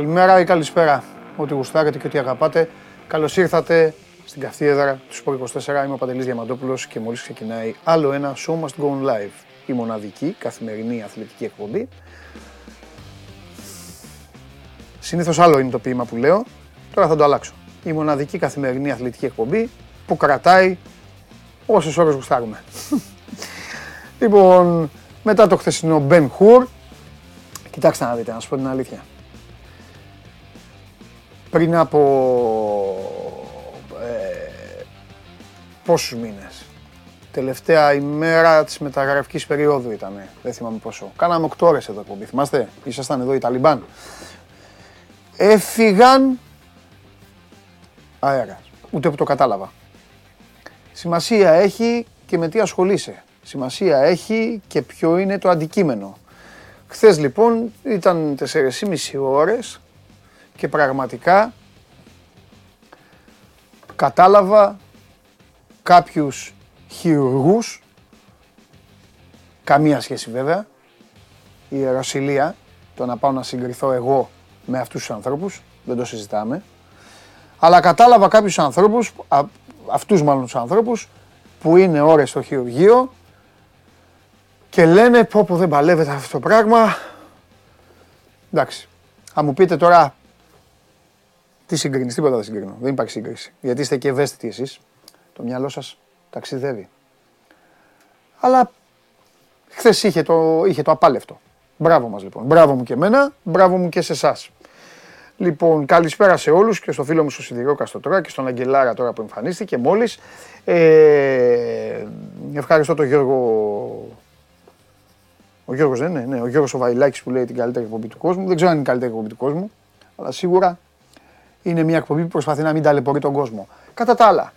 Καλημέρα ή καλησπέρα. Ό,τι γουστάρετε και ό,τι αγαπάτε. Καλώς ήρθατε στην καθιέδρα του Σπορ 24. Είμαι ο Παντελής Διαμαντόπουλος και μόλις ξεκινάει άλλο ένα Show Must Go On Live. Η μοναδική καθημερινή αθλητική εκπομπή. Συνήθως άλλο είναι το ποίημα που λέω, τώρα θα το αλλάξω. Η μοναδική καθημερινή αθλητική εκπομπή που κρατάει όσες ώρες γουστάρουμε. λοιπόν, μετά το χθεσινό Ben Hur, κοιτάξτε να δείτε, να σας πω την αλήθεια πριν από ε, πόσους μήνες. Τελευταία ημέρα της μεταγραφικής περίοδου ήταν, δεν θυμάμαι πόσο. Κάναμε 8 ώρες εδώ εκπομπή, θυμάστε, ήσασταν εδώ οι Ταλιμπάν. Έφυγαν αέρα, ούτε που το κατάλαβα. Σημασία έχει και με τι ασχολείσαι. Σημασία έχει και ποιο είναι το αντικείμενο. Χθες λοιπόν ήταν 4,5 ώρες και πραγματικά κατάλαβα κάποιους χειρουργούς, καμία σχέση βέβαια, η ιεροσιλία, το να πάω να συγκριθώ εγώ με αυτούς τους ανθρώπους, δεν το συζητάμε, αλλά κατάλαβα κάποιους ανθρώπους, αυτούς μάλλον τους ανθρώπους, που είναι ώρες στο χειρουργείο και λένε πω πω δεν παλεύεται αυτό το πράγμα. Εντάξει, θα μου πείτε τώρα τι συγκρίνεις, τίποτα δεν συγκρίνω. Δεν υπάρχει σύγκριση. Γιατί είστε και ευαίσθητοι εσείς. Το μυαλό σας ταξιδεύει. Αλλά χθες είχε το, είχε το απάλευτο. Μπράβο μας λοιπόν. Μπράβο μου και εμένα, μπράβο μου και σε εσάς. Λοιπόν, καλησπέρα σε όλους και στο φίλο μου στο Σιδηρό Καστοτρά και στον Αγγελάρα τώρα που εμφανίστηκε μόλις. Ε, ευχαριστώ τον Γιώργο. Ο Γιώργος δεν είναι, ναι, ο Γιώργος ο Βαϊλάκης που λέει την καλύτερη εκπομπή του κόσμου. Δεν ξέρω αν είναι η καλύτερη εκπομπή του κόσμου, αλλά σίγουρα είναι μια εκπομπή που προσπαθεί να μην ταλαιπωρεί τον κόσμο. Κατά τα άλλα,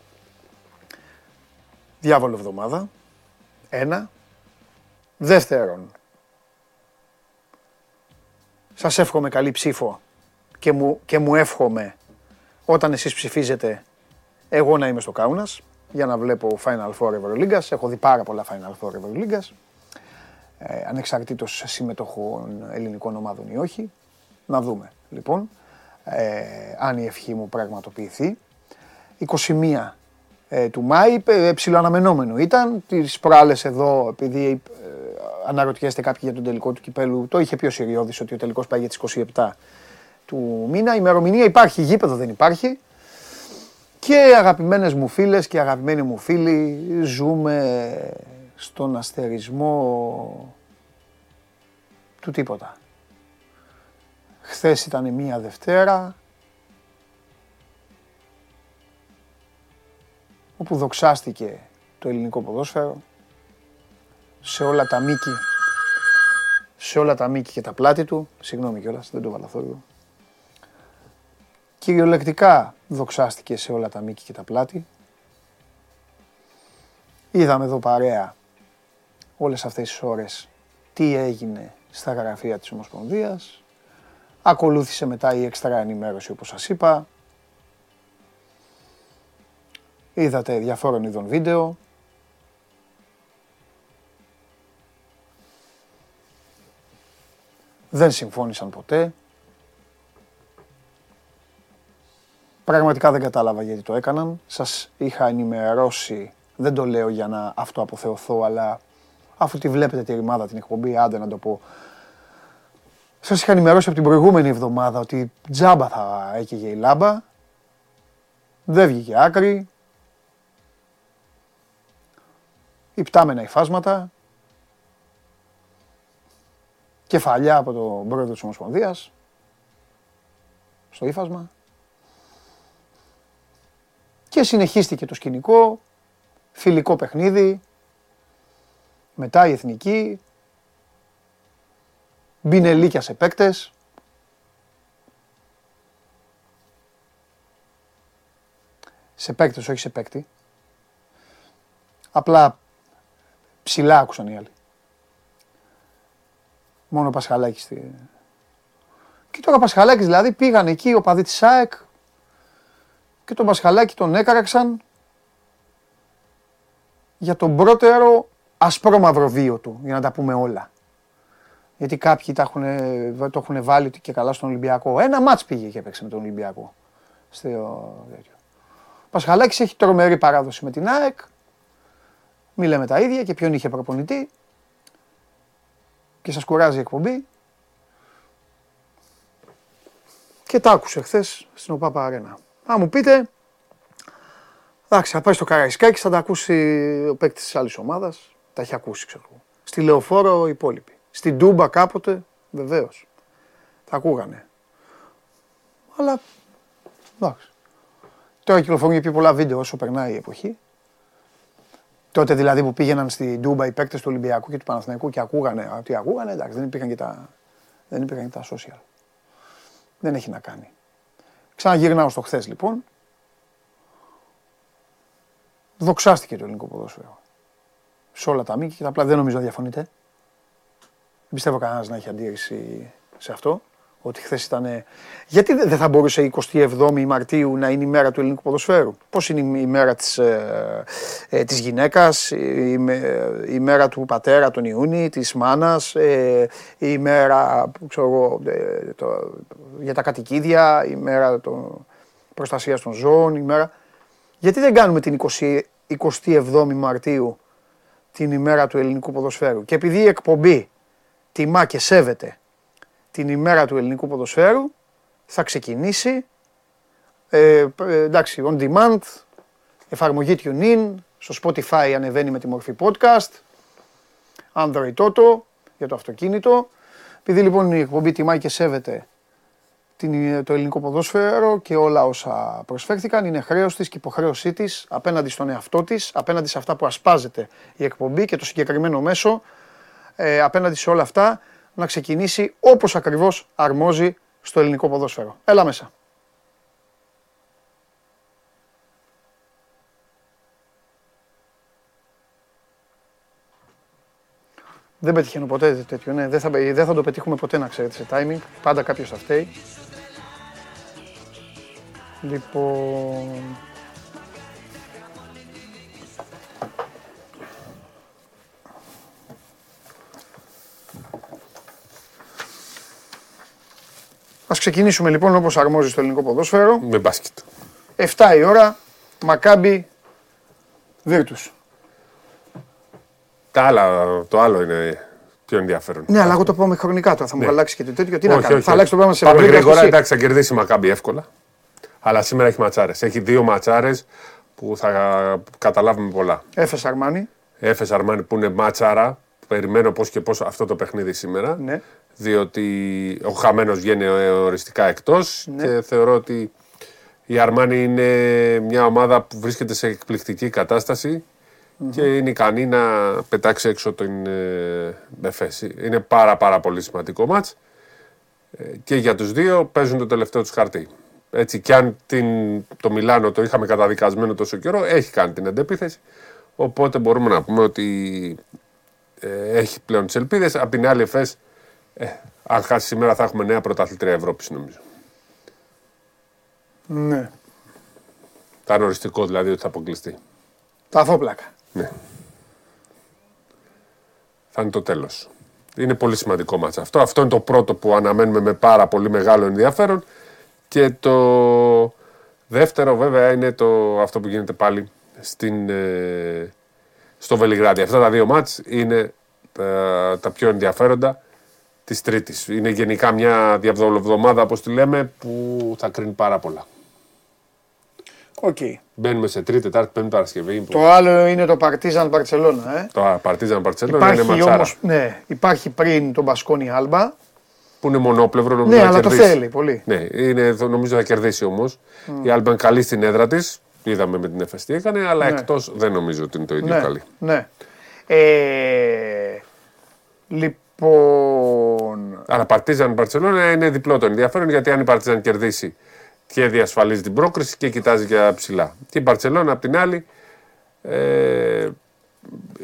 διάβολο εβδομάδα, ένα. Δεύτερον, σας εύχομαι καλή ψήφο και μου, και μου εύχομαι όταν εσείς ψηφίζετε εγώ να είμαι στο Κάουνας για να βλέπω Final Four Ευρωλίγκας. Έχω δει πάρα πολλά Final Four Ευρωλίγκας. Ε, ανεξαρτήτως συμμετοχών ελληνικών ομάδων ή όχι. Να δούμε λοιπόν ε, αν η ευχή μου πραγματοποιηθεί. 21 ε, του Μάη, ε, ψηλοαναμενόμενο ήταν. Τις προάλλες εδώ, επειδή ε, αναρωτιέστε κάποιοι για τον τελικό του κυπέλου, το είχε πει ο Συριώδης ότι ο τελικός πάει για τις 27 του μήνα. Η ημερομηνία υπάρχει, γήπεδο δεν υπάρχει. Και αγαπημένες μου φίλες και αγαπημένοι μου φίλοι, ζούμε στον αστερισμό του τίποτα. Χθες ήταν μία Δευτέρα, όπου δοξάστηκε το ελληνικό ποδόσφαιρο σε όλα τα μήκη, σε όλα τα μήκη και τα πλάτη του, συγγνώμη κιόλας, δεν το βάλα Κυριολεκτικά δοξάστηκε σε όλα τα μήκη και τα πλάτη. Είδαμε εδώ παρέα όλες αυτές τις ώρες τι έγινε στα γραφεία της Ομοσπονδίας, Ακολούθησε μετά η έξτρα ενημέρωση όπως σας είπα. Είδατε διαφόρων είδων βίντεο. Δεν συμφώνησαν ποτέ. Πραγματικά δεν κατάλαβα γιατί το έκαναν. Σας είχα ενημερώσει, δεν το λέω για να αυτοαποθεωθώ, αλλά αφού τη βλέπετε τη ρημάδα την εκπομπή, άντε να το πω, σας είχα ενημερώσει από την προηγούμενη εβδομάδα ότι τζάμπα θα έκαιγε η λάμπα. Δεν βγήκε άκρη. Υπτάμενα υφάσματα. Κεφαλιά από τον πρόεδρο της Ομοσπονδίας. Στο ύφασμα. Και συνεχίστηκε το σκηνικό. Φιλικό παιχνίδι. Μετά η εθνική μπινελίκια σε παίκτες. Σε παίκτες, όχι σε παίκτη. Απλά ψηλά άκουσαν οι άλλοι. Μόνο ο Πασχαλάκης. Στη... Και τώρα ο Πασχαλάκης δηλαδή πήγαν εκεί ο παδί της ΣΑΕΚ και τον Πασχαλάκη τον έκαραξαν για τον πρώτερο ασπρόμαυρο βίο του, για να τα πούμε όλα. Γιατί κάποιοι τα έχουν, το έχουν βάλει και καλά στον Ολυμπιακό. Ένα μάτς πήγε και έπαιξε με τον Ολυμπιακό. Στο τέτοιο. Πασχαλάκης έχει τρομερή παράδοση με την ΑΕΚ. Μη λέμε τα ίδια και ποιον είχε προπονητή. Και σας κουράζει η εκπομπή. Και τα άκουσε χθες στην ΟΠΑΠΑ Αρένα. Αν μου πείτε, εντάξει, θα πάει στο Καραϊσκάκι, θα τα ακούσει ο παίκτης της άλλης ομάδας. Τα έχει ακούσει, ξέρω εγώ. Στη Λεωφόρο οι υπόλοιποι. Στην Τούμπα κάποτε, βεβαίως. Τα ακούγανε. Αλλά εντάξει. Τώρα κυκλοφορούν πιο πολλά βίντεο όσο περνάει η εποχή. Τότε δηλαδή που πήγαιναν στην Τούμπα οι παίκτες του Ολυμπιακού και του Παναθηναϊκού και ακούγανε. Ότι ακούγανε, εντάξει, δεν υπήρχαν και τα, δεν υπήρχαν και τα social. Δεν έχει να κάνει. Ξαναγυρνάω στο χθες λοιπόν. Δοξάστηκε το ελληνικό ποδόσφαιρο. Σε όλα τα μήκη και τα απλά δεν νομίζω να διαφωνείτε. Δεν πιστεύω κανένας να έχει αντίρρηση σε αυτό ότι χθες ήταν. Γιατί δεν θα μπορούσε η 27η Μαρτίου να είναι η μέρα του ελληνικού ποδοσφαίρου; Πώς είναι η μέρα της ε, ε, της γυναίκας, η, η, μέρα του πατέρα τον Ιούνι, της μάνας, ε, η μέρα ξέρω, ε, το, για τα κατοικίδια, η μέρα το, προστασίας των ζώων, η μέρα. Γιατί δεν κάνουμε την 20, 27η Μαρτίου την ημέρα του ελληνικού ποδοσφαίρου; Και επειδή η εκπομπή τιμά και σέβεται την ημέρα του ελληνικού ποδοσφαίρου θα ξεκινήσει ε, εντάξει, on demand, εφαρμογή TuneIn, στο Spotify ανεβαίνει με τη μορφή podcast, Android Auto για το αυτοκίνητο. Επειδή λοιπόν η εκπομπή τιμάει και σέβεται την, το ελληνικό ποδόσφαιρο και όλα όσα προσφέρθηκαν, είναι χρέος της και υποχρέωσή της απέναντι στον εαυτό της, απέναντι σε αυτά που ασπάζεται η εκπομπή και το συγκεκριμένο μέσο, ε, απέναντι σε όλα αυτά να ξεκινήσει όπως ακριβώς αρμόζει στο ελληνικό ποδόσφαιρο. Έλα μέσα. Δεν πετυχαίνω ποτέ τέτοιο, ναι. Δεν θα, δεν θα το πετύχουμε ποτέ να ξέρετε σε timing. Πάντα κάποιος θα φταίει. Λοιπόν... Ας ξεκινήσουμε λοιπόν όπως αρμόζει στο ελληνικό ποδόσφαιρο. Με μπάσκετ. 7 η ώρα, Μακάμπι, Βίρτους. Τα άλλα, το άλλο είναι πιο ενδιαφέρον. Ναι, αλλά εγώ το με χρονικά τώρα. Θα μου ναι. αλλάξει και το τέτοιο. Τι όχι, να κάνω. Όχι, θα αλλάξει το πράγμα σε Πάμε γρήγορα, εντάξει, θα κερδίσει η Μακάμπι εύκολα. Αλλά σήμερα έχει ματσάρες. Έχει δύο ματσάρες που θα καταλάβουμε πολλά. Έφες Αρμάνι. Έφες Αρμάνι που είναι ματσάρα. Περιμένω πώς και πώς αυτό το παιχνίδι σήμερα. Ναι διότι ο χαμένος βγαίνει οριστικά εκτός ναι. και θεωρώ ότι η Αρμάνη είναι μια ομάδα που βρίσκεται σε εκπληκτική και είναι ικανή να πετάξει έξω την Μπεφέση. Είναι πάρα πάρα πολύ σημαντικό μάτς ε, και για τους δύο παίζουν το τελευταίο τους χαρτί. Έτσι κι αν την, το Μιλάνο το είχαμε καταδικασμένο τόσο καιρό, έχει κάνει την αντεπίθεση. Οπότε μπορούμε να πούμε ότι ε, έχει πλέον τις ελπίδες. Απ' την άλλη, Εφές ε, αν χάσει σήμερα θα έχουμε νέα πρωταθλήτρια Ευρώπης, νομίζω. Ναι. Θα είναι οριστικό δηλαδή ότι θα αποκλειστεί. Τα αφόπλακα. Ναι. Θα είναι το τέλος. Είναι πολύ σημαντικό μάτσα αυτό. Αυτό είναι το πρώτο που αναμένουμε με πάρα πολύ μεγάλο ενδιαφέρον. Και το δεύτερο βέβαια είναι το, αυτό που γίνεται πάλι στην, ε, στο Βελιγράδι. Αυτά τα δύο μάτς είναι ε, τα πιο ενδιαφέροντα της Τρίτης. Είναι γενικά μια διαβολοβδομάδα, όπως τη λέμε, που θα κρίνει πάρα πολλά. Οκ. Μπαίνουμε σε Τρίτη, Τετάρτη, Πέμπτη Παρασκευή. Το άλλο είναι το Παρτίζαν Μπαρσελόνα. Ε. Το Παρτίζαν Μπαρσελόνα είναι ματσάρα. Όμως, ναι, υπάρχει πριν το Μπασκόνια Άλμπα. Που είναι μονόπλευρο, νομίζω. Ναι, αλλά κερδίσει. το θέλει πολύ. Ναι, είναι, νομίζω θα κερδίσει όμως. Mm. Η Άλμπα είναι καλή στην έδρα της. Είδαμε με την Εφές τι έκανε, αλλά ναι. εκτός δεν νομίζω ότι είναι το ίδιο ναι, καλή. Ναι. Ε, λοιπόν, Λοιπόν. Αλλά Παρτίζαν Μπαρσελόνα είναι διπλό το ενδιαφέρον γιατί αν η Παρτίζαν κερδίσει και διασφαλίζει την πρόκριση και κοιτάζει για ψηλά. Και η Μπαρσελόνα απ' την άλλη ε,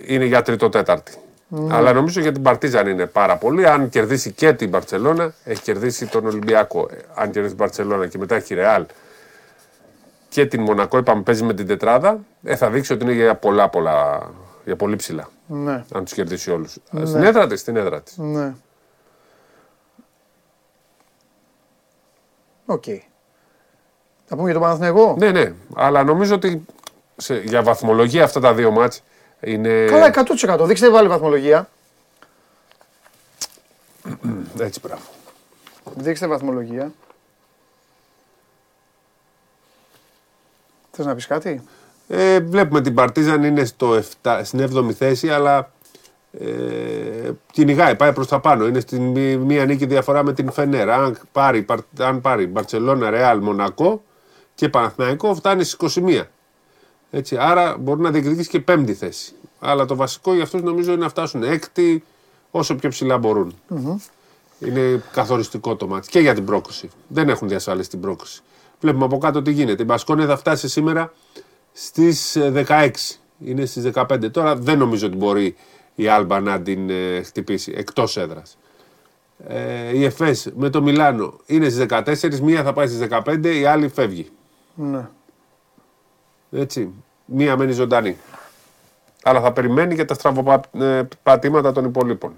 είναι για τρίτο-τέταρτη. Ναι. Αλλά νομίζω για την Παρτίζαν είναι πάρα πολύ. Αν κερδίσει και την Μπαρσελόνα, έχει κερδίσει τον Ολυμπιακό. Ε, αν κερδίσει την Μπαρσελόνα και μετά έχει Ρεάλ και την Μονακό, είπαμε παίζει με την τετράδα, ε, θα δείξει ότι είναι για πολλά πολλά, για πολύ ψηλά. Ναι. Αν τους κερδίσει όλους. Ναι. Στην έδρα της, στην έδρα της. Ναι. OK. Okay. Θα πούμε για τον Παναθηναϊκό; Ναι, ναι. Αλλά νομίζω ότι για βαθμολογία αυτά τα δύο ματς είναι... Καλά, 100%. Δείξτε βάλει βαθμολογία. Έτσι, μπράβο. Δείξτε βαθμολογία. Θες να πεις κάτι; Ε, βλέπουμε την Παρτίζαν είναι στο 7, στην 7η θέση, αλλά ε, κυνηγάει, πάει προς τα πάνω. Είναι στην μη- μία νίκη διαφορά με την Φενέρα. Αν πάρει, Παρ- αν πάρει Μπαρτσελώνα, Ρεάλ, Μονακό και Παναθηναϊκό φτάνει στις 21. Έτσι, άρα μπορεί να διεκδικήσει και πέμπτη θέση. Αλλά το βασικό για αυτούς νομίζω είναι να φτάσουν έκτη όσο πιο ψηλά μπορούν. Είναι καθοριστικό το μάτι και για την πρόκριση. Δεν έχουν διασφαλίσει την πρόκριση. Βλέπουμε από κάτω τι γίνεται. Η Μπασκόνια θα φτάσει σήμερα στις ε, 16. Είναι στις 15. Τώρα δεν νομίζω ότι μπορεί η Άλμπα να την ε, χτυπήσει εκτός έδρας. Ε, η Εφές με το Μιλάνο είναι στις 14, μία θα πάει στις 15, η άλλη φεύγει. Ναι. Έτσι. Μία μένει ζωντανή. Αλλά θα περιμένει και τα στραβοπατήματα των υπολείπων.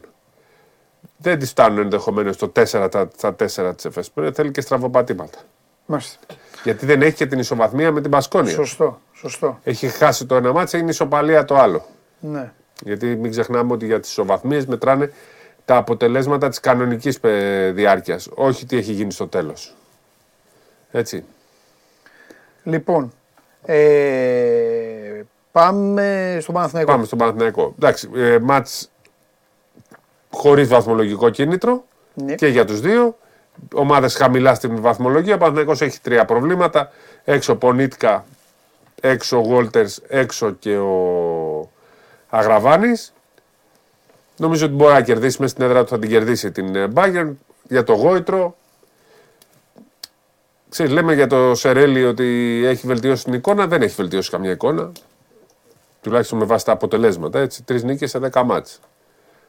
Δεν τη φτάνουν ενδεχομένως το 4 τα, τα 4 της ΕΦΕΣ. Θέλει και στραβοπατήματα. Μάλιστα. Γιατί δεν έχει και την ισοβαθμία με την Πασκόνια. Σωστό. Σωστό. Έχει χάσει το ένα μάτσα, είναι ισοπαλία το άλλο. Ναι. Γιατί μην ξεχνάμε ότι για τις ισοβαθμίες μετράνε τα αποτελέσματα της κανονικής διάρκειας. Όχι τι έχει γίνει στο τέλος. Έτσι. Λοιπόν, ε, πάμε στον Παναθηναϊκό. Πάμε στον Παναθηναϊκό. Εντάξει, ε, μάτς χωρίς βαθμολογικό κίνητρο Ναι. και για τους δύο. Ομάδες χαμηλά στην βαθμολογία. Ο Παναθηναϊκός έχει τρία προβλήματα. Έξω Πονίτκα, έξω ο Γόλτερς, έξω και ο Αγραβάνης. Νομίζω ότι μπορεί να κερδίσει μέσα στην έδρα του, θα την κερδίσει την ε, Bayern. Για το Γόητρο. Ξέρεις, λέμε για το Σερέλι ότι έχει βελτιώσει την εικόνα. Δεν έχει βελτιώσει καμία εικόνα τουλάχιστον με βάση τα αποτελέσματα. Έτσι, τρεις νίκες σε 10 μάτς.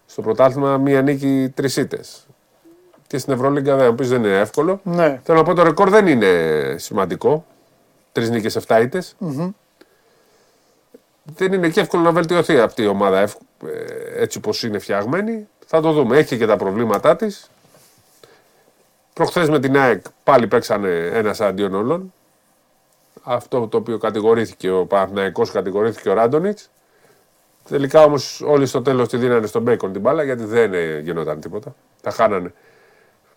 Στο πρωτάθλημα μία νίκη, τρεις ήττες. Και στην Ευρωλίγκα δεν, πεις, δεν είναι εύκολο. Ναι. Θέλω να πω το ρεκόρ δεν είναι σημαντικό. Τρεις νίκες, 7 ήττες. Δεν είναι και εύκολο να βελτιωθεί αυτή η ομάδα ευ- ε, έτσι όπως είναι φτιαγμένη. Θα το δούμε. Έχει και τα προβλήματά της. Προχθές με την ΑΕΚ πάλι παίξανε ένας εναντίον όλων. Αυτό το οποίο κατηγορήθηκε ο Παναθηναϊκός, κατηγορήθηκε ο Ράντονιτς. Τελικά όμως όλοι στο τέλος τη δίνανε στον Μπέικον την μπάλα γιατί δεν ε, γινόταν τίποτα. Τα χάνανε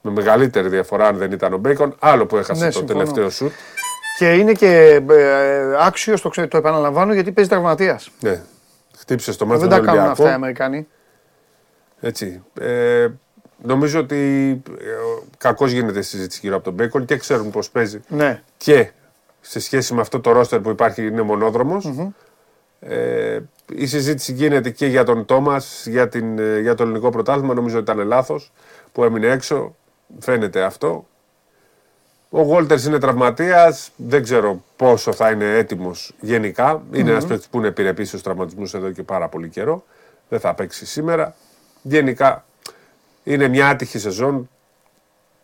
με μεγαλύτερη διαφορά αν δεν ήταν ο Μπέικον. Άλλο που έχασε Ναι, το συμφωνώ. τελευταίο σουτ. Και είναι και ε, άξιος, το, ξέ- το επαναλαμβάνω, γιατί παίζει τραυματίας. Ναι. Χτύπησε στο μάτι Δεν τον τα κάνουν Ολυμπιακό. αυτά οι Αμερικάνοι. Έτσι. Ε, νομίζω ότι ε, κακώς γίνεται η συζήτηση γύρω από τον Μπέικον και ξέρουν πώς παίζει. Ναι. Και σε σχέση με αυτό το ρόστερ που υπάρχει είναι μονόδρομος. Ε, η συζήτηση γίνεται και για τον Τόμας, για, την, ε, για το ελληνικό πρωτάθλημα. Νομίζω ότι ήταν λάθος που έμεινε έξω. Φαίνεται αυτό. Ο Γόλτερς είναι τραυματίας. Δεν ξέρω πόσο θα είναι έτοιμος γενικά. Είναι ένας παίκτης που είναι επιρρεπής στους τραυματισμούς εδώ και πάρα πολύ καιρό. Δεν θα παίξει σήμερα. Γενικά είναι μια άτυχη σεζόν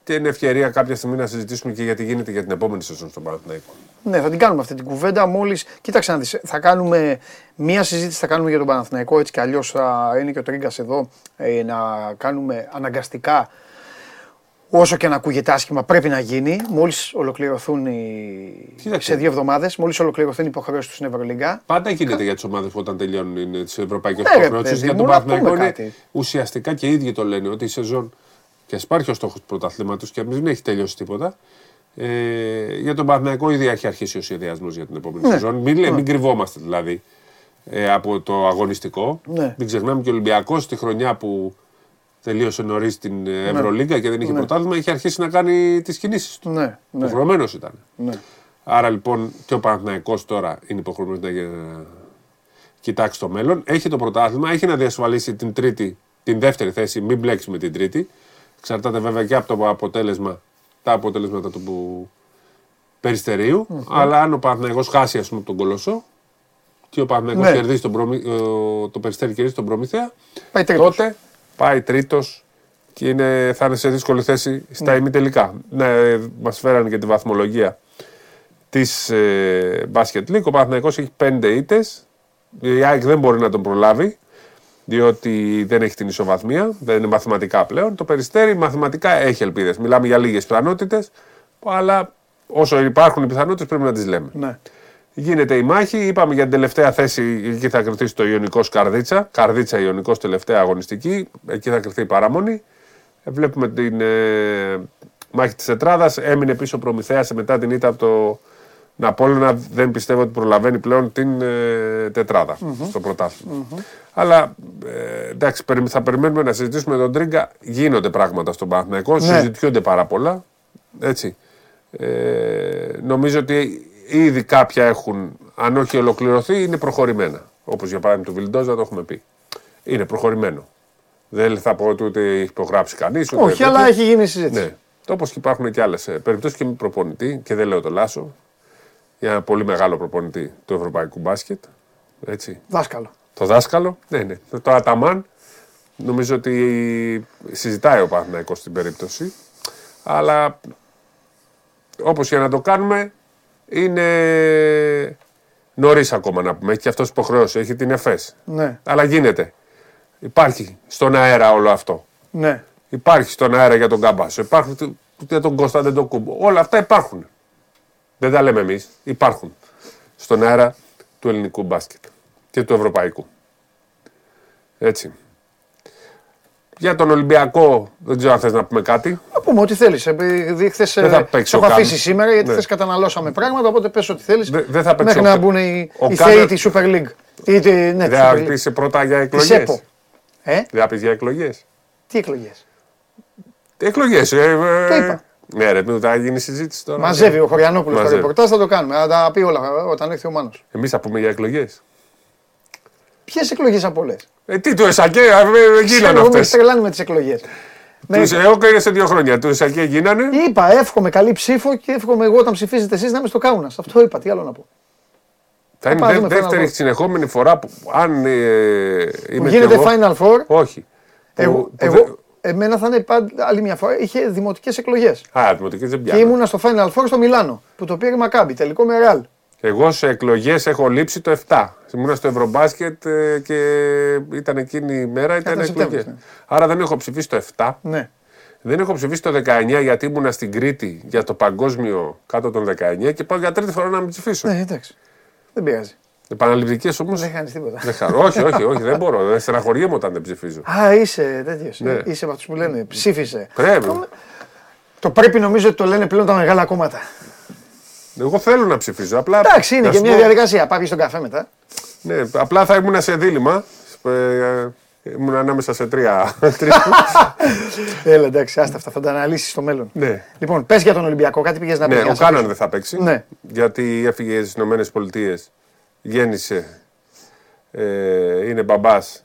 και είναι ευκαιρία κάποια στιγμή να συζητήσουμε και γιατί γίνεται για την επόμενη σεζόν στον Παναθηναϊκό. Ναι, θα την κάνουμε αυτή την κουβέντα μόλις. Κοίταξε να δεις, θα κάνουμε μία συζήτηση θα κάνουμε για τον Παναθηναϊκό έτσι κι αλλιώς θα είναι και ο Τρίγκας εδώ ε, να κάνουμε αναγκαστικά όσο και να ακούγεται άσχημα πρέπει να γίνει. Μόλις ολοκληρωθούν οι... Κοίταξε. σε δύο εβδομάδες, μόλις ολοκληρωθούν οι υποχρεώσεις του στην Ευρωλίγκα. Πάντα γίνεται για τις ομάδες που όταν τελειώνουν τις ευρωπαϊκές Ναι, ρε, υποχρεώσεις. παιδί Για μου, τον να πούμε Παναθηναϊκός είναι κάτι. ουσιαστικά και οι ίδιοι το λένε ότι η σεζόν και ας υπάρχει ο στόχος του πρωταθλήματος και δεν έχει τελειώσει τίποτα. Ε, για τον Παναθηναϊκό ήδη έχει αρχίσει ο σχεδιασμός για την επόμενη Ναι. σεζόν. Μην, λέ- μην κρυβόμαστε δηλαδή ε, από το αγωνιστικό. Ναι. Μην ξεχνάμε και ο Ολυμπιακός τη χρονιά που τελείωσε νωρίς την ε, Ευρωλίγκα και δεν είχε Ναι. πρωτάθλημα, είχε αρχίσει να κάνει τις κινήσεις του. Ναι, ναι, Υποχρεωμένος ήταν. ναι. Άρα λοιπόν και ο Παναθηναϊκός τώρα είναι υποχρεωμένος να ε, κοιτάξει το μέλλον. Έχει το πρωτάθλημα, έχει να διασφαλίσει την, τρίτη, την δεύτερη θέση, μην μπλέξει με την τρίτη. Εξαρτάται βέβαια και από το αποτέλεσμα, τα αποτελέσματα του που... περιστεριου Αλλά αν ο Παναθηναϊκός χάσει ας πούμε από τον Κολοσσό και ο Παναθηναϊκός Ναι. κερδίσει τον προμη... ε, το περιστέρι κερδίσει τον Προμηθέα, Πάει τρίτος. τότε πάει τρίτος και είναι, θα είναι σε δύσκολη θέση στα ημιτελικά. Ναι, μας φέρανε και τη βαθμολογία της ε, Basket League. Ο Παναθηναϊκός έχει πέντε ήττες. Η ΑΕΚ δεν μπορεί να τον προλάβει, διότι δεν έχει την ισοβαθμία, δεν είναι μαθηματικά πλέον. Το Περιστέρι μαθηματικά έχει ελπίδες. Μιλάμε για λίγες πιθανότητες. Αλλά όσο υπάρχουν οι πιθανότητες πρέπει να τις λέμε. Ναι. Γίνεται η μάχη. Είπαμε για την τελευταία θέση. Εκεί θα κρυθεί το Ιωνικός Καρδίτσα. Καρδίτσα Ιωνικός τελευταία αγωνιστική. Εκεί θα κρυθεί η παραμονή. Ε, Βλέπουμε την ε, μάχη της Τετράδας. Έμεινε πίσω Προμηθέας μετά την ήττα από το Ναπόλωνα. Δεν πιστεύω ότι προλαβαίνει πλέον την ε, τετραδα στο πρωταθλημα Αλλά ε, εντάξει, περι- θα περιμένουμε να συζητήσουμε με τον Τρίγκα. Γίνονται πράγματα στον Παναθηναϊκό. Συζητιούνται πάρα πολλά. Έτσι. Ε, νομίζω ότι ήδη κάποια έχουν, αν όχι ολοκληρωθεί, είναι προχωρημένα. Όπως για παράδειγμα του Βιλντόζα, το έχουμε πει. Είναι προχωρημένο. Δεν θα πω ότι ούτε έχει υπογράψει κανείς. Όχι, αλλά έχει γίνει συζήτηση. Ναι. Όπως και υπάρχουν και άλλες περιπτώσεις και με προπονητή, και δεν λέω το Λάσο, για ένα πολύ μεγάλο προπονητή του ευρωπαϊκού μπάσκετ. Έτσι. Δάσκαλο. Το δάσκαλο, ναι, ναι. Το Αταμάν, νομίζω ότι συζητάει ο Παναθηναϊκός στην περίπτωση. Αλλά όπως και να το κάνουμε, είναι νωρίς ακόμα να πούμε. Έχει και αυτός υποχρεώσεις, έχει την ΕΦΕΣ. Ναι, Αλλά γίνεται. Υπάρχει στον αέρα όλο αυτό. ναι. Υπάρχει στον αέρα για τον Καμπάσο. Υπάρχουν του- για τον Κώστα δεν το κούμπο. Όλα αυτά υπάρχουν. Δεν τα λέμε εμείς. Υπάρχουν στον αέρα του ελληνικού μπάσκετ και του ευρωπαϊκού. Έτσι. Για τον Ολυμπιακό δεν ξέρω αν θες να πούμε κάτι. Να πούμε ό,τι θέλεις. Επειδή χθες Δεν θα παίξει το ο έχω Καν. αφήσει σήμερα γιατί Ναι. χθες καταναλώσαμε πράγματα. Οπότε πες ό,τι θέλεις. Δε- δεν θα παίξει Μέχρι ο να Κα- μπουν οι, ο οι Καν- θεοί της Super League. Ή τη, ναι, της Δεν Super θα League. πεις πρώτα για Της εκλογές. ΕΠΟ. Ε, Δεν θα πεις για εκλογές. τι εκλογές; Εκλογές. Ε, Το είπα. Ναι, ρε, θα γίνει συζήτηση τώρα. Μαζεύει ο Χωριανόπουλος το Μαζεύει. ρεπορτάζ, θα το κάνουμε. Θα τα πει όλα όταν έρθει ο Μάνος. Εμείς θα πούμε για εκλογές. Ποιες εκλογές από όλες; Ε, τι του ΕΣΑΚΕ, ε, ε, γίνανε Εγώ με αυτές. τρελάνει με τις εκλογές. Του ΕΟΚ σε δύο χρόνια. Του ΕΣΑΚΕ γίνανε. Είπα, εύχομαι καλή ψήφο και εύχομαι εγώ όταν ψηφίζετε εσείς να είμαι στο Κάουνας. Αυτό είπα, τι άλλο να πω. Θα είναι πάμε, δε- δούμε δεύτερη Final Four. συνεχόμενη φορά που αν ε, Που είμαι γίνεται κι εγώ, Final Four. Όχι. Εγώ, Που- που εγώ, δεν- εμένα θα είναι πάντα άλλη μια φορά. Είχε δημοτικές εκλογές. Α, δημοτικές δεν Και πιάνω. ήμουνα στο Final Four στο Μιλάνο που το πήρε Μακάμπι. Τελικό με Ρεάλ. Εγώ σε εκλογές έχω λείψει το 7. Ήμουνα στο Ευρωμπάσκετ ε, και ήταν εκείνη η μέρα, ήταν Ήταν εκλογές. Σεπτέμβρης, ναι. Άρα δεν έχω ψηφίσει το 7. Ναι. Δεν έχω ψηφίσει το 19 γιατί ήμουνα στην Κρήτη για το παγκόσμιο κάτω των 19 και πάω για τρίτη φορά να μην ψηφίσω. Ναι, εντάξει. Δεν πειράζει. Επαναληπτικές όμως; Δεν χάνει τίποτα. Δεν χαρώ. όχι, όχι, όχι, δεν μπορώ. Δεν στεναχωριέμαι όταν δεν ψηφίζω. Α, είσαι τέτοιος. Ναι. Είσαι από αυτούς που λένε ψήφισε. Πρέπει. Το πρέπει νομίζω ότι το λένε πλέον τα μεγάλα κόμματα. Εγώ θέλω να ψηφίζω. Απλά, Εντάξει, είναι να και σου μια πω, διαδικασία. Πάει στον καφέ μετά. Ναι, απλά θα ήμουν σε δίλημα. Ε, ήμουν ανάμεσα σε τρία. τρεις- Έλα, εντάξει, άστα αυτά, θα τα αναλύσεις στο μέλλον. ναι. Λοιπόν, πες για τον Ολυμπιακό, κάτι πήγες να πεις. ναι, για ο να Κάναν σε δεν θα παίξει. Ναι. Γιατί έφυγε στις Ηνωμένες Πολιτείες. Γέννησε. Ε, είναι μπαμπάς.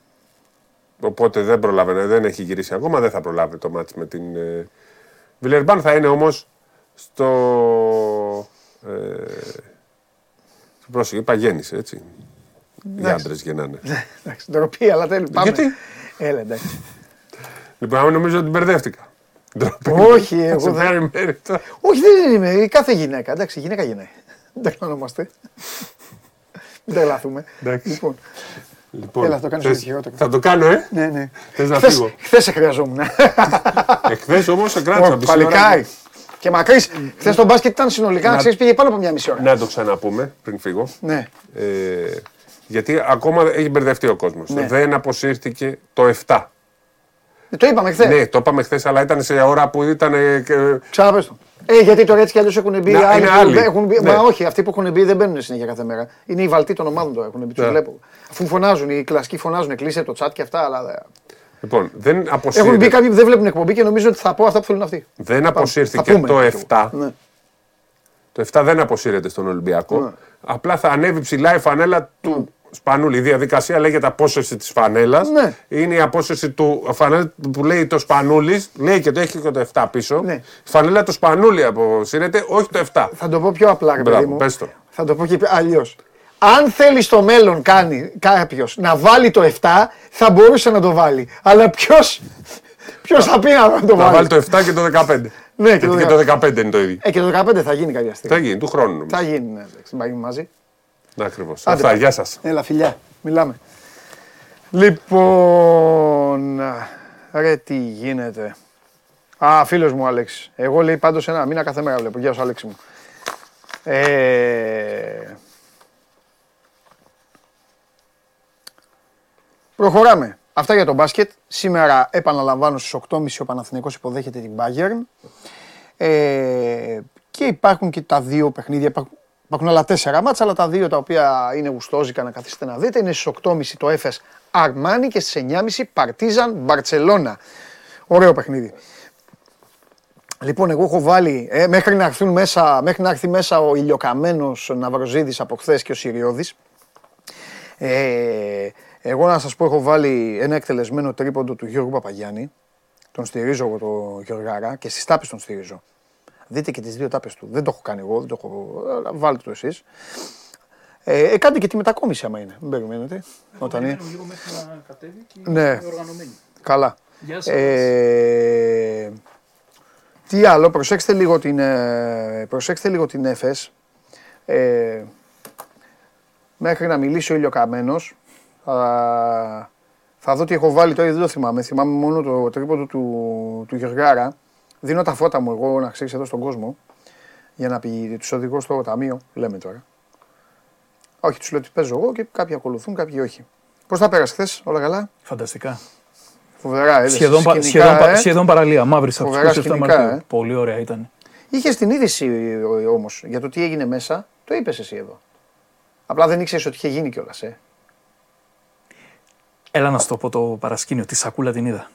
Οπότε δεν προλάβαινε, δεν έχει γυρίσει ακόμα, δεν θα προλάβει το μάτς με την ε, Βιλερμπάν. Θα είναι όμως στο... Ε, πρόσεχε, είπα γέννησε, έτσι. Οι Εντάξει. άντρες γεννάνε. Εντάξει, ντροπή, αλλά τέλει. Πάμε. Γιατί; Έλα, εντάξει. Λοιπόν, άμα νομίζω ότι μπερδεύτηκα. Ντροπή. Όχι, Θα εγώ σε δεν. πάρει μέρη τώρα. Όχι, δεν είναι. η Κάθε γυναίκα. Εντάξει, γυναίκα γυναίκα. Δεν τρελανόμαστε. Δεν τρελαθούμε. Εντάξει. Λοιπόν, Λοιπόν, Έλα, το κάνεις θες- ό,τι χειρότερο. Θα το κάνω, ε; ναι, ναι. Θες να φύγω. Χθες σε χρειαζόμουν. Εχθές όμως σε κράτησα. Ω, μισή ώρα. Παλικάρι. Και μακρύς. Χθες το μπάσκετ ήταν συνολικά, να ξέρεις, πήγε πάνω από μια μισή ώρα. Να το ξαναπούμε πριν φύγω. Ναι. Ε, γιατί ακόμα έχει μπερδευτεί ο κόσμος. Ναι. Δεν αποσύρθηκε το 7. Ε, Το είπαμε χθες. Ναι, το είπαμε χθες, αλλά ήταν σε ώρα που ήταν. ε, και- Ξαναπες το. Ε, γιατί τώρα έτσι κι αλλιώς έχουν μπει Να, άλλοι. είναι που άλλοι. Έχουν μπει, Ναι. Μα όχι, αυτοί που έχουν μπει δεν μπαίνουν συνέχεια κάθε μέρα. Είναι οι βαλτοί των ομάδων τώρα έχουν μπει. Τους Ναι. βλέπω. Αφού φωνάζουν, οι κλασικοί φωνάζουν, κλείσε το chat και αυτά, αλλά. Δεν- Λοιπόν, δεν Έχουν μπει αποσύρθηκε, κάποιοι που δεν βλέπουν εκπομπή και νομίζω ότι θα πω αυτά που θέλουν αυτοί. δεν Θα αποσύρθηκε πούμε. το 7. Ναι. Το 7 δεν αποσύρεται στον Ολυμπιακό. Ναι. Απλά θα ανέβει ψηλά η φανέλα του Σπανούλη. Η διαδικασία λέγεται απόσυρση της φανέλας. Ναι. Είναι η απόσυρση του φανέλα που λέει το Σπανούλη. Λέει και το έχει και το 7 πίσω. Ναι. Η φανέλα του Σπανούλη αποσύρεται, όχι το 7. Θα το πω πιο απλά, ρε Μπράβο, παιδί μου. πες το. Θα το πω και αλλιώς. Αν θέλει στο μέλλον κάνει κάποιος να βάλει το 7, θα μπορούσε να το βάλει. Αλλά ποιος ποιος θα πει να το Να βάλει; βάλει το 7 και το 15. Ναι, και Γιατί το και το 15 είναι το ίδιο. Ε, και το 15 θα γίνει κάποια στιγμή. Θα γίνει του χρόνου. νομίζω. Θα γίνει, ναι, εντάξει, θα γίνει μαζί. Ακριβώς. Άντε, Αυτά, πάει. γεια σας. Έλα, φιλιά, μιλάμε. Λοιπόν, ρε τι γίνεται. Α, φίλος μου Αλέξης. Εγώ λέει πάντως ένα μήνα κάθε μέρα βλέπω. Γεια σου Αλέξη μου. Ε... Προχωράμε. Αυτά για το μπάσκετ. Σήμερα επαναλαμβάνω στις 8.30 ο Παναθηναϊκός υποδέχεται την Bayern. Ε, και υπάρχουν και τα δύο παιχνίδια. Υπάρχουν, υπάρχουν άλλα τέσσερα μάτσα, αλλά τα δύο τα οποία είναι γουστόζικα να καθίσετε να δείτε. Είναι στις 8.30 το Έφες Αρμάνι και στις 9.30 Παρτίζαν Μπαρτσελώνα. Ωραίο παιχνίδι. Λοιπόν, εγώ έχω βάλει ε, μέχρι, να έρθουν μέσα, μέχρι να έρθει μέσα ο ηλιοκαμένος Ναυροζίδης από χθες και ο Συριώδης. Ε, εγώ να σας πω έχω βάλει ένα εκτελεσμένο τρίποντο του Γιώργου Παπαγιάννη. Τον στηρίζω εγώ το Γιωργάρα και στις τάπες τον στηρίζω. Δείτε και τις δύο τάπες του. Δεν το έχω κάνει εγώ, δεν το έχω... βάλτε το εσείς. Ε, ε, κάντε και τη μετακόμιση άμα είναι. Μην περιμένετε. Όταν είναι. Λίγο μέχρι να κατέβει και ναι. οργανωμένη. Καλά. Γεια σας. Ε, τι άλλο, προσέξτε λίγο την, ε, προσέξτε λίγο την ΕΦΕΣ. Ε, μέχρι να μιλήσει ο ηλιοκαμένος, θα, θα δω τι έχω βάλει τώρα, δεν το θυμάμαι. Θυμάμαι μόνο το τρίποντο του, του Γεωργάρα. Δίνω τα φώτα μου εγώ να ξέρεις εδώ στον κόσμο για να πει τους οδηγώ στο ταμείο. Λέμε τώρα. Όχι, τους λέω ότι παίζω εγώ και κάποιοι ακολουθούν, κάποιοι όχι. Πώς θα πέρασε χθες, όλα καλά; Φανταστικά. Φοβερά, έδεσες, Σχεδόν, πα- σκηνικά, σχεδόν, πα- ε. σχεδόν παραλία. Μαύρη από Φοβερά του 27 σκηνικά, Μαρτίου. ε. Πολύ ωραία ήταν. Είχες την είδηση όμως για το τι έγινε μέσα, το είπες εσύ εδώ. Απλά δεν ήξερες ότι είχε γίνει κιόλας. Ε. Έλα να σου το πω το παρασκήνιο. Τη σακούλα την είδα.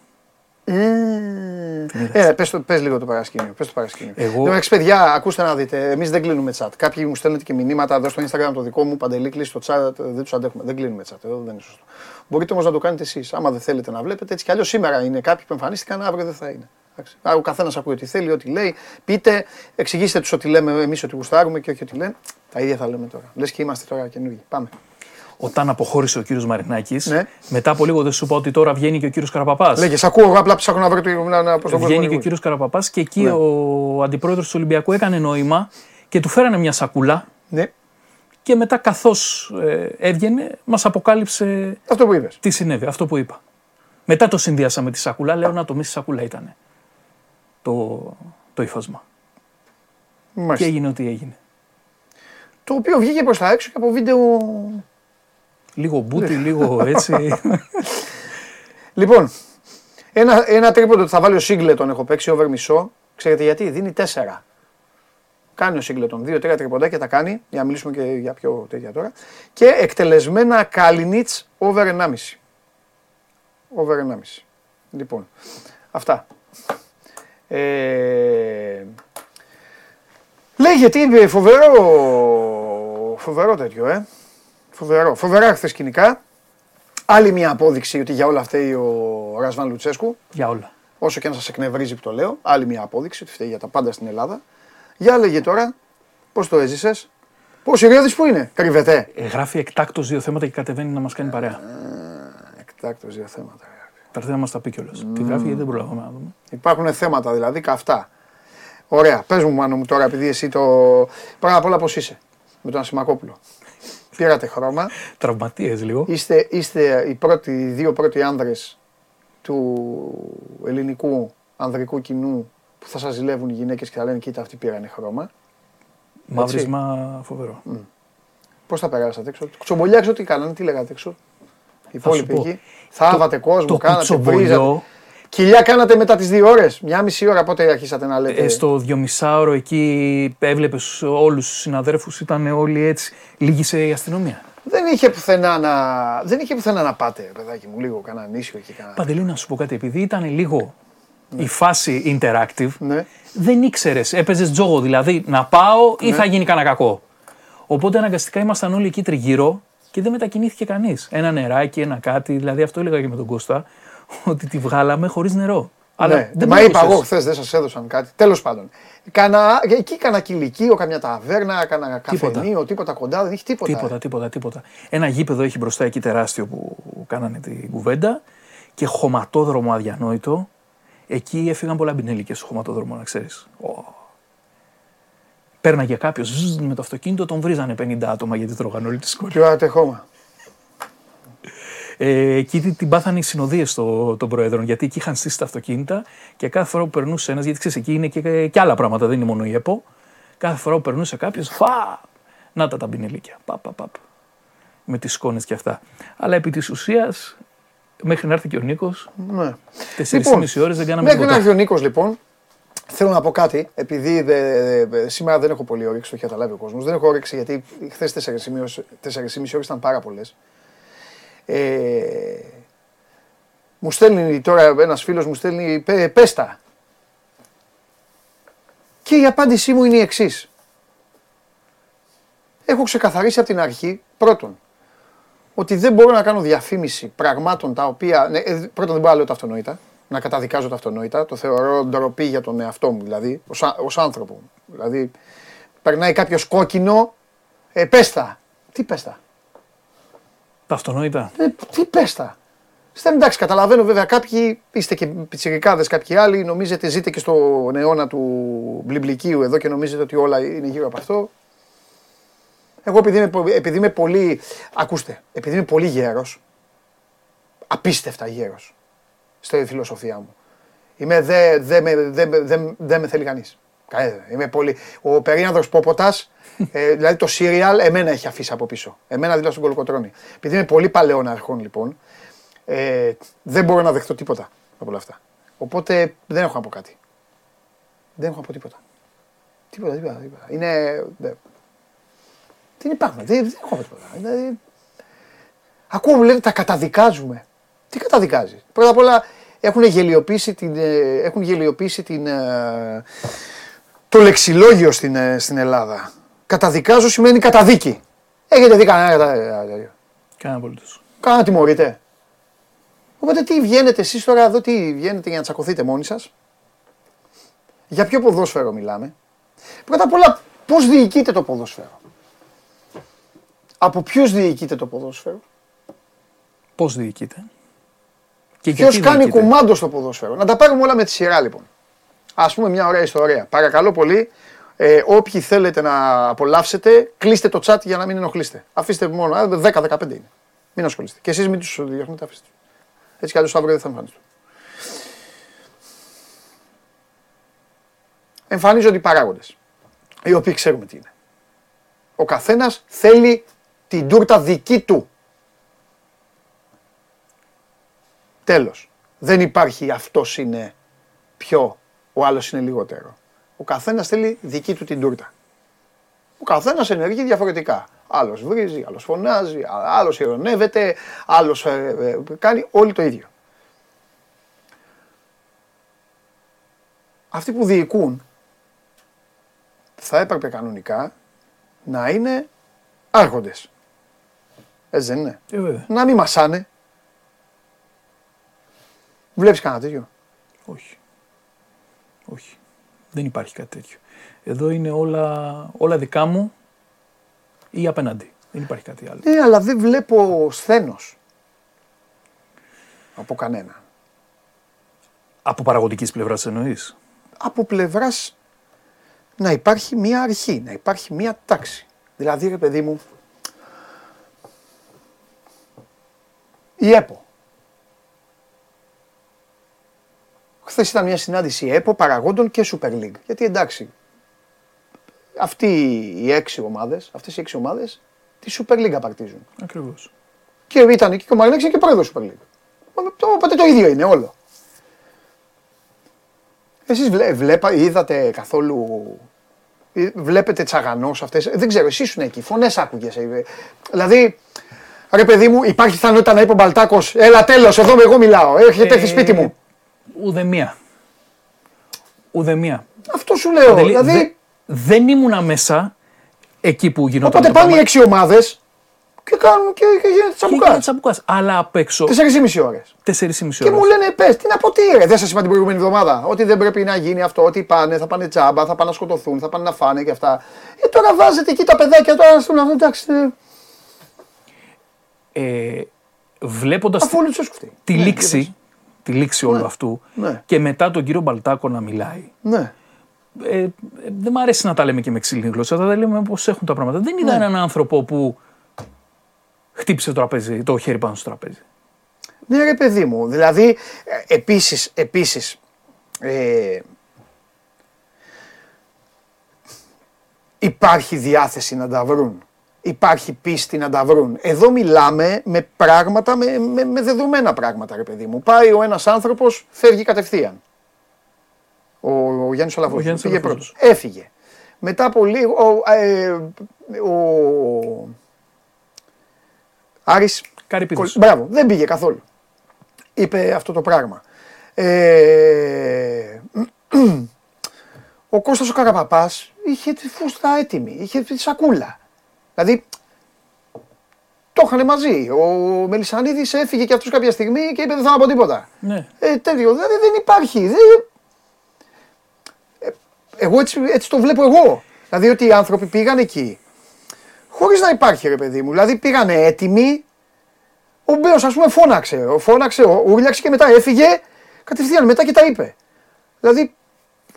Ε, πες, το, πες λίγο το παρασκήνιο. Πες το παρασκήνιο. Εγώ- Εγώ... παιδιά, ακούστε να δείτε. Εμείς δεν κλείνουμε chat. Κάποιοι μου στέλνετε και μηνύματα εδώ στο Instagram το δικό μου. Παντελή, κλείσει το chat. Δεν τους αντέχουμε. Δεν κλείνουμε chat. Εδώ δεν είναι σωστό. Μπορείτε όμως να το κάνετε εσείς. Άμα δεν θέλετε να βλέπετε, έτσι κι αλλιώς σήμερα είναι κάποιοι που εμφανίστηκαν, αύριο δεν θα είναι. Εντάξει. Άρα ο καθένας ακούει ό,τι θέλει, ό,τι λέει. Πείτε, εξηγήστε τους ότι λέμε εμείς ότι γουστάρουμε και όχι ότι λένε. Τα ίδια θα λέμε τώρα. Λες και είμαστε τώρα καινούργοι. Πάμε. Όταν αποχώρησε ο κύριος Μαρινάκης, Ναι. μετά από λίγο δεν σου είπα ότι τώρα βγαίνει και ο κύριος Καραπαπάς. Λέγε, σ' ακούω, εγώ απλά ψάχνω να βρω το. Να, να, πώς το Βγαίνει πω, και ο κύριος Καραπαπάς και εκεί Ναι. ο αντιπρόεδρος του Ολυμπιακού έκανε νόημα και του φέρανε μια σακούλα. Ναι, Και μετά, καθώς ε, έβγαινε, μας αποκάλυψε αυτό που είπες. τι συνέβη, αυτό που είπα. Μετά το συνδυάσα με τη σακούλα, λέω να το μη σακούλα ήταν το, το ύφασμα. Και Μάλιστα. έγινε ό,τι έγινε. Το οποίο βγήκε προς τα έξω και από βίντεο. Λίγο μπούτι, λίγο έτσι. Λοιπόν, ένα, ένα τρίποντο που θα βάλει ο Σίγκλετον έχω παίξει over μισό. Ξέρετε γιατί, δίνει τέσσερα. Κάνει ο Σίγκλετον δύο-τρία τριποντάκια τα κάνει, για να μιλήσουμε και για πιο τέτοια τώρα. Και εκτελεσμένα Καλινίτς over 1,5. Over 1,5. Λοιπόν, αυτά. Ε, λέγε τι είναι φοβερό, φοβερό τέτοιο, ε. Φοβερό. Φοβερά χθες σκηνικά. Άλλη μια απόδειξη ότι για όλα φταίει ο Ρασβάν Λουτσέσκου. για όλα. Όσο και αν σας εκνευρίζει που το λέω. Άλλη μια απόδειξη ότι φταίει για τα πάντα στην Ελλάδα. Για λέγε τώρα, πώς το έζησες; Πώς η Ριώδη που είναι, κρύβεται. Ε, γράφει εκτάκτο δύο θέματα και κατεβαίνει να μας κάνει παρέα. Εκτάκτο δύο θέματα. Θα έρθει να μας τα πει κιόλας. Τι γράφει, γιατί δεν προλαβαίνουμε να δούμε. Υπάρχουν θέματα δηλαδή καυτά. Ωραία, πες μου, Μάνο μου τώρα, επειδή εσύ το. Πρώτα απ' όλα, πώς είσαι με τον Ασημακόπουλο; Πήρατε χρώμα. Τραυματίες λίγο. Είστε, είστε οι, πρώτοι, οι δύο πρώτοι άνδρες του ελληνικού ανδρικού κοινού που θα σας ζηλεύουν οι γυναίκες και θα λένε κοίτα αυτοί πήρανε χρώμα. Μαύρισμα φοβερό. Πώς θα περάσατε έξω; Κουτσομπολιά έξω τι κάνανε, τι λέγατε έξω; Οι Θα σου υπόλοιποι πω. εκεί. Θάβατε κόσμο, το κάνατε, κουτσομπολιό- βρίζατε. Κοιλιά κάνατε μετά τις δύο ώρες; Μια μισή ώρα πότε αρχίσατε να λέτε; Ε, στο δυομισάωρο εκεί έβλεπες όλους τους συναδέρφους, ήταν όλοι έτσι. Λύγησε η αστυνομία. Δεν είχε πουθενά να, δεν είχε πουθενά να πάτε, παιδάκι μου, λίγο κανένα νήσιο εκεί. Κανένα... Παντελή, να σου πω κάτι, επειδή ήταν λίγο η φάση interactive, Ναι. δεν ήξερες. Έπαιζες τζόγο, δηλαδή να πάω ή θα γίνει κανένα κακό. Οπότε αναγκαστικά ήμασταν όλοι εκεί τριγύρω και δεν μετακινήθηκε κανείς. Ένα νεράκι, ένα κάτι. Δηλαδή αυτό έλεγα και με τον Κώστα, ότι τη βγάλαμε χωρίς νερό. Αλλά ναι. δεν Μα είπα μπορούσες. εγώ χθες δεν σας έδωσαν κάτι. Τέλος πάντων. Κάνα, εκεί κάνα κηλικείο, καμιά ταβέρνα, κάνα Τίποτα. καφενείο, τίποτα κοντά, δεν έχει τίποτα. Τίποτα, τίποτα, τίποτα. Ένα γήπεδο έχει μπροστά εκεί τεράστιο που κάνανε την κουβέντα και χωματόδρομο αδιανόητο. Εκεί έφυγαν πολλά μπινέλικες στο χωματόδρομο, να ξέρεις. Πέρναγε κάποιος με το αυτοκίνητο, τον βρίζανε 50 άτομα γιατί τρώγαν όλοι τη κόρη. Πιο ατεχόμα. Ε, εκεί την- την πάθανε οι συνοδείες των των Προέδρων. Γιατί εκεί είχαν στήσει τα αυτοκίνητα και κάθε φορά που περνούσε ένας, γιατί ξέρεις, εκεί είναι και, και άλλα πράγματα, δεν είναι μόνο η ΕΠΟ. Κάθε φορά που περνούσε κάποιος, φα! Να τα τα μπινελίκια. Παπ, παπ, παπ. Με τις σκόνε και αυτά. Αλλά επί της ουσίας, μέχρι να έρθει και ο Νίκος, Ναι. 4,5 ώρες δεν κάναμε Μέχρι να τίποτα. έρθει ο Νίκος, λοιπόν, θέλω να πω κάτι. Επειδή δε- δε- σήμερα δεν έχω πολύ όρεξη, το έχει καταλάβει ο κόσμος. Δεν έχω όρεξη γιατί χθες 4,5 ώρες ήταν πάρα πολλές. Ε, μου στέλνει τώρα ένας φίλος μου στέλνει «Πε- πες τα». Και η απάντησή μου είναι η εξής. Έχω ξεκαθαρίσει από την αρχή, πρώτον, ότι δεν μπορώ να κάνω διαφήμιση πραγμάτων τα οποία. Ναι, ε, πρώτον, δεν μπορώ να λέω τα αυτονόητα. Να καταδικάζω τα αυτονόητα. Το θεωρώ ντροπή για τον εαυτό μου, δηλαδή, ως άνθρωπο. Δηλαδή, περνάει κάποιος κόκκινο. Ε, πες τα. Τι πες τα. Τα αυτονόητα. Ε, τι πες τα. Στην εντάξει, καταλαβαίνω βέβαια κάποιοι, είστε και πιτσιρικάδες κάποιοι άλλοι, νομίζετε ζείτε και στον αιώνα του μπλιμπλικίου εδώ και νομίζετε ότι όλα είναι γύρω από αυτό. Εγώ επειδή είμαι, πο- επειδή είμαι πολύ, ακούστε, επειδή είμαι πολύ γέρος, απίστευτα γέρος, στη φιλοσοφία μου. Είμαι, δε, δε, με- δε, με- δε, δε με θέλει κανείς. Κανένα. Είμαι πολύ. Ο περίανδρος Πόποτας, ε, δηλαδή το σύριαλ, εμένα έχει αφήσει από πίσω. Εμένα δηλαδή στον κολοκοτρώνη. Επειδή είμαι πολύ παλαιών αρχών λοιπόν, ε, δεν μπορώ να δεχτώ τίποτα από όλα αυτά. Οπότε δεν έχω να πω κάτι. Δεν έχω να πω τίποτα. Τίποτα, τίποτα. τίποτα. Είναι. δε- Δεν υπάρχουν. Δεν, δεν έχω να πω τίποτα. Δηλαδή, ακούω μου λένε τα καταδικάζουμε. Τι καταδικάζεις; Πρώτα απ' όλα έχουν γελιοποιήσει την, ε, έχουν γελιοποιήσει την, ε, το λεξιλόγιο στην, ε, στην Ελλάδα. Καταδικάζω σημαίνει καταδίκη. Έχετε δει κανένα κατα- Κάνα απολύτως. Κάνα τιμωρείτε. Οπότε τι βγαίνετε εσείς τώρα εδώ, τι βγαίνετε για να τσακωθείτε μόνοι σας; Για ποιο ποδόσφαιρο μιλάμε; Πρώτα απ' όλα πώς διοικείτε το ποδόσφαιρο; Από ποιους διοικείτε το ποδόσφαιρο; Πώς διοικείται. Και Ποιος γιατί κάνει διοικείται. κουμάντο στο ποδόσφαιρο; Να τα πάρουμε όλα με τη σειρά λοιπόν. Α πούμε μια ωραία ιστορία. Παρακαλώ πολύ, ε, όποιοι θέλετε να απολαύσετε, κλείστε το chat για να μην ενοχλείστε. Αφήστε μόνο, α, 10-15 είναι. Μην ασχολείστε. Και εσείς μην τους διώχνετε, αφήστε τους. Έτσι κι αλλιώς αύριο δεν θα εμφανιστούν. Εμφανίζονται οι παράγοντες. Οι οποίοι ξέρουμε τι είναι. Ο καθένας θέλει την τούρτα δική του. Τέλος. Δεν υπάρχει αυτός είναι πιο, ο άλλος είναι λιγότερο. Ο καθένας θέλει δική του την τούρτα. Ο καθένας ενεργεί διαφορετικά. Άλλος βρίζει, άλλος φωνάζει, α- άλλος ειρωνεύεται, άλλος ε, ε, κάνει όλοι το ίδιο. Αυτοί που διοικούν θα έπρεπε κανονικά να είναι άρχοντες. Έτσι δεν είναι; Ε, βέβαια. Να μην μασάνε. Βλέπεις κανένα τέτοιο; Όχι. Όχι. Δεν υπάρχει κάτι τέτοιο. Εδώ είναι όλα, όλα δικά μου ή απέναντι. Δεν υπάρχει κάτι άλλο. Ναι, αλλά δεν βλέπω σθένος. Από κανένα. Από παραγωγικής πλευράς εννοείς; Από πλευράς να υπάρχει μία αρχή, να υπάρχει μία τάξη. Δηλαδή, ρε παιδί μου, η ΕΠΟ. Χθες ήταν μια συνάντηση ΕΠΟ παραγόντων και Super League. Γιατί εντάξει, αυτοί οι έξι ομάδες, αυτές οι έξι ομάδες, τη Super League απαρτίζουν. Ακριβώς. Και ήταν εκεί και ο Μαρινέξ και πρόεδρος Super League. Το- Οπότε το ίδιο είναι όλο. Εσείς βλέ, βλέπα, είδατε καθόλου, ε, βλέπετε τσαγανός αυτές, δεν ξέρω, εσείς ήσουν εκεί, φωνές άκουγες. ε, Δηλαδή, ρε παιδί μου, υπάρχει πιθανότητα να είπε ο Μπαλτάκος, έλα τέλος, εδώ εγώ μιλάω, έχετε έρθει σπίτι μου. Ουδεμία. Ουδεμία. Αυτό σου λέω, Παντελή, δηλαδή, δε- δεν ήμουνα μέσα εκεί που γινόταν. οπότε το πάνε οι πράγμα. έξι ομάδες και κάνουν και, και γίνεται Και έγινε τσαμπουκάς. τσαμπουκάς. Αλλά απ' έξω. Τέσσερις ή μισή ώρες. 4,5 Και ώρε. μου λένε πες, τι να πω, τι ρε, δεν σας είπα την προηγούμενη εβδομάδα. Ότι δεν πρέπει να γίνει αυτό, ότι πάνε, θα πάνε τζάμπα, θα πάνε να σκοτωθούν, θα πάνε να φάνε και αυτά. Ε, τώρα βάζετε εκεί τα παιδάκια τώρα στον αυτό, εντάξει. ε, Ε, Βλέποντας Αφού όλοι τους έσκουφτεί. τη Ναι, λήξη, τη λήξη όλου αυτού Ναι. και μετά τον κύριο Μπαλτάκο να μιλάει. Ναι. Ε, ε, δεν μ' αρέσει να τα λέμε και με ξύλινη γλώσσα, θα τα λέμε πώ έχουν τα πράγματα. Δεν Ναι. είδα έναν άνθρωπο που χτύπησε το τραπέζι, το χέρι πάνω στο τραπέζι. Ναι, ρε παιδί μου. Δηλαδή, ε, επίσης, επίσης, ε, υπάρχει διάθεση να τα βρουν. Υπάρχει πίστη να τα βρουν. Εδώ μιλάμε με πράγματα, με, με, με δεδομένα πράγματα, ρε παιδί μου. Πάει ο ένας άνθρωπος, φεύγει κατευθείαν. Ο, ο Γιάννης Ολαβός Γιάννης πήγε Ολαβός. πρώτος. Έφυγε. Μετά από λίγο, ο, ε, ο Άρης Καρυπίδης. Κολ- Μπράβο, δεν πήγε καθόλου. Είπε αυτό το πράγμα. Ε, ο Κώστας ο Καραπαπάς είχε τη φούστα έτοιμη, είχε τη σακούλα. Δηλαδή, το είχαν μαζί. Ο Μελισανίδης έφυγε και αυτός κάποια στιγμή και είπε δεν θα πω τίποτα. Ναι. Ε, τέτοιο, δηλαδή δεν υπάρχει. Δεν... Ε, εγώ έτσι, έτσι το βλέπω εγώ. Δηλαδή ότι οι άνθρωποι πήγαν εκεί χωρίς να υπάρχει ρε παιδί μου. Δηλαδή πήγανε έτοιμοι, ο Μπέος ας πούμε φώναξε, ο- φώναξε, ο- ούρλιαξε και μετά έφυγε κατευθείαν μετά και τα είπε. Δηλαδή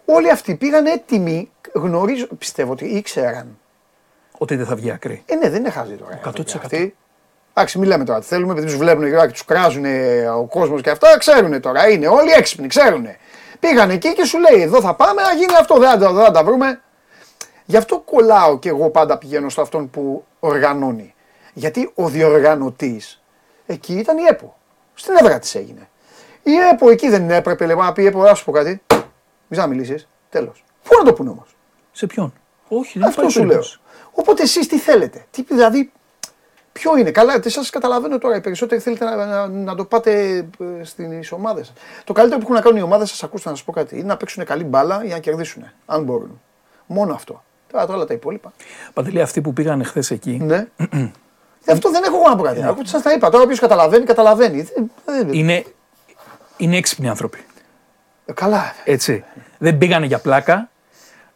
όλοι αυτοί πήγαν έτοιμοι, γνωρίζω, πιστεύω ότι ήξεραν. Ότι δεν θα βγει άκρη. Ε, ναι, δεν είναι χαζοί τώρα. οι 100%. άνθρωποι αυτοί. Εντάξει, μην λέμε τώρα τι θέλουμε, επειδή τους βλέπουν και τους κράζουν ο κόσμος και αυτά, ξέρουν τώρα. Είναι όλοι έξυπνοι, ξέρουν. Πήγαν εκεί και σου λέει: Εδώ θα πάμε, να γίνει αυτό, δεν θα, τα- δεν θα τα βρούμε. Γι' αυτό κολλάω και εγώ πάντα πηγαίνω στο αυτόν που οργανώνει. Γιατί ο διοργανωτής εκεί ήταν η ΕΠΟ. Στην έδρα της έγινε. Η ΕΠΟ εκεί δεν έπρεπε λέει, να πει: ΕΠΟ, να σου πω κάτι. Μη να μιλήσεις. Τέλος. Πού να το πούνε όμως; Σε ποιον; Όχι, δεν Αυτό υπάρχει σου λέω. Περίπτωση. Οπότε εσείς τι θέλετε; Τι, δηλαδή, ποιο είναι; Καλά, σας καταλαβαίνω τώρα. Οι περισσότεροι θέλετε να, να, να το πάτε ε, στι ομάδες σα. Το καλύτερο που έχουν να κάνουν οι ομάδες σας, ακούστε να σας πω κάτι, είναι να παίξουν καλή μπάλα για να κερδίσουν. Αν μπορούν. Μόνο αυτό. Τώρα όλα τα υπόλοιπα. Παντελή, αυτοί που πήγαν χθες εκεί Ναι. Γι' αυτό δεν έχω εγώ να πω κάτι. Ακούτε, σας τα είπα. Τώρα όποιος καταλαβαίνει, καταλαβαίνει. Δεν- δεν- είναι, είναι έξυπνοι άνθρωποι. Ε, Καλά. Έτσι. Δεν πήγανε για πλάκα.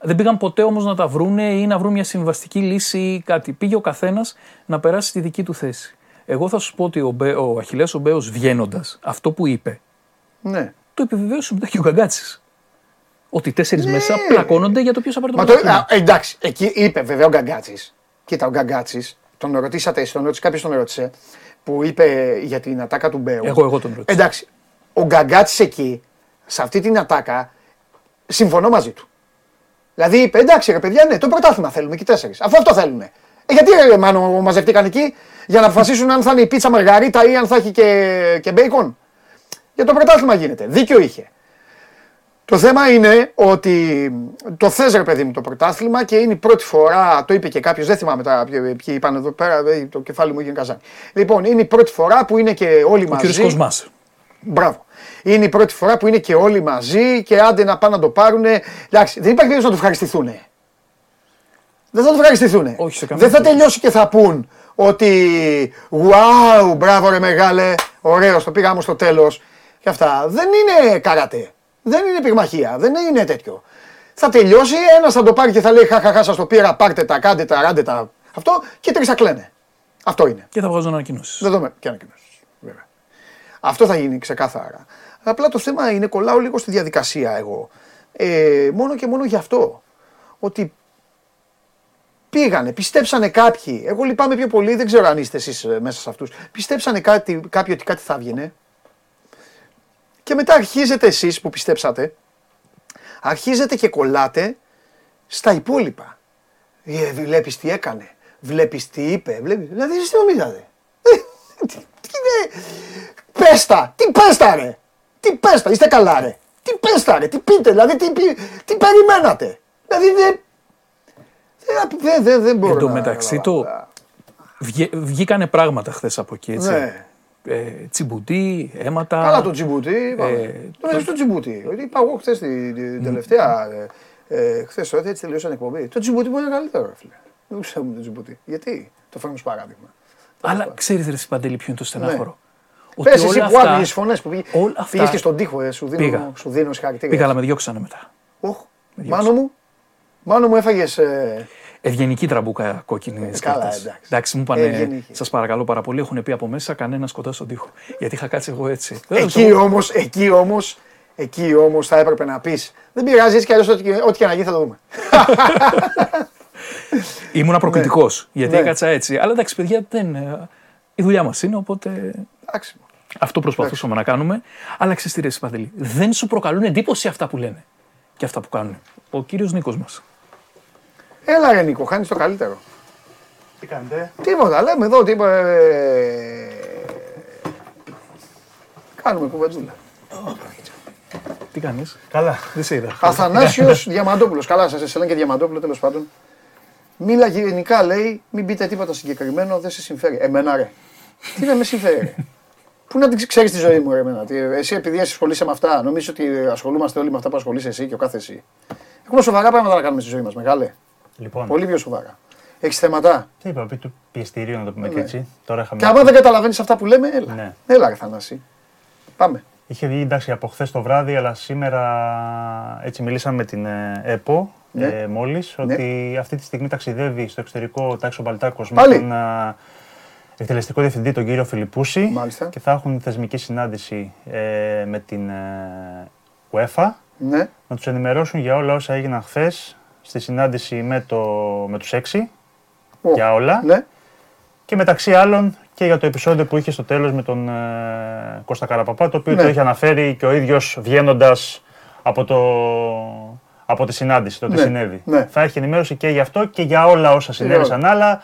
Δεν πήγαν ποτέ όμως να τα βρούνε ή να βρουν μια συμβαστική λύση ή κάτι. Πήγε ο καθένας να περάσει στη δική του θέση. Εγώ θα σου πω ότι ο, Μπέ, ο Αχιλέας ο Μπέος βγαίνοντας αυτό που είπε, Ναι. το επιβεβαίωσε μετά και ο Γκαγκάτσης. Ότι τέσσερις Ναι. μέσα πλακώνονται για το ποιος θα πάρει το Μα το, πρωτάθλημα. α, εντάξει, εκεί είπε βέβαια ο Γκαγκάτσης. Κοίτα, ο Γκαγκάτσης, τον ρωτήσατε, τον ρώτησε, κάποιος τον ρώτησε, που είπε για την ατάκα του Μπέου. Εγώ- εγώ τον ρώτησα. Εντάξει, ο Γκαγκάτσης εκεί, σε αυτή την ατάκα, συμφωνώ μαζί του. Δηλαδή είπε, εντάξει ρε παιδιά, ναι, το πρωτάθλημα θέλουμε και οι τέσσερις. Αφού αυτό θέλουν. Ε, γιατί ρε μάνο μαζευτήκαν εκεί, για να αποφασίσουν αν θα είναι η πίτσα μαργαρίτα ή αν θα έχει και, και μπέικον. Για το πρωτάθλημα γίνεται. Δίκιο είχε. Το θέμα είναι ότι το θες ρε παιδί μου το πρωτάθλημα και είναι η πρώτη φορά, το είπε και κάποιος, δεν θυμάμαι τώρα ποιοι ποιοι είπαν εδώ πέρα, ε, το κεφάλι μου έγινε καζάνι. Λοιπόν, είναι η πρώτη φορά που είναι και όλοι Ο μαζί. κ. Κοσμάς. Μπράβο. Είναι η πρώτη φορά που είναι και όλοι μαζί και άντε να πάνε να το πάρουν. Εντάξει, δεν υπάρχει περίπτωση να το ευχαριστηθούν. Δεν θα το ευχαριστηθούν. Όχι, σε καμία Δεν θα περίπτωση. τελειώσει και θα πούν ότι Wow, μπράβο ρε μεγάλε, ωραίος, το πήγαμε στο τέλος. Και αυτά. Δεν είναι καρατέ. Δεν είναι πυγμαχία. Δεν είναι τέτοιο. Θα τελειώσει, ένας θα το πάρει και θα λέει Χαχαχά, σας το πήρα, πάρτε τα, κάντε τα, ράντε τα. Αυτό και τρεις θα κλαίνε. Αυτό είναι. Και θα βγάζουν ανακοινώσεις. Δεδομένο. Και ανακοινώσεις. Βέβαια. Αυτό θα γίνει ξεκάθαρα. Απλά το θέμα είναι, κολλάω λίγο στη διαδικασία εγώ. Ε, μόνο και μόνο γι' αυτό. Ότι πήγανε, πιστέψανε κάποιοι. Εγώ λυπάμαι πιο πολύ, δεν ξέρω αν είστε εσείς μέσα σε αυτούς. Πιστέψανε κάτι, κάποιοι ότι κάτι θα έβγαινε. Και μετά αρχίζετε εσείς που πιστέψατε, αρχίζετε και κολλάτε στα υπόλοιπα. Ε, βλέπεις τι έκανε, βλέπεις τι είπε, βλέπεις... Δηλαδή εσείς τι νομίζατε; Ε, τι, τι είναι... Πες τα, τι πες τα ρε, τι πες τα, είστε καλά ρε. Τι πες τα ρε, τι πείτε, δηλαδή τι, τι, τι περιμένατε. Δηλαδή δεν... Δεν, δεν, δεν, δεν μπορώ Εν τω να- μεταξύ το. Βγε- Βγήκανε πράγματα χθες από εκεί, έτσι. Ναι. Ε, τσιμπουτί, αίματα. Καλά το Τζιμπούτι. Ε, το μέσα στο Τζιμπούτι. Ότι είπα εγώ χθες την, την τελευταία. Ε, ε, χθες τώρα έτσι τελειώσαν εκπομπή. Το Τζιμπούτι μου είναι καλύτερο, ρε φίλε. Δεν ξέρουμε το Τζιμπούτι. Γιατί; Το φέρνουμε ως παράδειγμα. Αλλά ξέρεις, Ρε Παντελή, ποιο είναι το στενάχωρο. Πες εσύ που άκουγες φωνές που πήγε. όλα αυτά- Πήγες και στον τοίχο, ε, σου δίνω, Πήγα. σου δίνω συγχαρητήρια. Πήγα, αλλά με διώξανε μετά. Οχ, μάνο μου, μάνο μου έφαγες. Ε, Ευγενική τραμπούκα κόκκινη. καλά, εντάξει. εντάξει, μου Ευγενική. είπανε, σας παρακαλώ πάρα πολύ, έχουν πει από μέσα κανένας κοντά στον τοίχο. Γιατί είχα κάτσει εγώ έτσι. εκεί όμως, εκεί όμως, εκεί όμως θα έπρεπε να πεις. Δεν πειράζει έτσι κι αλλιώς ό,τι, ό,τι και να γίνει θα το δούμε. Ήμουνα προκλητικός. Γιατί Ναι. έκατσα έτσι. Αλλά εντάξει, παιδιά, δεν, ε, η δουλειά μας είναι, οπότε. Εντάξει. Αυτό προσπαθούσαμε να κάνουμε. Αλλά ξέρεις τι, ρε εσύ, Παντελή, δεν σου προκαλούν εντύπωση αυτά που λένε και αυτά που κάνουν. Ο κύριος Νίκος μας. Έλα ρε Νίκο, χάνεις το καλύτερο. Τι κάνετε; Τίποτα, λέμε εδώ τίποτα. ε, Κάνουμε κουβεντούλα. Τι κάνεις, Καλά. δεν σε είδα. Αθανάσιος Διαμαντόπουλος. Καλά, σας σε λένε και Διαμαντόπουλο τέλος πάντων. Μίλα γενικά λέει, μην πείτε τίποτα συγκεκριμένο, δεν σε συμφέρει. Εμένα ρε. Τι να με συμφέρει. Ρε. Πού να την ξέρεις τη ζωή μου, ρε, εμένα. Τι, Εσύ επειδή ασχολείσαι με αυτά, νομίζω ότι ασχολούμαστε όλοι με αυτά που ασχολείσαι εσύ και ο κάθε εσύ. Έχουμε σοβαρά πράγματα να κάνουμε στη ζωή μας, μεγάλε. Λοιπόν, Πολύ πιο σοβαρά. Έχεις θέματα; τι είπα, πει του πιεστηρίου να το πούμε και Ναι. έτσι. Τώρα είχαμε. Και άμα δεν καταλαβαίνεις αυτά που λέμε, έλα. Ναι. Έλα, ρε Θανάση. Πάμε. Είχε βγει εντάξει από χθες το βράδυ, αλλά σήμερα έτσι μιλήσαμε με την ε, ΕΠΟ Ναι. ε, μόλις ότι αυτή τη στιγμή ταξιδεύει στο εξωτερικό ο Τάξο Μπαλτάκος με Πάλι. τον α, εκτελεστικό διευθυντή, τον κύριο Φιλιππούση. Μάλιστα. Και θα έχουν θεσμική συνάντηση ε, με την ε, UEFA Ναι. να τους ενημερώσουν για όλα όσα έγιναν χθες στη συνάντηση με, το, με τους έξι Ω, για όλα Ναι. και μεταξύ άλλων και για το επεισόδιο που είχε στο τέλος με τον ε, Κώστα Καραπαπά το οποίο Ναι. το είχε αναφέρει και ο ίδιος βγαίνοντας από, το, από τη συνάντηση, το τι Ναι, συνέβη. ναι. Θα έχει ενημέρωση και για αυτό και για όλα όσα συνέβησαν άλλα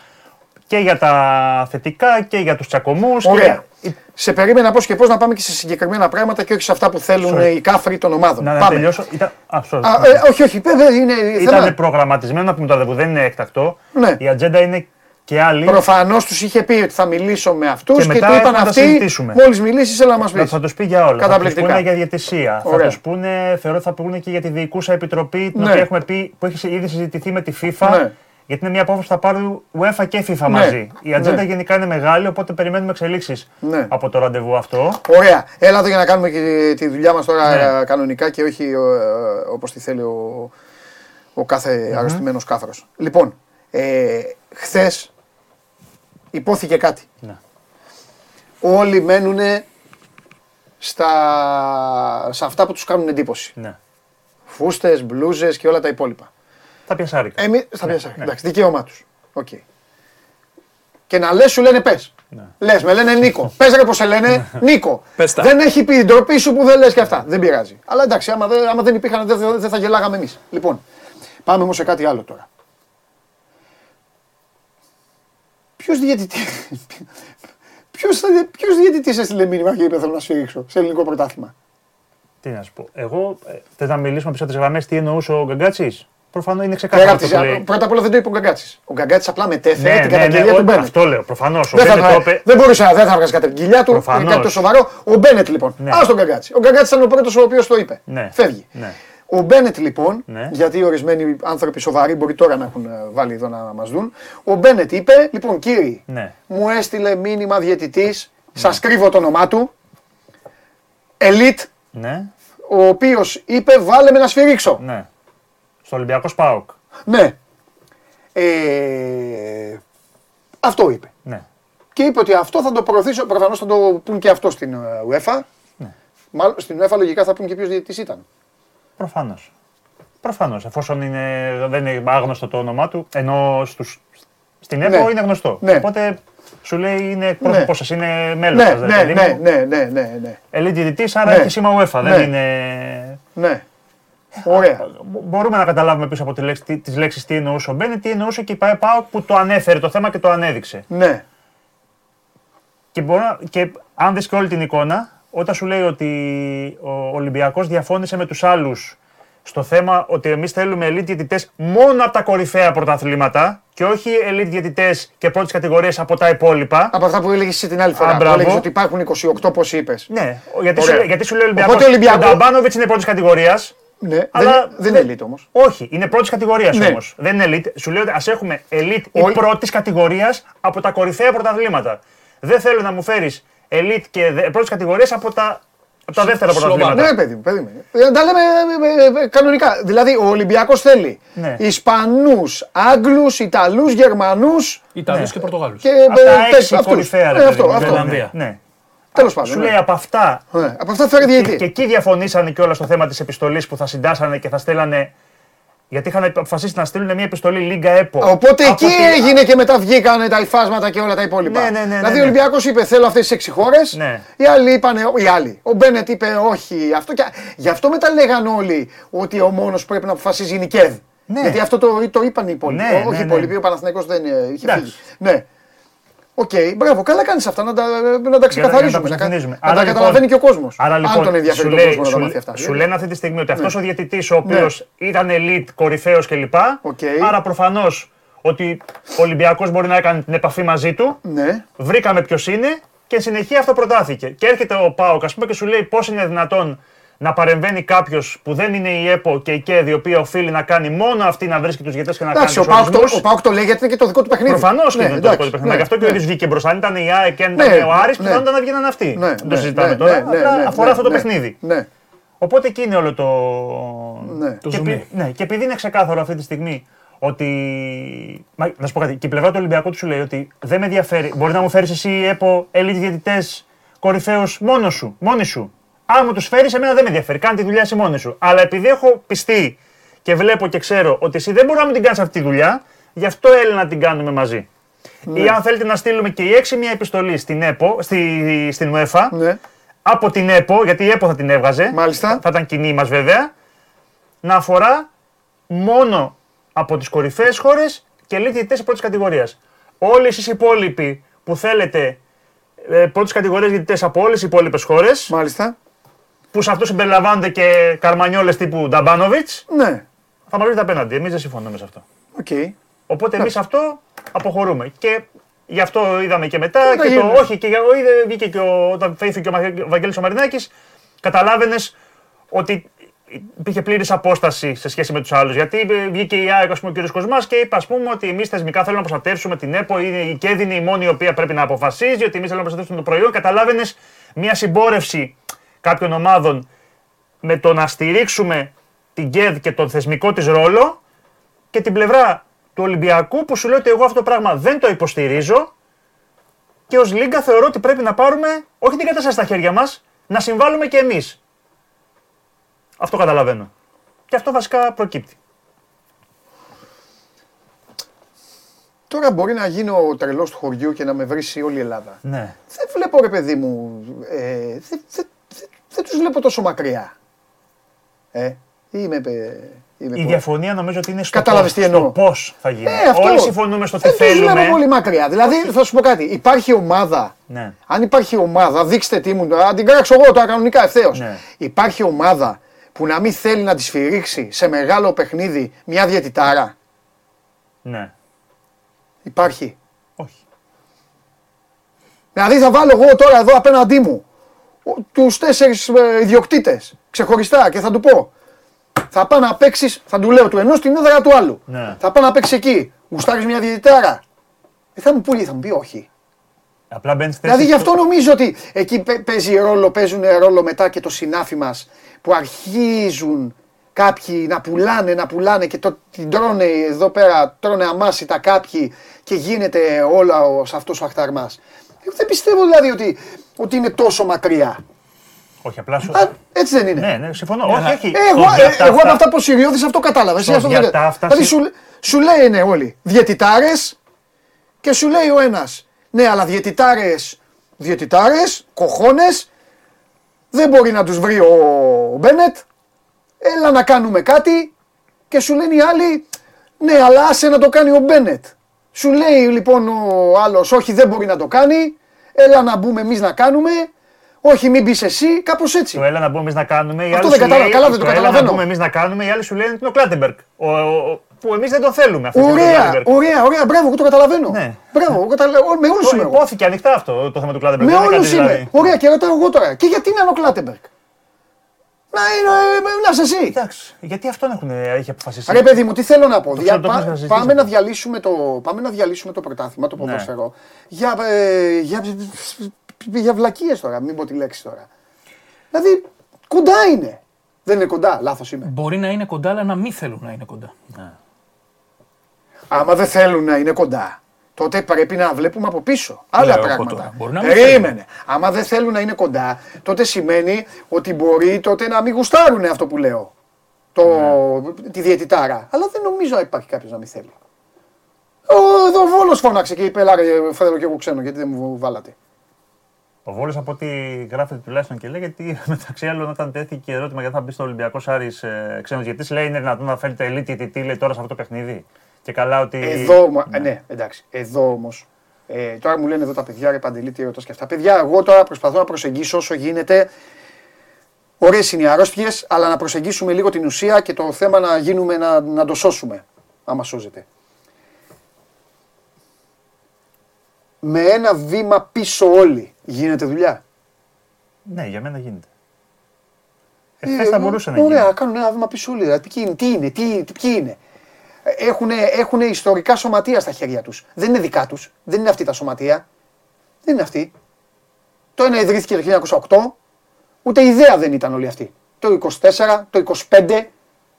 και για τα θετικά και για τους τσακωμούς. Ωραία. Και... Σε περίμενα πώς και πώς να πάμε και σε συγκεκριμένα πράγματα και όχι σε αυτά που θέλουν Sorry. οι κάφροι των ομάδων. Να, να πάμε. τελειώσω. Ήταν, α, sorry. Α, ε, όχι, όχι, βέβαια είναι Ήταν θέμα. προγραμματισμένο να πούμε το ραντεβού, δεν είναι έκτακτο. Ναι. Η ατζέντα είναι και άλλη. Προφανώς τους είχε πει ότι θα μιλήσω με αυτούς Και και, μετά του είπαν έχουμε να τα αυτοί. συζητήσουμε. Μόλις μιλήσεις, έλα να μας Να- πεις. Θα τους πει για όλα. Καταπληκτικά. Θα τους πούνε για διαιτησία. Ωραία. Θα τους πούνε, θεωρώ ότι θα πούνε και για τη διοικούσα επιτροπή την Ναι. οποία έχουμε πει, που έχει ήδη συζητηθεί με τη FIFA. Ναι. Γιατί είναι μια απόφαση που θα πάρουν UEFA και FIFA Ναι. μαζί. Η ατζέντα Ναι. γενικά είναι μεγάλη, οπότε περιμένουμε εξελίξεις Ναι. από το ραντεβού αυτό. Ωραία. Έλα εδώ για να κάνουμε και τη δουλειά μας τώρα Ναι. ε, κανονικά και όχι όπως τη θέλει ο, ο κάθε αρρωστημένος κάφρος. Λοιπόν, ε, χθες ειπώθηκε κάτι. Ναι. Όλοι μένουν στα, σε αυτά που τους κάνουν εντύπωση. Ναι. Φούστες, μπλούζες και όλα τα υπόλοιπα. Τα πιασάρικα. Εμείς, στα πιάσα. Εντάξει, δικαίωμά τους. Οκ. Και να λες σου λένε πες. Ναι. Λες, με λένε Νίκο. Πες ρε πως σε λένε Νίκο. Πες τα. Δεν έχει πει η ντροπή σου που δεν λες και αυτά. Δεν πειράζει. Αλλά εντάξει, άμα δεν, άμα δεν υπήρχαν δεν, θα- δεν θα γελάγαμε εμείς. Λοιπόν, πάμε όμως σε κάτι άλλο τώρα. Ποιος διαιτητής, ποιος, θα- ποιος διαιτητής έστειλε μήνυμα και είπε θέλω να σφυρίξω σε ελληνικό πρωτάθλημα. Τι να σου πω. Εγώ ε, θες να μιλήσουμε πίσω από τις γραμμές τι εννοούσε ο Γκαγκάτσης; Προφανώ είναι Πέρα ξεκάθαρο απ' αυτό τις- που λέει. πρώτα απ' όλα δεν το είπε ο Γκαγκάτσης. Ο Γκαγκάτσης απλά μετέφερε Ναι, την ναι, καταγγελία ναι, του ό, Μπένετ. αυτό λέω. Προφανώς. Ο Δεν, θα, Μπένετ το είπε. δεν μπορούσε, δεν θα βγάζει καταγγελιά του. Προφανώς. Είναι κάτι το σοβαρό. Ο Μπένετ λοιπόν. Ναι. Α τον Γκαγκάτση. Ο Γκαγκάτση ήταν ο πρώτος ο οποίος το είπε. Ναι. Φεύγει. Ναι. Ο Μπένετ λοιπόν, Ναι. γιατί ορισμένοι άνθρωποι σοβαροί μπορεί τώρα να έχουν ε, βάλει εδώ να μας δουν. Ο Μπένετ είπε, λοιπόν κύριοι, Ναι. μου έστειλε μήνυμα διαιτητής, σας κρύβω το όνομά του. Ελίτ, Ναι, ο οποίος είπε, βάλε με να σφυρίξω. ναι. Στο Ολυμπιακό Σπάοκ. Ναι. Ε, αυτό είπε. Ναι. Και είπε ότι αυτό θα το προωθήσω. Προφανώς θα το πούν και αυτό στην ε, UEFA. Ναι. Μάλλον στην UEFA λογικά θα πούν και ποιος διαιτητής ήταν. Προφανώς. Προφανώς. Εφόσον είναι, δεν είναι άγνωστο το όνομά του, ενώ στους, στην ΕΠΟ Ναι. είναι γνωστό. Ναι. Οπότε σου λέει είναι εκπρόσωπο Ναι. σας, είναι μέλος Ναι, σας. ναι, ναι, ναι, ναι, ναι, ναι, Elite διαιτητής, άρα Ναι. έχεις σήμα UEFA. Ναι. Δεν είναι. ναι. Ωραία. Μπο- Μπορούμε να καταλάβουμε πίσω από τη λέξη, τι- τις λέξεις τι εννοούσε ο Μπένετ, τι εννοούσε και η ΠΑΕ που το ανέφερε το θέμα και το ανέδειξε. Ναι. Και, μπορώ, να- και αν δεις και όλη την εικόνα, όταν σου λέει ότι ο Ολυμπιακός διαφώνησε με τους άλλους στο θέμα ότι εμείς θέλουμε elite διαιτητές μόνο από τα κορυφαία πρωταθλήματα και όχι elite διαιτητές και πρώτης κατηγορίας από τα υπόλοιπα. Από αυτά που έλεγες εσύ την άλλη Α, φορά. που μπράβο. έλεγες ότι υπάρχουν 28, πώ είπες. Ναι, γιατί σου, Ωραία. λέει- γιατί σου λέει ο Ολυμπιακός, Οπότε ο Ολυμπιακός- ο Νταμπάνοβιτς είναι πρώτης κατηγορίας, Ναι, Αλλά δεν, δεν είναι elite όμως. Όχι, είναι πρώτης κατηγορίας Ναι. όμως. Δεν είναι elite. Σου λέω ότι ας έχουμε elite Όλοι- ή πρώτης κατηγορίας από τα κορυφαία πρωταθλήματα. Δεν θέλω να μου φέρεις elite και πρώτης κατηγορίας από τα, από τα δεύτερα σοβαρά. πρωταθλήματα. Ναι, παιδί μου, παιδί μου. Ε, Τα λέμε ε, ε, ε, κανονικά. Δηλαδή, ο Ολυμπιακός θέλει Ναι. Ισπανούς, Άγγλους, Ιταλούς, Γερμανούς Ιταλούς Ναι. και Πορτογάλους. και. Από τα ε, έξι αυτούς. κορυφαία, ρε Ε, παιδί Αυτό, μου. αυτό. Ολλανδία. Ναι. Τέλος πάντων. Σου ναι. λέει από αυτά. Ναι, Από αυτά φέρει Και, διαιτητή. και εκεί διαφωνήσανε κιόλα στο θέμα της επιστολής που θα συντάσανε και θα στέλνανε Γιατί είχαν αποφασίσει να στείλουν μια επιστολή Λίγκα ΕΠΟ. Οπότε από εκεί τη- έγινε και μετά βγήκαν τα υφάσματα και όλα τα υπόλοιπα. Ναι, ναι, ναι, ναι, δηλαδή ναι. ο Ολυμπιακός είπε: Θέλω αυτές τις έξι χώρες. Ναι. Οι άλλοι είπαν: Οι άλλοι. Ο Μπένετ είπε: Όχι. Αυτό και... Γι' αυτό μετά λέγαν όλοι ότι ο μόνος που πρέπει να αποφασίζει είναι η ΚΕΔ. Ναι. Γιατί αυτό το, το είπαν οι υπόλοιποι. Ναι, Όχι ναι, οι ναι. υπόλοιποι. Ο Παναθηναϊκός δεν ε, είχε Εντάξει. φύγει. Ναι. Οκ, μπράβο, καλά κάνεις αυτά να τα, να τα ξεκαθαρίζουμε. Να, κα- αποσαφηνίζουμε. να Άρα, τα λοιπόν- καταλαβαίνει και ο κόσμος. Άρα λοιπόν, Αν τον ενδιαφέρει σου, τον λέει, κόσμο να τα σου, μάθει αυτά. σου λένε αυτή τη στιγμή ότι αυτός ο διαιτητής ο οποίος Ναι. ήταν elite, κορυφαίος κλπ. Οκ. Άρα προφανώς ότι ο Ολυμπιακός μπορεί να έκανε την επαφή μαζί του. Ναι. Βρήκαμε ποιος είναι και εν συνεχεία αυτό προτάθηκε. Και έρχεται ο Πάοκ, ας πούμε, και σου λέει πώς είναι δυνατόν να παρεμβαίνει κάποιος που δεν είναι η ΕΠΟ και η ΚΕΔ, η οποία οφείλει να κάνει μόνο αυτή να βρίσκει τους διαιτητές και να Εντάξει, ο κάνει ΠΑΟΚ τους το, ο ΠΑΟΚ το λέει γιατί είναι και το δικό του παιχνίδι. Προφανώς και Ναι, είναι το εντάξει, δικό του παιχνίδι. ναι, Γι' αυτό και ο ναι. ίδιος βγήκε μπροστά. Αν ήταν η ΑΕΚ και αν Ναι, ήταν ο Άρης, ναι. πιθανότατα να βγαίναν αυτοί. Ναι, Δεν το ναι, συζητάμε ναι, τώρα. ναι, Απλά ναι, αφορά ναι, αυτό το ναι, παιχνίδι. Ναι. Οπότε εκεί είναι όλο το. Ναι. Το και, ζουμί. επει- ναι, και επειδή είναι ξεκάθαρο αυτή τη στιγμή ότι. Μα, να σου πω κάτι. Και η πλευρά του Ολυμπιακού του σου λέει ότι δεν με ενδιαφέρει. Μπορεί να μου φέρεις εσύ ΕΠΟ, elite διαιτητές, κορυφαίου μόνος σου. Μόνοι σου. Αν μου τους φέρεις, εμένα δεν με ενδιαφέρει. Κάνε τη δουλειά εσύ μόνοι σου. Αλλά επειδή έχω πιστεί και βλέπω και ξέρω ότι εσύ δεν μπορεί να μου την κάνεις αυτή τη δουλειά, γι' αυτό έλα να την κάνουμε μαζί. Ναι. Ή αν θέλετε να στείλουμε και οι έξι μια επιστολή στην ΕΠΟ, στη, στην UEFA, Ναι. από την ΕΠΟ, γιατί η ΕΠΟ θα την έβγαζε. Μάλιστα. Θα ήταν κοινή μας βέβαια. Να αφορά μόνο από τις κορυφαίες χώρες και λίγοι διαιτητές πρώτης κατηγορίας. Όλοι εσείς οι υπόλοιποι που θέλετε ε, πρώτης κατηγορίας διαιτητές από όλες οι υπόλοιπες χώρες, Μάλιστα. Που σε αυτό συμπεριλαμβάνονται και καρμανιόλες τύπου Νταμπάνοβιτς, Ναι. θα μας βρείτε απέναντι. Εμείς δεν συμφωνούμε σε αυτό. Οκ. Οπότε εμείς αυτό αποχωρούμε. Και γι' αυτό είδαμε και μετά. Μετά Και το, γίνεται. όχι, και για- είδε, βγήκε και ο, όταν φέθηκε ο Μα- ο Βαγγέλης ο Μαρινάκης, καταλάβαινες ότι υπήρχε πλήρης απόσταση σε σχέση με τους άλλους. Γιατί ε, βγήκε η ΑΕΚ, ας πούμε, ο κ. Κοσμάς και είπε, ας πούμε, ότι εμείς θεσμικά θέλουμε να προστατεύσουμε την ΕΠΟ. Είναι, η ΚΕΔ είναι η μόνη η οποία πρέπει να αποφασίζει, ότι εμείς θέλουμε να προστατεύσουμε το προϊόν. Καταλάβαινες μια συμπόρευση κάποιων ομάδων με το να στηρίξουμε την ΚΕΔ και τον θεσμικό της ρόλο και την πλευρά του Ολυμπιακού που σου λέει ότι εγώ αυτό το πράγμα δεν το υποστηρίζω και ως Λίγκα θεωρώ ότι πρέπει να πάρουμε όχι την κατάσταση στα χέρια μας, να συμβάλλουμε και εμείς. Αυτό καταλαβαίνω. Και αυτό βασικά προκύπτει. Τώρα μπορεί να γίνω ο τρελός του χωριού και να με βρει όλη η Ελλάδα. Ναι. Δεν βλέπω ρε παιδί μου. Ε, δεν δεν- δεν- δεν τους βλέπω τόσο μακριά. Ε, είμαι. παι- είμαι Η πο- διαφωνία νομίζω ότι είναι στο Κατάλαβες πώς, τι εννοώ. στο πώς θα γίνει. Ε, αυτό. Όλοι συμφωνούμε στο τι δεν τους θέλουμε. βλέπω πολύ μακριά. Δηλαδή θα σου πω κάτι. Υπάρχει ομάδα. Ναι. Αν υπάρχει ομάδα, δείξτε τι μου. Αν την κράξω εγώ τώρα κανονικά ευθέως. Ναι. Υπάρχει ομάδα που να μην θέλει να τη σφυρίξει σε μεγάλο παιχνίδι μια διαιτητάρα. Ναι. Υπάρχει. Όχι. Δηλαδή θα βάλω εγώ τώρα εδώ απέναντί μου τους τέσσερις ιδιοκτήτες ξεχωριστά και θα του πω. Θα πάω να παίξει, θα του λέω του ενός την έδρα του άλλου. Ναι. Θα πάω να παίξει εκεί. Γουστάρεις μια διαιτητάρα. Ε, θα μου πει, θα μου πει όχι. Απλά μπαίνεις στη θέση. Δηλαδή γι' του- αυτό νομίζω ότι εκεί παί- παίζει ρόλο, παίζουν ρόλο μετά και το συνάφι μας που αρχίζουν κάποιοι να πουλάνε, να πουλάνε και το, την τρώνε εδώ πέρα, τρώνε αμάσιτα κάποιοι και γίνεται όλο αυτός ο αχταρμάς. Δεν πιστεύω δηλαδή ότι, ότι είναι τόσο μακριά. Όχι, απλά σου. Α, έτσι δεν είναι. Ναι, ναι, συμφωνώ. Όχι, όχι. Ε, εγώ, Στο ε, διατάφτα- εγώ από αυτά που σιριώδης αυτό κατάλαβα. Εσύ Στο αυτό δεν- διατάφτα Δηλαδή συ- σου, σου λένε όλοι διαιτητάρες και σου λέει ο ένας ναι αλλά διαιτητάρες, διαιτητάρες, κοχώνες δεν μπορεί να τους βρει ο, ο Μπένετ έλα να κάνουμε κάτι και σου λένε οι άλλοι ναι αλλά άσε να το κάνει ο Μπένετ. Σου λέει λοιπόν ο άλλος όχι δεν μπορεί να το κάνει έλα να μπούμε εμείς να κάνουμε όχι μην μπεις εσύ κάπως έτσι. Το έλα να μπούμε εμείς να κάνουμε. οι Αυτό άλλοι δεν σου κατάλαβα, λέει, καλά δεν το Έλα να καταλαβαίνω. μπούμε εμείς να κάνουμε. Οι άλλοι σου λένε ότι είναι ο Κλάτεμπεργκ. Ο, ο- ο- που εμείς δεν τον θέλουμε αυτή τη στιγμή. τον Ωραία, Κλάτεμπεργκ. ωραία, ωραία, μπράβο, εγώ το καταλαβαίνω. Ναι. Μπράβο, εγώ καταλαβαίνω. Με όλους Το είμαι. εγώ. Ειπώθηκε ανοιχτά αυτό το θέμα του Κλάτεμπεργκ. Με Δεν είναι όλους κάτι είμαι. δηλαδή. Ωραία, και ρωτάω εγώ τώρα. Και γιατί να είναι ο Κλάτεμπεργκ. Να είναι, ε, να είσαι εσύ. Εντάξει, γιατί αυτόν έχουν, έχει αποφασίσει. Ρε παιδί μου, τι θέλω να πω. Το Δια- ξέρω, το πά- έχουμε συζητήσει πάμε, να αυτό. διαλύσουμε το, πάμε να διαλύσουμε το πρωτάθλημα, το Ναι. ποδόσφαιρο. Για, ε, για, για βλακίες τώρα, μην πω τη λέξη τώρα. Δηλαδή, κοντά είναι. Δεν είναι κοντά, λάθος είμαι. Μπορεί να είναι κοντά, αλλά να μην θέλουν να είναι κοντά. Άμα δεν θέλουν να είναι κοντά, τότε πρέπει να βλέπουμε από πίσω. Άλλα Λέω εγώ πράγματα. τώρα. Μπορεί να μην Περίμενε. Άμα δεν θέλουν να είναι κοντά, τότε σημαίνει ότι μπορεί τότε να μην γουστάρουν αυτό που λέω. το, τη διαιτητάρα. Αλλά δεν νομίζω να υπάρχει κάποιος να μην θέλει. Ο, εδώ ο Βόλος φώναξε και είπε, Ελά, ρε, θέλω και εγώ ξένο, γιατί δεν μου βάλατε. Ο Βόλος από ό,τι γράφεται τουλάχιστον και λέει, γιατί μεταξύ άλλων όταν τέθηκε ερώτημα γιατί θα μπει στο Ολυμπιακό Άρη ε, ξένος γιατί λέει είναι δυνατόν να φέρετε ελίτ τι λέει τώρα σε αυτό το παιχνίδι. Και καλά ότι. Εδώ, ναι. ναι, εντάξει. Εδώ όμως. Ε, τώρα μου λένε εδώ τα παιδιά, ρε Παντελή, τι ρωτάς και αυτά. Παιδιά, εγώ τώρα προσπαθώ να προσεγγίσω όσο γίνεται. Ωραίες είναι οι αρρώστιε, αλλά να προσεγγίσουμε λίγο την ουσία και το θέμα να, γίνουμε, να, να το σώσουμε. Άμα σώζεται. Με ένα βήμα πίσω όλοι γίνεται δουλειά; Ναι, για μένα γίνεται. Εχθές θα μπορούσε να Ε, Ωραία, γίνει. κάνουν ένα βήμα πίσω όλοι. Δηλαδή, τι είναι, τι είναι, τι, τι, ποιοι είναι; Έχουν, έχουν ιστορικά σωματεία στα χέρια τους. Δεν είναι δικά τους. Δεν είναι αυτή τα σωματεία. Δεν είναι αυτή. Το ένα ιδρύθηκε το 1908. Ούτε ιδέα δεν ήταν όλοι αυτοί. Το 24, το 25,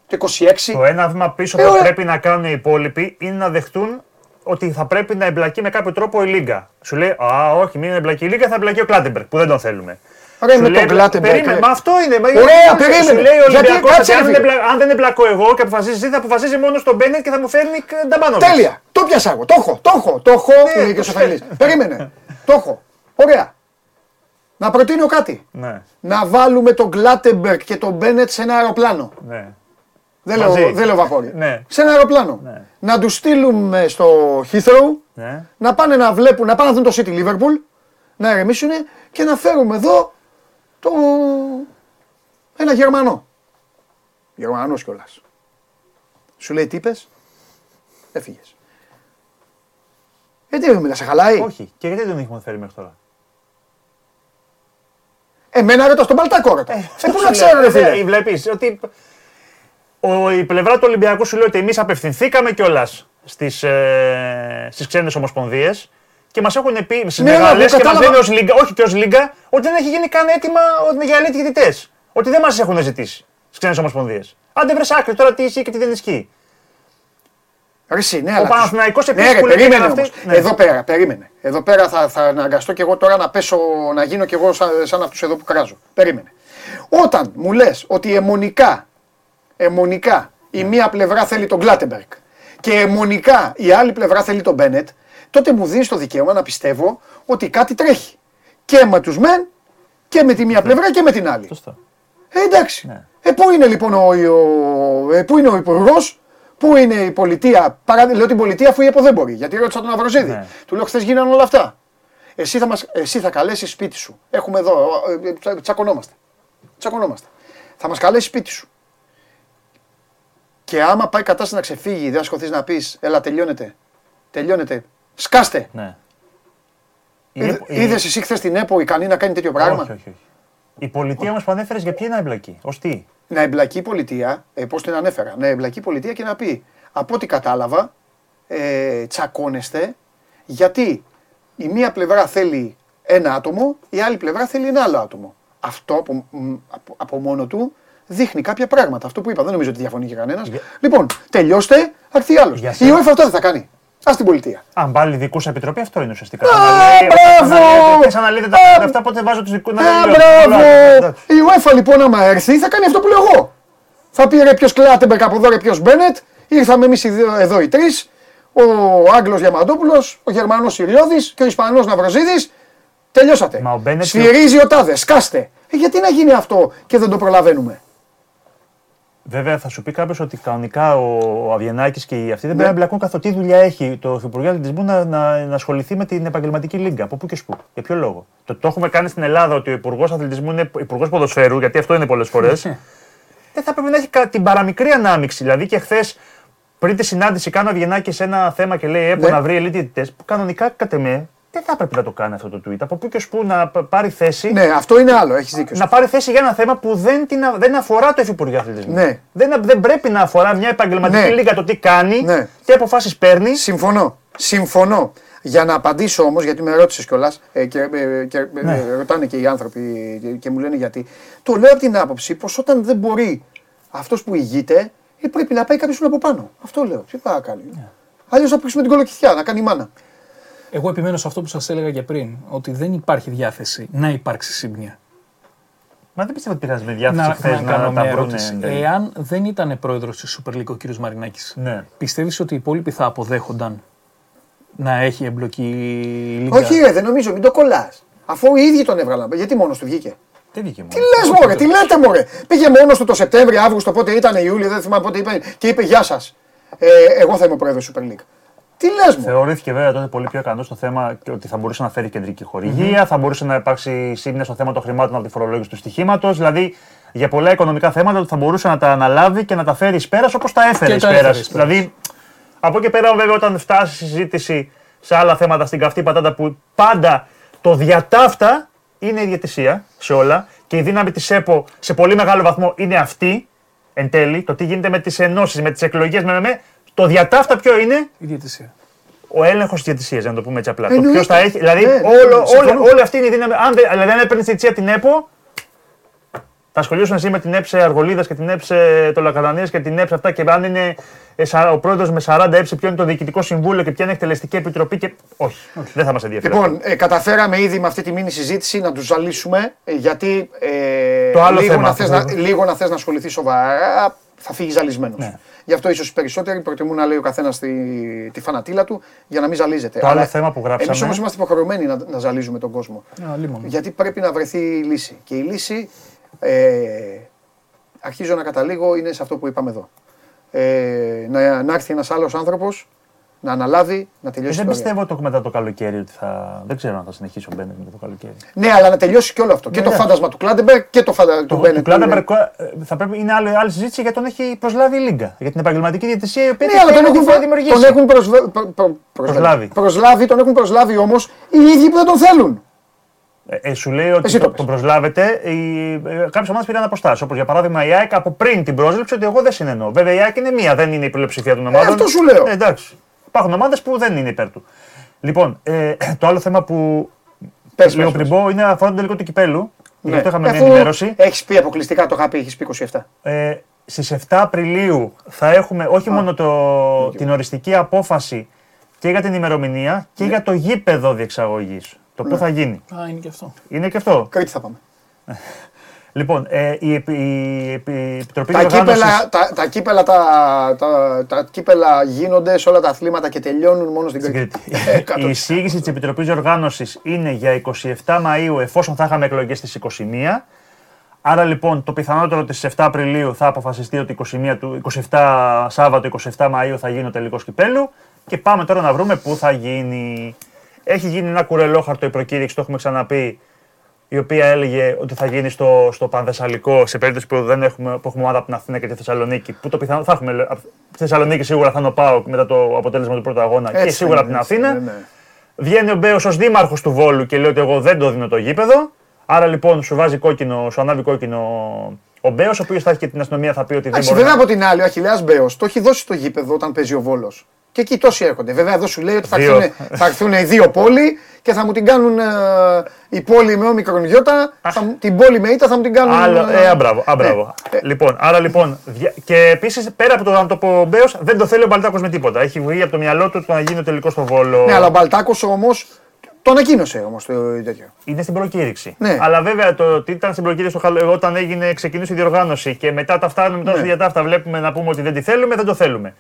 το 26. Το ένα βήμα πίσω Ε, που ωραία. πρέπει να κάνουν οι υπόλοιποι είναι να δεχτούν ότι θα πρέπει να εμπλακεί με κάποιο τρόπο η Λίγκα. Σου λέει, Α, όχι, μην εμπλακεί η Λίγκα, θα εμπλακεί ο Κλάτεμπεργκ που δεν τον θέλουμε. Ρε, Σου με λέει, τον Κλάτεμπεργκ, Περίμενε, ρε. μα αυτό είναι. μα- Ωραία, Σου περίμενε. λέει ο Γιατί, Ολυμπιακός κάτσε, ότι αν ρε, δεν, φίλε. εμπλα- αν δεν εμπλακώ εγώ και αποφασίζεις εσύ, θα αποφασίζει μόνος στον Μπένετ και θα μου φέρνει Νταμπάνοβιτ. Τέλεια. Το πιάσα εγώ. Το έχω. Το έχω. Το έχω. Ναι, που λέει και ο το Σοφελής. Περίμενε. Το έχω. Ωραία. Να προτείνω κάτι. Ναι, Να βάλουμε τον Κλάτεμπεργκ και τον Μπένετ σε ένα αεροπλάνο. ναι. Δεν Μαζί. λέω, δεν λέω βαπόρι. Ναι. Σε ένα αεροπλάνο. Ναι. Να τους στείλουμε στο Heathrow, ναι. να πάνε να βλέπουν, να πάνε να δουν το City Liverpool, να ηρεμήσουν και να φέρουμε εδώ το... ένα Γερμανό. Γερμανός κιόλας. Σου λέει τι είπες, έφυγες. Ε, τι μιλά, σε χαλάει; Όχι. Και γιατί δεν τον έχουμε φέρει μέχρι τώρα; Εμένα ρωτά τον Παλτάκο ρωτά. Ε, πού να Σου ξέρω ρε λέω, φίλε. ε, Βλέπεις ότι ο, η πλευρά του Ολυμπιακού σου λέει ότι εμείς απευθυνθήκαμε κιόλας στις, ε, στις ξένες ομοσπονδίες και μας έχουν πει στις Ναι, ναι, μεγάλες δεν και μας κατάλαβα. λένε ως Λίγκα, όχι και ως Λίγκα, ότι δεν έχει γίνει καν έτοιμα για ελίτ διαιτητές. Ότι δεν μας έχουν ζητήσει στις ξένες ομοσπονδίες. Άντε βρες άκρη τώρα τι ισχύει και τι δεν ισχύει. Ρε εσύ, ναι, αλλά- Παναθηναϊκός Ναι, επίσης ρε, που λέει περίμενε και αυτή- όμως. ναι. Εδώ πέρα, περίμενε. Εδώ πέρα θα, θα αναγκαστώ και εγώ τώρα να πέσω, να γίνω κι εγώ σαν, σαν αυτούς εδώ που κράζω. Περίμενε. Όταν μου λες ότι αιμονικά, αιμονικά η Ναι. μία πλευρά θέλει τον Κλάτεμπεργκ και αιμονικά η άλλη πλευρά θέλει τον Μπένετ, τότε μου δίνεις το δικαίωμα να πιστεύω ότι κάτι τρέχει. Και με τους μεν και με τη μία πλευρά και με την άλλη. Σωστό. Ε, εντάξει. Ναι. Ε, πού είναι λοιπόν ο, ο, ε, πού είναι ο υπουργός, πού είναι η πολιτεία. Παρά, λέω την πολιτεία αφού η ΕΠΟ δεν μπορεί. Γιατί ρώτησα τον Αυροζίδη. Ναι. Του λέω χθες γίνανε όλα αυτά. Εσύ θα, μας, εσύ θα καλέσεις σπίτι σου. Έχουμε εδώ, ε, ε, τσα- τσακωνόμαστε. Τσακωνόμαστε. Θα μας καλέσεις σπίτι σου. Και άμα πάει η κατάσταση να ξεφύγει, δεν θα σηκωθεί να πεις, Ελά, τελειώνεται. Τελειώνεται. Σκάστε. Ναι. Η ΕΠΟ- η- Είδες εσύ χθες την ΕΠΟ ικανή να κάνει τέτοιο πράγμα; Όχι, όχι, όχι. Η πολιτεία μας που ανέφερες για ποια είναι εμπλακή. Ως τι; να εμπλακεί η πολιτεία, ε, πώς την ανέφερα, να εμπλακεί η πολιτεία και να πει από ό,τι κατάλαβα ε, τσακώνεστε γιατί η μία πλευρά θέλει ένα άτομο, η άλλη πλευρά θέλει ένα άλλο άτομο. Αυτό από, μ, από, από μόνο του δείχνει κάποια πράγματα. Αυτό που είπα, δεν νομίζω ότι διαφωνεί και κανένας. Για- Λοιπόν, τελειώστε, θα έρθει άλλος. Για Η σένα. UEFA αυτό δεν θα κάνει. Α την πολιτεία. Αν βάλει δικού σε επιτροπή, αυτό είναι ουσιαστικά. Α, Σαν να λέει- σαν να μπράβο! λέτε- Σαν να λέτε τα Α, αυτά, πότε βάζω τους δικούς να Α, λέει, μπράβο! εντάξει. Η UEFA λοιπόν, άμα έρθει, θα κάνει αυτό που λέω εγώ. Θα πει ρε ποιος Κλάτεμπεργκ από εδώ, ρε ποιος Μπένετ. Ήρθαμε εμείς εδώ οι τρεις. Ο Άγγλος Διαμαντόπουλος, ο Γερμανός Ιριώδη και ο Ισπανός Ναυροζίδης. Τελειώσατε. Μα ο Μπένετ- Σφυρίζει ο Τάδες, σκάστε. Ε, γιατί να γίνει αυτό και δεν το προλαβαίνουμε; Βέβαια, θα σου πει κάποιος ότι κανονικά ο, ο Αβιενάκη και οι αυτοί δεν Ναι. πρέπει να εμπλακούν καθ' τι δουλειά έχει το Υφυπουργείο Αθλητισμού να, να, να ασχοληθεί με την επαγγελματική λίγκα; Από πού και σπου; Για ποιο λόγο; Το, το έχουμε κάνει στην Ελλάδα ότι ο Υπουργός Αθλητισμού είναι Υπουργός Ποδοσφαίρου, γιατί αυτό είναι πολλές φορές. δεν θα πρέπει να έχει κα- την παραμικρή ανάμειξη. Δηλαδή και χθες πριν τη συνάντηση κάνω Αβιενάκη σε ένα θέμα και λέει ΕΠΟ Ναι. να βρει ελίτ που κανονικά κατ' εμέ δεν θα πρέπει να το κάνει αυτό το tweet. Από πού και σπου να π- πάρει θέση Ναι, αυτό είναι άλλο, έχεις δίκιο. να πάρει θέση για ένα θέμα που δεν, την, α- δεν αφορά το Υφυπουργείο Αθλητισμού. Ναι. Δεν, δεν πρέπει να αφορά μια επαγγελματική Ναι. λίγα το τι κάνει, Ναι. τι αποφάσεις παίρνει. Συμφωνώ. Συμφωνώ. Για να απαντήσω όμως, γιατί με ρώτησες κιόλας ε, και, ε, και ε, Ναι. ε, ρωτάνε και οι άνθρωποι και, και μου λένε γιατί. Το λέω από την άποψη πως όταν δεν μπορεί αυτός που ηγείται, ε, πρέπει να πάει κάποιος από πάνω. Αυτό λέω. Τι πάει να κάνει. Ναι. Αλλιώς θα πρίξουμε την κολοκυθιά, να κάνει μάνα. Εγώ επιμένω σε αυτό που σας έλεγα και πριν, ότι δεν υπάρχει διάθεση να υπάρξει σύμπνοια. Μα δεν πιστεύω ότι πειράζει με διάθεση Να, χθες να κάνω να, μια τα βρούνε. ερώτηση. εν τέλει. Εάν δεν ήταν πρόεδρος της Super League ο κ. Μαρινάκης, Ναι. πιστεύεις ότι οι υπόλοιποι θα αποδέχονταν να έχει εμπλοκή η Λίγκα; Όχι, ρε, δεν νομίζω, μην το κολλάς. Αφού οι ίδιοι τον έβγαλαν. Γιατί μόνος του βγήκε; Δεν βγήκε μόνος. Τι λες, Μωρέ, τι λέτε, Μωρέ; Πήγε μόνος του το Σεπτέμβριο, Αύγουστο, πότε ήταν Ιούλιο, δεν θυμάμαι πότε είπε και είπε Γεια σας. Ε, εγώ θα είμαι ο πρόεδρος Super League. Τι λες, μου; Θεωρήθηκε βέβαια τότε πολύ πιο ικανός στο θέμα και ότι θα μπορούσε να φέρει κεντρική χορηγία, θα μπορούσε να υπάρξει σύμνοια στο θέμα των χρημάτων από τη φορολόγηση του στοιχήματος. Δηλαδή για πολλά οικονομικά θέματα ότι θα μπορούσε να τα αναλάβει και να τα φέρει εις πέρας όπως τα έφερε Και εις τα πέρας. έφερε εις πέρας. Δηλαδή από εκεί πέρα, βέβαια, όταν φτάσει η συζήτηση σε άλλα θέματα στην καυτή πατάτα που πάντα το διατάφτα είναι η διαιτησία σε όλα και η δύναμη της ΕΠΟ σε πολύ μεγάλο βαθμό είναι αυτή εν τέλει. Το τι γίνεται με τις ενώσεις, με τις εκλογές, με, με, με. Το διατάφτα ποιο είναι, Η διαιτησία. ο έλεγχος της διαιτησίας, να το πούμε έτσι απλά. Το Εννοείται. ποιος θα έχει. Δηλαδή, Ναι, ναι, όλο, συμφωνώ. όλη, όλη αυτή είναι η δύναμη. Αν, δεν- δηλαδή, αν έπαιρνες τη διαιτησία από την ΕΠΟ, θα ασχολιώσουν εσύ με την ΕΠΣΕ Αργολίδας και την ΕΠΣΕ Τολακατανία και την ΕΠΣΕ αυτά. Και αν είναι ε, σα- ο πρόεδρος με 40 ΕΠΣΕ, ποιο είναι το διοικητικό συμβούλιο και ποια είναι η εκτελεστική επιτροπή. Και... Όχι, δεν θα μας ενδιαφέρει. Λοιπόν, ε, καταφέραμε ήδη με αυτή τη μήνυ συζήτηση να τους ζαλίσουμε ε, γιατί ε, Το άλλο λίγο, θέμα να θες που- να, λίγο να θες να ασχοληθεί σοβαρά θα φύγει ζαλισμένος. Ναι. Γι' αυτό ίσως οι περισσότεροι προτιμούν να λέει ο καθένας τη, τη φανατήλα του για να μην ζαλίζεται. Το άλλο θέμα που γράψαμε- Εμεί όμως είμαστε υποχρεωμένοι να, να ζαλίζουμε τον κόσμο. Α, λίμωνο. Γιατί πρέπει να βρεθεί η λύση. Και η λύση, ε, αρχίζω να καταλήγω, είναι σε αυτό που είπαμε εδώ. Ε, να, να έρθει ένας άλλος άνθρωπος, να αναλάβει, να Ε, τελειώσει δεν η ιστορία. πιστεύω το μετά το καλοκαίρι ότι θα. Δεν ξέρω αν θα συνεχίσει ο Μπένετ μετά το καλοκαίρι. Ναι, αλλά να τελειώσει και όλο αυτό. και το ναι. φάντασμα του Κλάτεμπεργκ και το φάντασμα του Το, Μπένετ. του Κλάντεμπεργκ, ε, θα πρέπει, είναι άλλη, άλλη συζήτηση γιατί τον έχει προσλάβει η Λίγκα. Για την επαγγελματική διαιτησία η οποία Ναι, αλλά τον την έχουν, θα δημιουργήσει. τον έχουν προσβε- προ- προ- Προσλάβει. προσλάβει. Τον έχουν προσλάβει όμως οι ίδιοι που δεν τον θέλουν. Ε, ε, σου λέει ότι Εσύ το το, πες. τον προσλάβετε. Οι, ε, κάποιες ομάδες πήραν αποστάσεις. Όπως για παράδειγμα η ΑΕΚ από πριν την πρόσληψη ότι εγώ δεν συνενώ. Βέβαια η ΑΕΚ είναι μία, δεν είναι η πλειοψηφία των ομάδων. Ε, αυτό σου λέω. Ε, εντάξει. Υπάρχουν ομάδες που δεν είναι υπέρ του. Λοιπόν, ε, το άλλο θέμα που Πες, λίγο πες, πριν πες. πω είναι αφορά το τελικό του κυπέλου. Γι' αυτό είχαμε μια Αφού ενημέρωση. Έχεις πει αποκλειστικά, το είχα πει, έχεις πει 27. Ε, στις 7 Απριλίου θα έχουμε όχι μόνο το, την οριστική απόφαση και για την ημερομηνία και Ναι. για το γήπεδο διεξαγωγής. Το που θα γίνει. Α, είναι και αυτό. Είναι και αυτό. Κρήτη θα πάμε. Λοιπόν, ε, η, επι- η, επι- η Επιτροπή Τα Διοργάνωσης- κύπελα, τα, τα, κύπελα, τα, τα, τα κύπελα γίνονται σε όλα τα αθλήματα και τελειώνουν μόνο στην στην Κρήτη. Κρήτη. Ε, κάτω. η εισήγηση της Επιτροπής Διοργάνωσης είναι για 27 Μαΐου εφόσον θα είχαμε εκλογές στις 21. Άρα λοιπόν το πιθανότερο ότι στις 7 Απριλίου θα αποφασιστεί ότι 21 του, 27 Σάββατο 27 Μαΐου θα γίνει ο τελικός κυπέλου και πάμε τώρα να βρούμε πού θα γίνει. Έχει γίνει ένα κουρελόχαρτο η προκήρυξη, το έχουμε ξαναπεί, η οποία έλεγε ότι θα γίνει στο, στο Πανθεσσαλικό σε περίπτωση που, δεν έχουμε, που έχουμε ομάδα από την Αθήνα και τη Θεσσαλονίκη. Που το πιθανό θα έχουμε. λέ- απ' Τη Θεσσαλονίκη σίγουρα θα είναι ο Πάοκ μετά το αποτέλεσμα του πρώτου αγώνα και Έτσι σίγουρα από είναι, την έτσι Αθήνα. είναι, ναι. Βγαίνει ο Μπέος ως δήμαρχος του Βόλου και λέει ότι εγώ δεν το δίνω το γήπεδο. Άρα λοιπόν σου βάζει κόκκινο, σου ανάβει κόκκινο ο Μπέος, ο οποίος θα έχει και την αστυνομία, θα πει ότι δεν Εντάξει, μπορεί. βέβαια να- από την άλλη, ο Αχιλέας Μπέος το έχει δώσει στο γήπεδο όταν παίζει ο Βόλος. Και εκεί τόσοι έρχονται. Βέβαια εδώ σου λέει ότι θα Δύο. έρθουν, θα έρθουν οι δύο πόλοι και θα μου την κάνουν ε, η πόλη με όμικρον γιώτα, θα μου- την πόλη με ήττα θα μου την κάνουν. Άλλο, ε, αμπράβο, αμπράβο. Ε, ε. Λοιπόν, άρα λοιπόν, δια- και επίσης πέρα από το να το πω ο Μπέος, δεν το θέλει ο Μπαλτάκος με τίποτα. Έχει βγει από το μυαλό του το να γίνει ο τελικός στο Βόλο. Ναι, αλλά ο Μπαλτάκος όμως το ανακοίνωσε όμως το τέτοιο. Είναι στην προκήρυξη. Ναι. Αλλά βέβαια το ότι ήταν στην προκήρυξη στο χαλ- όταν έγινε, ξεκινούσε η διοργάνωση και μετά τα φτάνουμε τώρα Ναι. στη διατάφτα, βλέπουμε να πούμε ότι δεν τη θέλουμε, δεν το θέλουμε.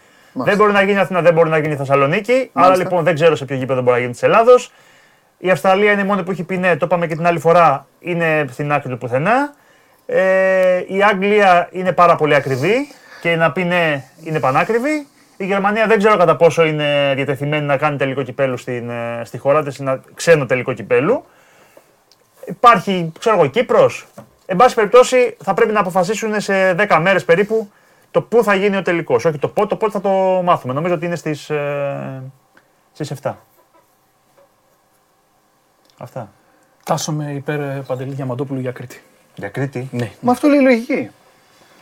Δεν μπορεί να γίνει Αθήνα, δεν μπορεί να γίνει Θεσσαλονίκη. Άρα λοιπόν δεν ξέρω σε ποιο γήπεδο μπορεί να γίνει της Ελλάδος. Η Αυστραλία είναι η μόνη που έχει πει ναι, το είπαμε και την άλλη φορά, είναι στην άκρη του πουθενά. Ε, η Αγγλία είναι πάρα πολύ ακριβή και να πει ναι είναι πανάκριβη. Η Γερμανία δεν ξέρω κατά πόσο είναι διατεθειμένη να κάνει τελικό κυπέλου στην, ε, στη χώρα της, να ξένο τελικό κυπέλου. Υπάρχει, ξέρω εγώ, Κύπρος. Εν πάση περιπτώσει θα πρέπει να αποφασίσουν σε 10 μέρες περίπου το πού θα γίνει ο τελικός. Όχι το πότε, το πότε θα το μάθουμε. Νομίζω ότι είναι στις, ε, στις 7. Αυτά. Τάσσομαι υπέρ ε, Παντελή Διαμαντόπουλου για Κρήτη. Για Κρήτη; Ναι. Μα αυτό λέει η λογική.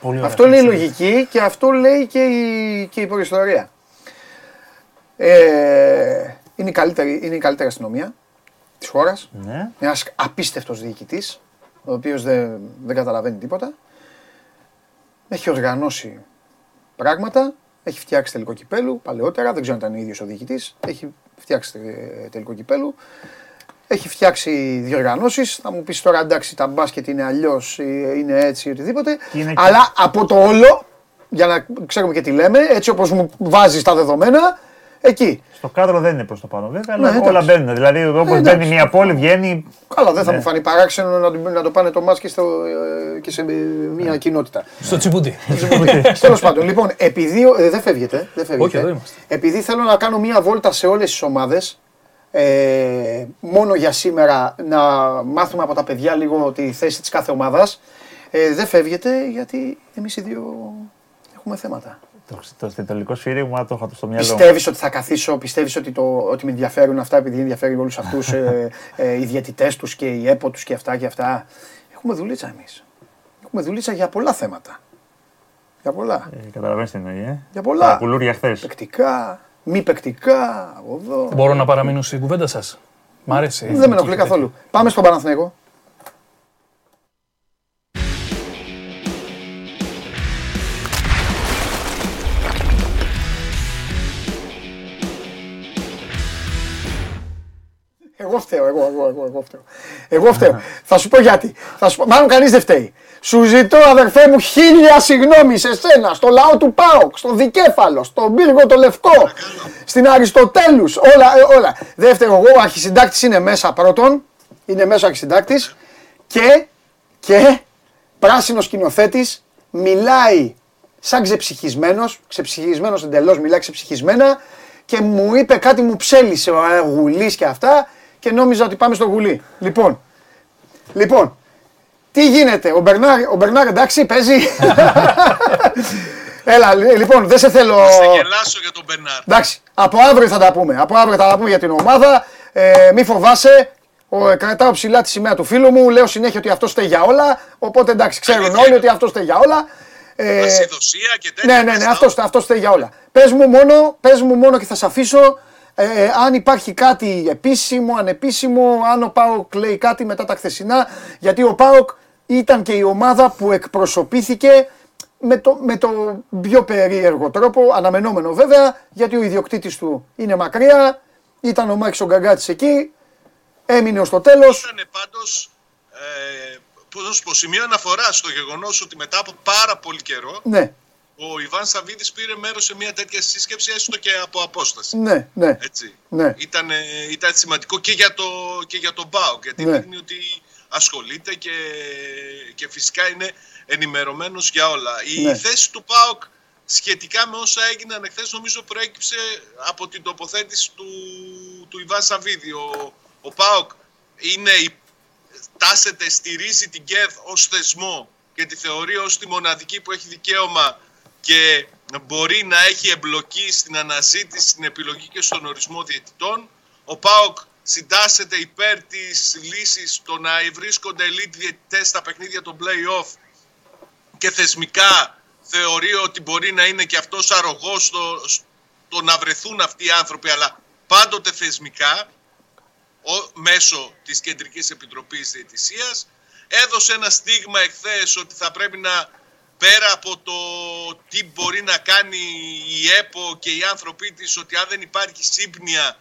Πολύ ωραία. Αυτό λέει η λογική και αυτό λέει και η, και η προϊστορία. Ε, είναι, η καλύτερη, είναι η καλύτερη αστυνομία της χώρας. Ναι. Ένας απίστευτος διοικητής, ο οποίος δεν, δεν καταλαβαίνει τίποτα. Έχει οργανώσει πράγματα, έχει φτιάξει τελικό κυπέλου παλαιότερα, δεν ξέρω αν ήταν ο ίδιος ο διοικητής, έχει φτιάξει ε, τελικό κυπέλου. Έχει φτιάξει διοργανώσεις. Θα μου πεις τώρα εντάξει, τα μπάσκετ είναι αλλιώς, είναι έτσι, οτιδήποτε. Είναι και- Αλλά από το όλο, για να ξέρουμε και τι λέμε, έτσι όπως μου βάζεις τα δεδομένα, εκεί. Στο κάδρο δεν είναι προς το πάνω βέβαια, Ναι, αλλά εντάξει. όλα μπαίνουν. Δηλαδή, όπως εντάξει. μπαίνει μια πόλη, βγαίνει. Καλά, δεν θα Ναι. μου φανεί παράξενο να, το- να το πάνε το μάτς και, στο, ε, και σε μια κοινότητα. Στο τσιμπούντι. Τέλος πάντων, λοιπόν, επειδή. ε, δεν φεύγετε. Δεν φεύγετε. Όχι, εδώ είμαστε. Επειδή θέλω να κάνω μία βόλτα σε όλες τις ομάδες. Ε, μόνο για σήμερα να μάθουμε από τα παιδιά λίγο τη θέση της κάθε ομάδας. Ε, δεν φεύγετε γιατί εμείς οι δύο έχουμε θέματα. Το, το, το τελικό σφύριγμα το είχα το στο μυαλό. μου. Πιστεύεις ότι θα καθίσω, πιστεύεις ότι, το, ότι με ενδιαφέρουν αυτά επειδή ενδιαφέρει όλους αυτούς ε, ε, οι διαιτητές τους και οι έπο τους και αυτά και αυτά. Έχουμε δουλίτσα εμείς. Έχουμε δουλίτσα για πολλά θέματα. Για πολλά. Ε, Καταλαβαίνεις τι εννοεί, ε. Για πολλά. Τα κουλούρια χθες. Παικτικά, μη παικτικά, από εδώ. Μπορώ να παραμείνω στην κουβέντα σας. Μ' άρεσε. Δεν με ενοχλεί καθόλου. Πάμε στον Παναθηναϊκό. Εγώ φταίω, εγώ, εγώ, εγώ, εγώ φταίω. Εγώ φταίω. Θα σου πω γιατί. Θα σου πω, μάλλον κανείς δεν φταίει. Σου ζητώ αδερφέ μου χίλια συγγνώμη σε σένα, στο λαό του ΠΑΟΚ, στο Δικέφαλο, στον Πύργο το Λευκό, στην Αριστοτέλους, όλα, ε, όλα. Δεύτερο, εγώ ο αρχισυντάκτης είναι μέσα πρώτον, είναι μέσα ο αρχισυντάκτης και, και πράσινος σκηνοθέτης μιλάει σαν ξεψυχισμένος, ξεψυχισμένος εντελώς, μιλάει ξεψυχισμένα και μου είπε κάτι μου ψέλισε ο ε, γουλής και αυτά και νόμιζα ότι πάμε στο γουλί. Λοιπόν, λοιπόν, τι γίνεται, ο Μπερνάρ, ο Μπερνάρ εντάξει παίζει. Έλα, λι- λοιπόν, δεν σε θέλω... Θα σε γελάσω για τον Μπερνάρ. Εντάξει, από αύριο θα τα πούμε. Από αύριο θα τα πούμε για την ομάδα. Ε, μη φοβάσαι. Ο, ε, κρατάω ψηλά τη σημαία του φίλου μου. Λέω συνέχεια ότι αυτό φταίει για όλα. Οπότε εντάξει, ξέρουν Αλήθεια όλοι είναι. ότι αυτό φταίει για όλα. Ε, Ασυδοσία και τέτοια. ναι, ναι, ναι, στα- αυτό αυτός φταίει για όλα. Πες μου μόνο, πες μου μόνο και θα σε αφήσω ε, αν υπάρχει κάτι επίσημο, ανεπίσημο, αν ο ΠΑΟΚ λέει κάτι μετά τα χθεσινά, γιατί ο ΠΑΟΚ ήταν και η ομάδα που εκπροσωπήθηκε με το, με το πιο περίεργο τρόπο, αναμενόμενο βέβαια, γιατί ο ιδιοκτήτης του είναι μακριά, ήταν ο Μάκης ο Γκαγκάτης εκεί, έμεινε ως το τέλος. Ήταν πάντως, ε, πώς να σου πω, σημείο αναφοράς στο γεγονός ότι μετά από πάρα πολύ καιρό Ναι, ο Ιβάν Σαββίδης πήρε μέρος σε μια τέτοια σύσκεψη έστω και από απόσταση. ναι, ναι. Έτσι. Ναι. Ήταν, ε, ήταν σημαντικό και για, το, και για τον ΠΑΟΚ γιατί Ναι. δείχνει ότι ασχολείται και, και φυσικά είναι ενημερωμένος για όλα. Η Ναι. θέση του ΠΑΟΚ σχετικά με όσα έγιναν εχθές νομίζω προέκυψε από την τοποθέτηση του, του Ιβάν Σαββίδη. Ο, ο ΠΑΟΚ είναι, η- τάσεται, στηρίζει την ΚΕΔ ως θεσμό και τη θεωρεί ως τη μοναδική που έχει δικαίωμα και μπορεί να έχει εμπλοκή στην αναζήτηση, στην επιλογή και στον ορισμό διαιτητών. Ο ΠΑΟΚ συντάσσεται υπέρ της λύσης το να βρίσκονται elite διαιτητές στα παιχνίδια των play-off και θεσμικά θεωρεί ότι μπορεί να είναι και αυτός αρρωγός στο, στο να βρεθούν αυτοί οι άνθρωποι, αλλά πάντοτε θεσμικά, ο, μέσω της Κεντρικής Επιτροπής Διαιτησίας. Έδωσε ένα στίγμα εχθές ότι θα πρέπει να πέρα από το τι μπορεί να κάνει η ΕΠΟ και οι άνθρωποι της, ότι αν δεν υπάρχει σύμπνοια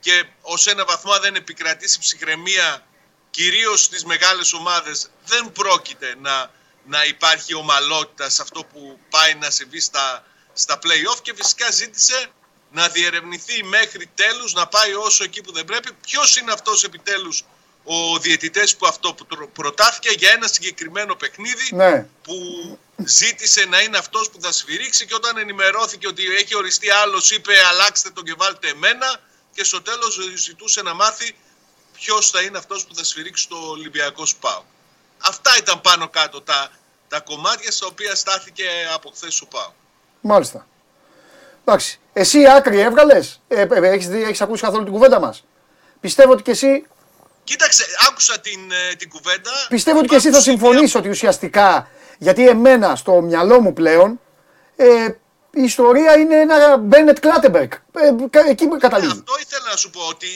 και ως ένα βαθμό αν δεν επικρατήσει ψυχραιμία, κυρίως στις μεγάλες ομάδες, δεν πρόκειται να, να υπάρχει ομαλότητα σε αυτό που πάει να συμβεί στα, στα play-off και φυσικά ζήτησε να διερευνηθεί μέχρι τέλους, να πάει όσο εκεί που δεν πρέπει. Ποιος είναι αυτός επιτέλους ο διαιτητές που αυτό που τρο- προτάθηκε για ένα συγκεκριμένο παιχνίδι Ναι. που ζήτησε να είναι αυτός που θα σφυρίξει και όταν ενημερώθηκε ότι έχει οριστεί άλλος είπε αλλάξτε τον και βάλτε εμένα και στο τέλος ζητούσε να μάθει ποιος θα είναι αυτός που θα σφυρίξει το Ολυμπιακό ΣΠΑΟ. Αυτά ήταν πάνω κάτω τα, τα κομμάτια στα οποία στάθηκε από χθες ο ΠΑΟ. Μάλιστα. Εντάξει. Εσύ άκρη έβγαλες; Ε, ε, έχεις, δει- έχεις ακούσει καθόλου την κουβέντα μας; Πιστεύω ότι και εσύ, Κοίταξε, άκουσα την, ε, την κουβέντα. πιστεύω ότι και εσύ θα Άκουσα συμφωνήσει ότι ουσιαστικά. Γιατί εμένα στο μυαλό μου πλέον ε, η ιστορία είναι ένα Μπένετ Κλάτεμπεργκ. Ε, κα- εκεί Ναι, καταλήγει. αυτό ήθελα να σου πω ότι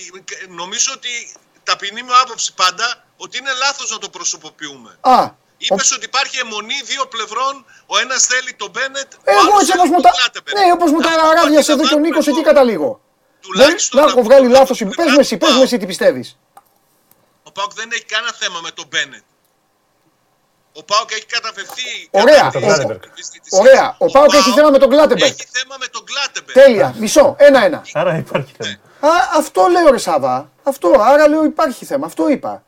νομίζω ότι ταπεινή μου άποψη πάντα ότι είναι λάθος να το προσωποποιούμε. Α, Είπες ότι υπάρχει εμμονή δύο πλευρών. Ο ένας θέλει τον Μπένετ. ο εγώ άλλος έτσι θέλει όπως μου τον τα, Κλάτεμπεργκ. ναι, όπως μου τα Αυτό αράδιασε ότι εδώ θα και ο βάλουμε Νίκος εκεί εδώ καταλήγω. Δεν, τουλάχιστον να από έχω το βγάλει κάτω λάθος. πλευρά Πες μου του εσύ, πες μου ΠΑΟΚ. εσύ τι πιστεύεις. Πάοκ δεν έχει κανένα θέμα με τον Μπένετ. Ο Πάοκ έχει καταφερθεί. Ωραία. κατά τη Ο- διαιτησία. Ωραία. Ο Πάοκ έχει θέμα με τον Κλάτεμπεργκ. Έχει θέμα με τον Κλάτεμπεργκ. Τέλεια. Μισό. Ένα-ένα. Άρα υπάρχει θέμα. Α, αυτό λέω ρε Σάβα. Αυτό. Άρα λέω υπάρχει θέμα. Αυτό είπα.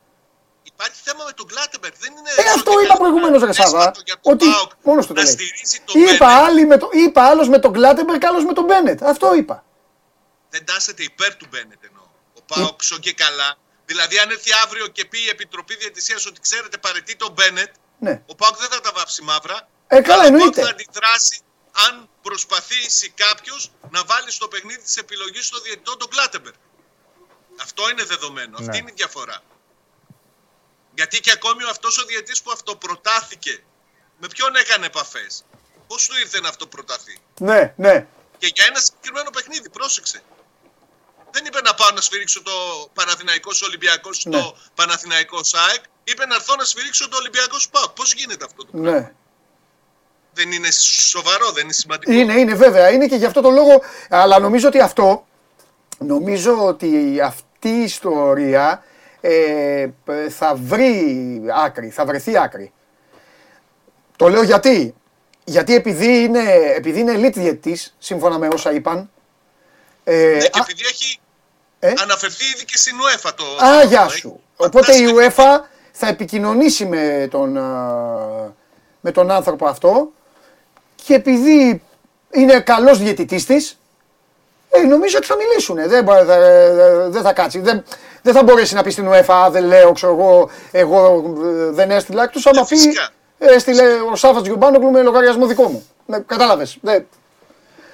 Υπάρχει θέμα με τον Κλάτεμπεργκ. Δεν είναι Ε, αυτό ότι είπα προηγουμένως, ρε Σάβα, έσπατο για τον ότι ΠΑΟΚ μόνος του το να λέει. στηρίζει τον Είπα, Μπένετ. άλλοι με το, είπα άλλος με τον Κλάτεμπεργκ, άλλος με τον Μπένετ. Αυτό είπα. Δεν τάσσεται υπέρ του Μπένετ εννοώ. Ο Πάοκ σο και καλά. Δηλαδή, αν έρθει αύριο και πει η Επιτροπή Διαιτησία ότι ξέρετε παρετεί τον Μπένετ, Ναι. ο Πάοκ δεν θα τα βάψει μαύρα. Ε, καλά, αλλά ο εννοείται. Πάοκ θα αντιδράσει αν προσπαθήσει κάποιος να βάλει στο παιχνίδι της επιλογής στο διαιτητό τον Κλάτεμπερ. Αυτό είναι δεδομένο. Αυτή Ναι. είναι η διαφορά. Γιατί και ακόμη αυτός ο διαιτητής που αυτοπροτάθηκε, με ποιον έκανε επαφές; Πώς του ήρθε να αυτοπροταθεί; Ναι, ναι. Και για ένα συγκεκριμένο παιχνίδι, πρόσεξε. Δεν είπε να πάω να σφυρίξω το Παναθηναϊκός Ολυμπιακός στο Ναι. Παναθηναϊκός ΣΑΕΚ. Είπε να έρθω να σφυρίξω το Ολυμπιακός ΣΠΑΟΚ. Πώς γίνεται αυτό το πράγμα; Ναι. Δεν είναι σοβαρό, δεν είναι σημαντικό. Είναι, είναι βέβαια, είναι και γι' αυτό το λόγο. Αλλά νομίζω ότι αυτό, νομίζω ότι αυτή η ιστορία ε, π- θα βρει άκρη, θα βρεθεί άκρη. Το λέω γιατί. Γιατί επειδή είναι, επειδή είναι elite διαιτητής, σύμφωνα με όσα είπαν. Ε, Ναι, και α, επειδή έχει ε; αναφερθεί ήδη και στην UEFA το. Α, το- γεια το- σου. έχει Οπότε η φτάσει UEFA θα επικοινωνήσει με τον, α, με τον άνθρωπο αυτό και επειδή είναι καλός διαιτητής της, ε, νομίζω ότι θα μιλήσουν. Δεν, μπο- θα- ε, δεν θα κάτσει. Δεν, δεν θα μπορέσει να πει στην UEFA, «Α, δεν λέω, ξέρω εγώ, εγώ ε, δεν έστειλα. Εκτός άμα Ε, πει, φυσικά. έστειλε ο Σάφας Γιουμπάνογλου με λογαριασμό δικό μου. Ναι, κατάλαβες. Δεν...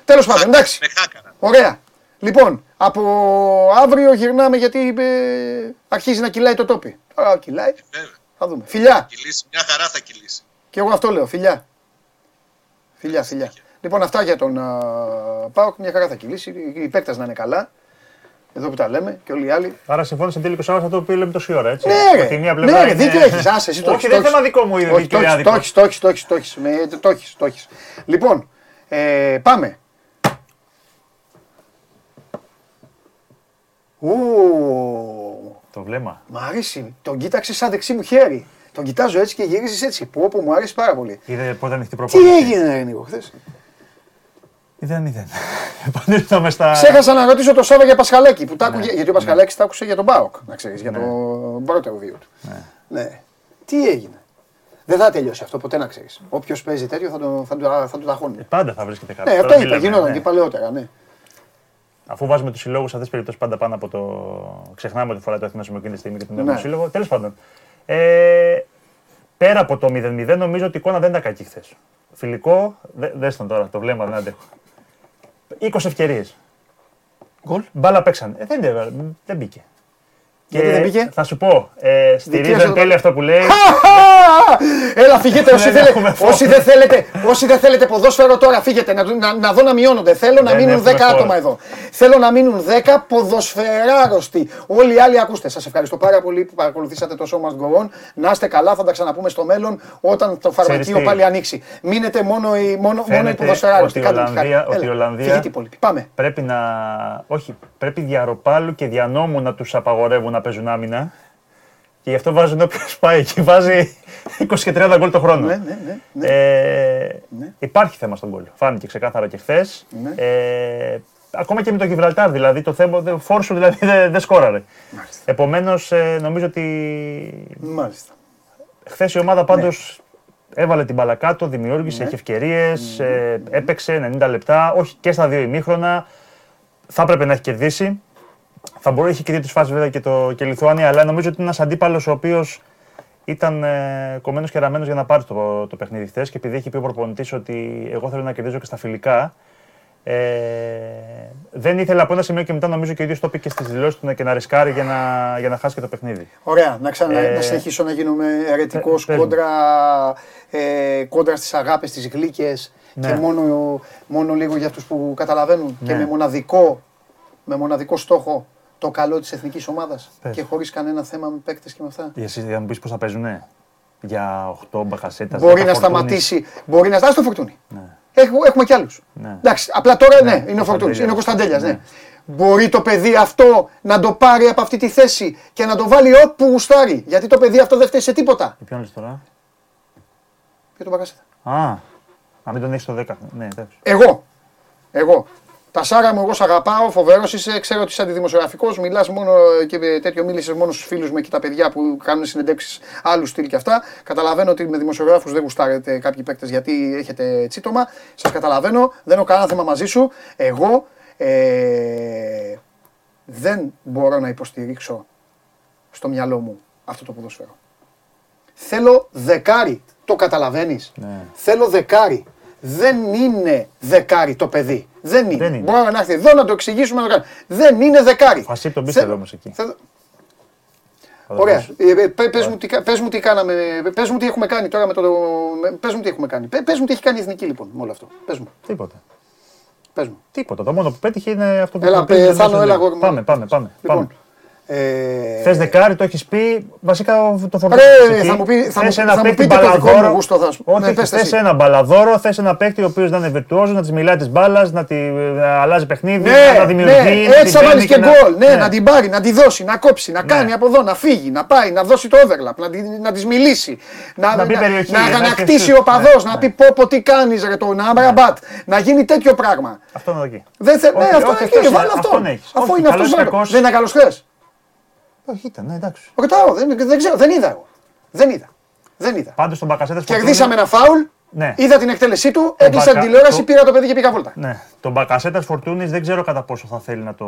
Τέλος πάντων, χάκαρα, εντάξει. Με χάκαρα. Ωραία. Λοιπόν, από αύριο γυρνάμε γιατί ε, αρχίζει να κυλάει το τόπι. Τώρα κυλάει. Βέβαια. Θα δούμε. Φιλιά. Κυλήσει, μια χαρά θα κυλήσει. Και εγώ αυτό λέω. Φιλιά. Φιλιά, φιλιά. Λοιπόν, αυτά για τον uh, Πάοκ. Μια χαρά θα κυλήσει. Οι- Οι παίκτες να είναι καλά. Εδώ που τα λέμε και όλοι οι άλλοι. Άρα συμφώνησε τελικό Σάββατο αυτό που λέμε τόση ώρα, έτσι. Ναι, Από τη μία ρε. πλευρά Ναι, ρε, είναι- δίκιο έχεις. Άσε, εσύ το Όχι, έχεις, δεν το θέμα έχεις. δικό μου, είναι Όχι, δίκιο το ή έχεις, άδικο. το έχεις, το έχεις, το έχεις, το έχεις. Με- Το έχεις, το έχεις. Λοιπόν, ε, πάμε. Το βλέμμα. Μ' αρέσει. Τον κοίταξες σαν δεξί μου χέρι. Τον κοιτάζω έτσι και γυρίζεις έτσι. Πω, πω, μου αρέσει πάρα πολύ. Είδε πότε ανοιχτή Τι προπόνηση. έγινε, ρε Νίκο, χθες; Μηδέν, μηδέν. Επανήλθαμε στα. Ξέχασα να ρωτήσω το Σάβα για Πασχαλάκη. Που τα άκουγε, γιατί ο Πασχαλάκη τα άκουσε για τον Μπάοκ, να ξέρεις, για το πρώτο βίο του. Ναι. Τι έγινε; Δεν θα τελειώσει αυτό ποτέ να ξέρεις. Όποιος παίζει τέτοιο θα το, θα το, θα το ταχώνει. Πάντα θα βρίσκεται κάποιος. Ναι, Τώρα αυτό τι είπα, λέμε, γινόταν ναι. και παλαιότερα, ναι. Αφού βάζουμε τους συλλόγους σε αυτές τις περιπτώσεις πάντα πάνω από το. Ξεχνάμε ότι φοράει το Αθήνα εκείνη τη στιγμή και τον Ναι. έχουμε σύλλογο. Τέλος πάντων. Ε, πέρα από το 0-0, νομίζω ότι η εικόνα δεν ήταν κακή χθες. Φιλικό, δε, δες τον τώρα, το βλέμμα δεν αντέχω. 20 ευκαιρίες. Γκολ. Μπάλα παίξαν. Ε, δεν, δεν, δεν μπήκε. Γιατί δεν μπήκε; Θα σου πω, ε, στηρίζω Δικαίωσε εν το- τέλει αυτό που λέει. Έλα, φύγετε. Όσοι, Δεν θέλετε, έχουμε φόρο. όσοι, δεν θέλετε, όσοι δεν θέλετε ποδόσφαιρο τώρα, φύγετε. Να, να, να δω να μειώνονται. Θέλω να Δεν μείνουν έχουμε 10 φόρο. άτομα εδώ. Θέλω να μείνουν 10 ποδοσφαιράρωστοι. Όλοι οι άλλοι ακούστε. Σας ευχαριστώ πάρα πολύ που παρακολουθήσατε το show must go on. Να είστε καλά, θα τα ξαναπούμε στο μέλλον όταν το φαρμακείο τι; πάλι ανοίξει. Μείνετε μόνο οι, μόνο, μόνο οι Φαίνεται ποδοσφαιράρωστοι. ότι η Κάντε μου τη χάρη. Ολλανδία- ότι Έλα, η Ολλανδία- Φύγετε οι υπόλοιποι. Πάμε. Πρέπει να. Όχι, πρέπει διαρροπάλου και διανόμου να τους απαγορεύουν να παίζουν άμυνα. Και γι' αυτό βάζουν όποιος πάει εκεί. Βάζει 20 και 30 γκολ το χρόνο. Ναι, ναι, ναι, ναι. Ε, Υπάρχει θέμα στον γκολ. Φάνηκε ξεκάθαρα και χθες. Ναι. Ε, ακόμα και με το Γιβραλτάρ δηλαδή. Το θέμα, το φόρσου δηλαδή δεν δεν σκόραρε. Επομένως, νομίζω ότι Μάλιστα. Χθες η ομάδα πάντως έβαλε την μπάλα κάτω, δημιούργησε, Ναι. είχε ευκαιρίες, έπαιξε 90 λεπτά, όχι και στα δύο ημίχρονα. Θα έπρεπε να έχει κερδίσει. Θα μπορεί, είχε και δύο φάσεις βέβαια και, το, και η Λιθουανία, αλλά νομίζω ότι είναι ένας αντίπαλος ο οποίος ήταν ε, κομμένος και ραμμένος για να πάρει το, το παιχνίδι χθες. Και επειδή έχει πει ο προπονητής ότι εγώ θέλω να κερδίζω και στα φιλικά, ε, δεν ήθελε από ένα σημείο και μετά νομίζω και ο ίδιος το είπε και στις δηλώσεις του και να ρισκάρει για να, για να χάσει και το παιχνίδι. Ωραία, να, ξανα, Ε, να συνεχίσω να γίνομαι αιρετικός πες μου. κόντρα, ε, κόντρα στις αγάπες, στις γλύκες Ναι. και μόνο, μόνο λίγο για αυτούς που καταλαβαίνουν και Ναι. με μοναδικό, με μοναδικό στόχο το καλό της εθνικής ομάδας Πες. και χωρίς κανένα θέμα με παίκτες και με αυτά. Για, εσύ, για να μου πεις πώς θα παίζουνε. Για 8 μπακασέτα. Μπορεί να σταματήσει, μπορεί να στάσει το φορτούνι. Έχουμε, έχουμε κι άλλους. Ναι. Εντάξει, απλά τώρα ναι, Ναι, είναι ο Φορτούνη, Κωνσταντέλιας. είναι ο Κωνσταντέλιας. Ναι. Ναι. Μπορεί το παιδί αυτό να το πάρει από αυτή τη θέση και να το βάλει όπου γουστάρει. Γιατί το παιδί αυτό δεν φταίει σε τίποτα. Για ποιον λες τώρα; Για τον Μπακασέτα. Α, να μην τον έχεις στο 10. Ναι, εντάξει. Εγώ. Εγώ. Τα Σάρα μου, εγώ σε αγαπάω, φοβερός είσαι. Ξέρω ότι είσαι αντιδημοσιογραφικός, μιλάς μόνο και τέτοιο, μίλησες μόνο στους φίλους μου και τα παιδιά που κάνουν συνεντεύξεις άλλου στυλ και αυτά. Καταλαβαίνω ότι με δημοσιογράφους δεν γουστάρετε κάποιοι παίκτες γιατί έχετε τσίτομα. Σας καταλαβαίνω, δεν έχω κανένα θέμα μαζί σου. Εγώ ε, δεν μπορώ να υποστηρίξω στο μυαλό μου αυτό το ποδόσφαιρο. Θέλω δεκάρι. Το καταλαβαίνεις. Ναι. Θέλω δεκάρι. Δεν είναι δεκάρι το παιδί. Δεν είναι. Δεν είναι. Μπορεί να έρθει εδώ να το εξηγήσουμε να το κάνουμε. Δεν είναι δεκάρι. Φασίπ τον πίστευε Θέλω- όμως εκεί. θέλω- Θα το Ωραία. δώσει. Ε, ε, πε- Πες μου, τι, κα- πες μου τι κάναμε, πες μου τι έχουμε κάνει τώρα με το... με- Πες μου τι έχουμε κάνει. Πε- Πες μου τι έχει κάνει η Εθνική λοιπόν με όλο αυτό. Πες μου. Τίποτα. Πες μου. Τίποτα. Το μόνο που πέτυχε είναι αυτό που Έλα, που πέτυχε πε, Θάνο, μέσα έλα, στο αγόρι μου. Πάμε, πάμε, πάμε. Λοιπόν, πάμε. Ε, Θες δεκάρι, το έχεις πει. Βασικά το φορτώνει. Ρε, θα μου πει- θα μου- Θες ένα θα μου παίκτη πείτε το δικό μου μπαλαδόρο. γούστο, θα σου- Ναι, Όχι, πες θες εσύ. ένα μπαλαδόρο, θες ένα παίκτη ο οποίος να είναι βερτουόζο, να της μιλάει τη μπάλας, να τη να αλλάζει παιχνίδι, Ναι, να δημιουργεί. ναι, να έτσι την θα βάλει παίρνει και να- γκολ. Ναι, να την πάρει, να τη δώσει, να κόψει, να κάνει από εδώ, να φύγει, να πάει, να δώσει το overlap, να, τη- να της μιλήσει. Να, Να μπει περιοχή, να, να να έχει κτίσει σουτ. ο παδός, Ναι, να ναι. πει πω, πω τι κάνεις, ρε το Ναμπραμπάτ. Να γίνει τέτοιο πράγμα. Αυτό είναι εκεί. Δεν θε... Ναι, Όχι, αυτό όχι, είναι εκεί, αυτός βάλε είναι, αυτό. αυτόν έχεις. Αφού Όχι, είναι αυτός. καλός ή κακός. Δεν είναι καλός χθες. Όχι, ήταν, ναι, εντάξει. Ρωτάω, δεν, δεν ξέρω, δεν είδα εγώ. Δεν είδα. Δεν είδα. Πάντως τον Μπακασέτα Κερδίσαμε ένα φάουλ, Ναι. είδα την εκτέλεσή του, έκλεισα Μπακα- την τηλεόραση, το- πήρα το παιδί και πήγα βόλτα. Ναι. Τον Μπακασέτα Φορτούνης δεν ξέρω κατά πόσο θα θέλει να το,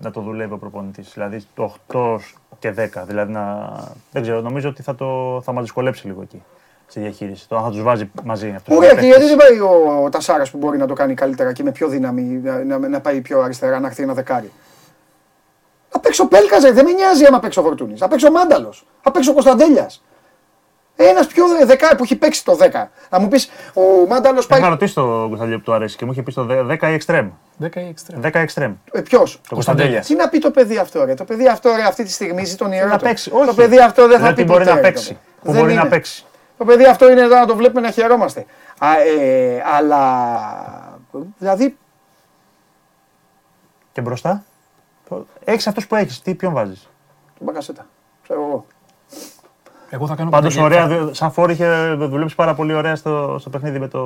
να το δουλεύει ο προπονητής. Δηλαδή το 8 και 10. Δηλαδή να, δεν ξέρω, νομίζω ότι θα, το, θα μας δυσκολέψει λίγο εκεί στη διαχείριση. Το αν θα τους βάζει μαζί αυτούς. Ωραία, και γιατί δεν πάει ο, ο Τασάρας που μπορεί να το κάνει καλύτερα και με πιο δύναμη να, να, να πάει πιο αριστερά, να έρθει ένα δεκάρι. Να παίξει ο Πέλκαζε, δεν με νοιάζει άμα παίξει ο Φορτούνης. Να παίξει ο Μάνταλος. Να παίξει ο Κωνσταντέλιας. Ένας πιο δε- δεκάρι που έχει παίξει το 10. Να μου πεις, ο Μάνταλος πάει. Είχα ρωτήσει τον Κωνσταντέλια που του αρέσει και μου είχε πει στο 10 ή extreme. 10 ή extreme. 10 extreme. Ε, Ποιος; Το Κωνσταντέλιας. Τι να πει το παιδί αυτό, ρε; Το παιδί αυτό, ρε, αυτή τη στιγμή ζει τον ιερό. Να του. παίξει. Το Όχι. παιδί αυτό δεν θα Λέω πει τι μπορεί ποτέ, να ρε, παίξει. το παιδί. Που Δεν μπορεί να είναι. παίξει. Το παιδί αυτό είναι εδώ να το βλέπουμε να χαιρόμαστε. Α, ε, αλλά. Δηλαδή, Και μπροστά; Έχεις αυτούς που έχεις. Τι ποιον βάζεις; τον Μπακασέτα. Ξέρω εγώ. Εγώ θα κάνω Πάντως πέντε ωραία, γιατί δε- σαν φόρη είχε δουλέψει πάρα πολύ ωραία στο, στο παιχνίδι με το,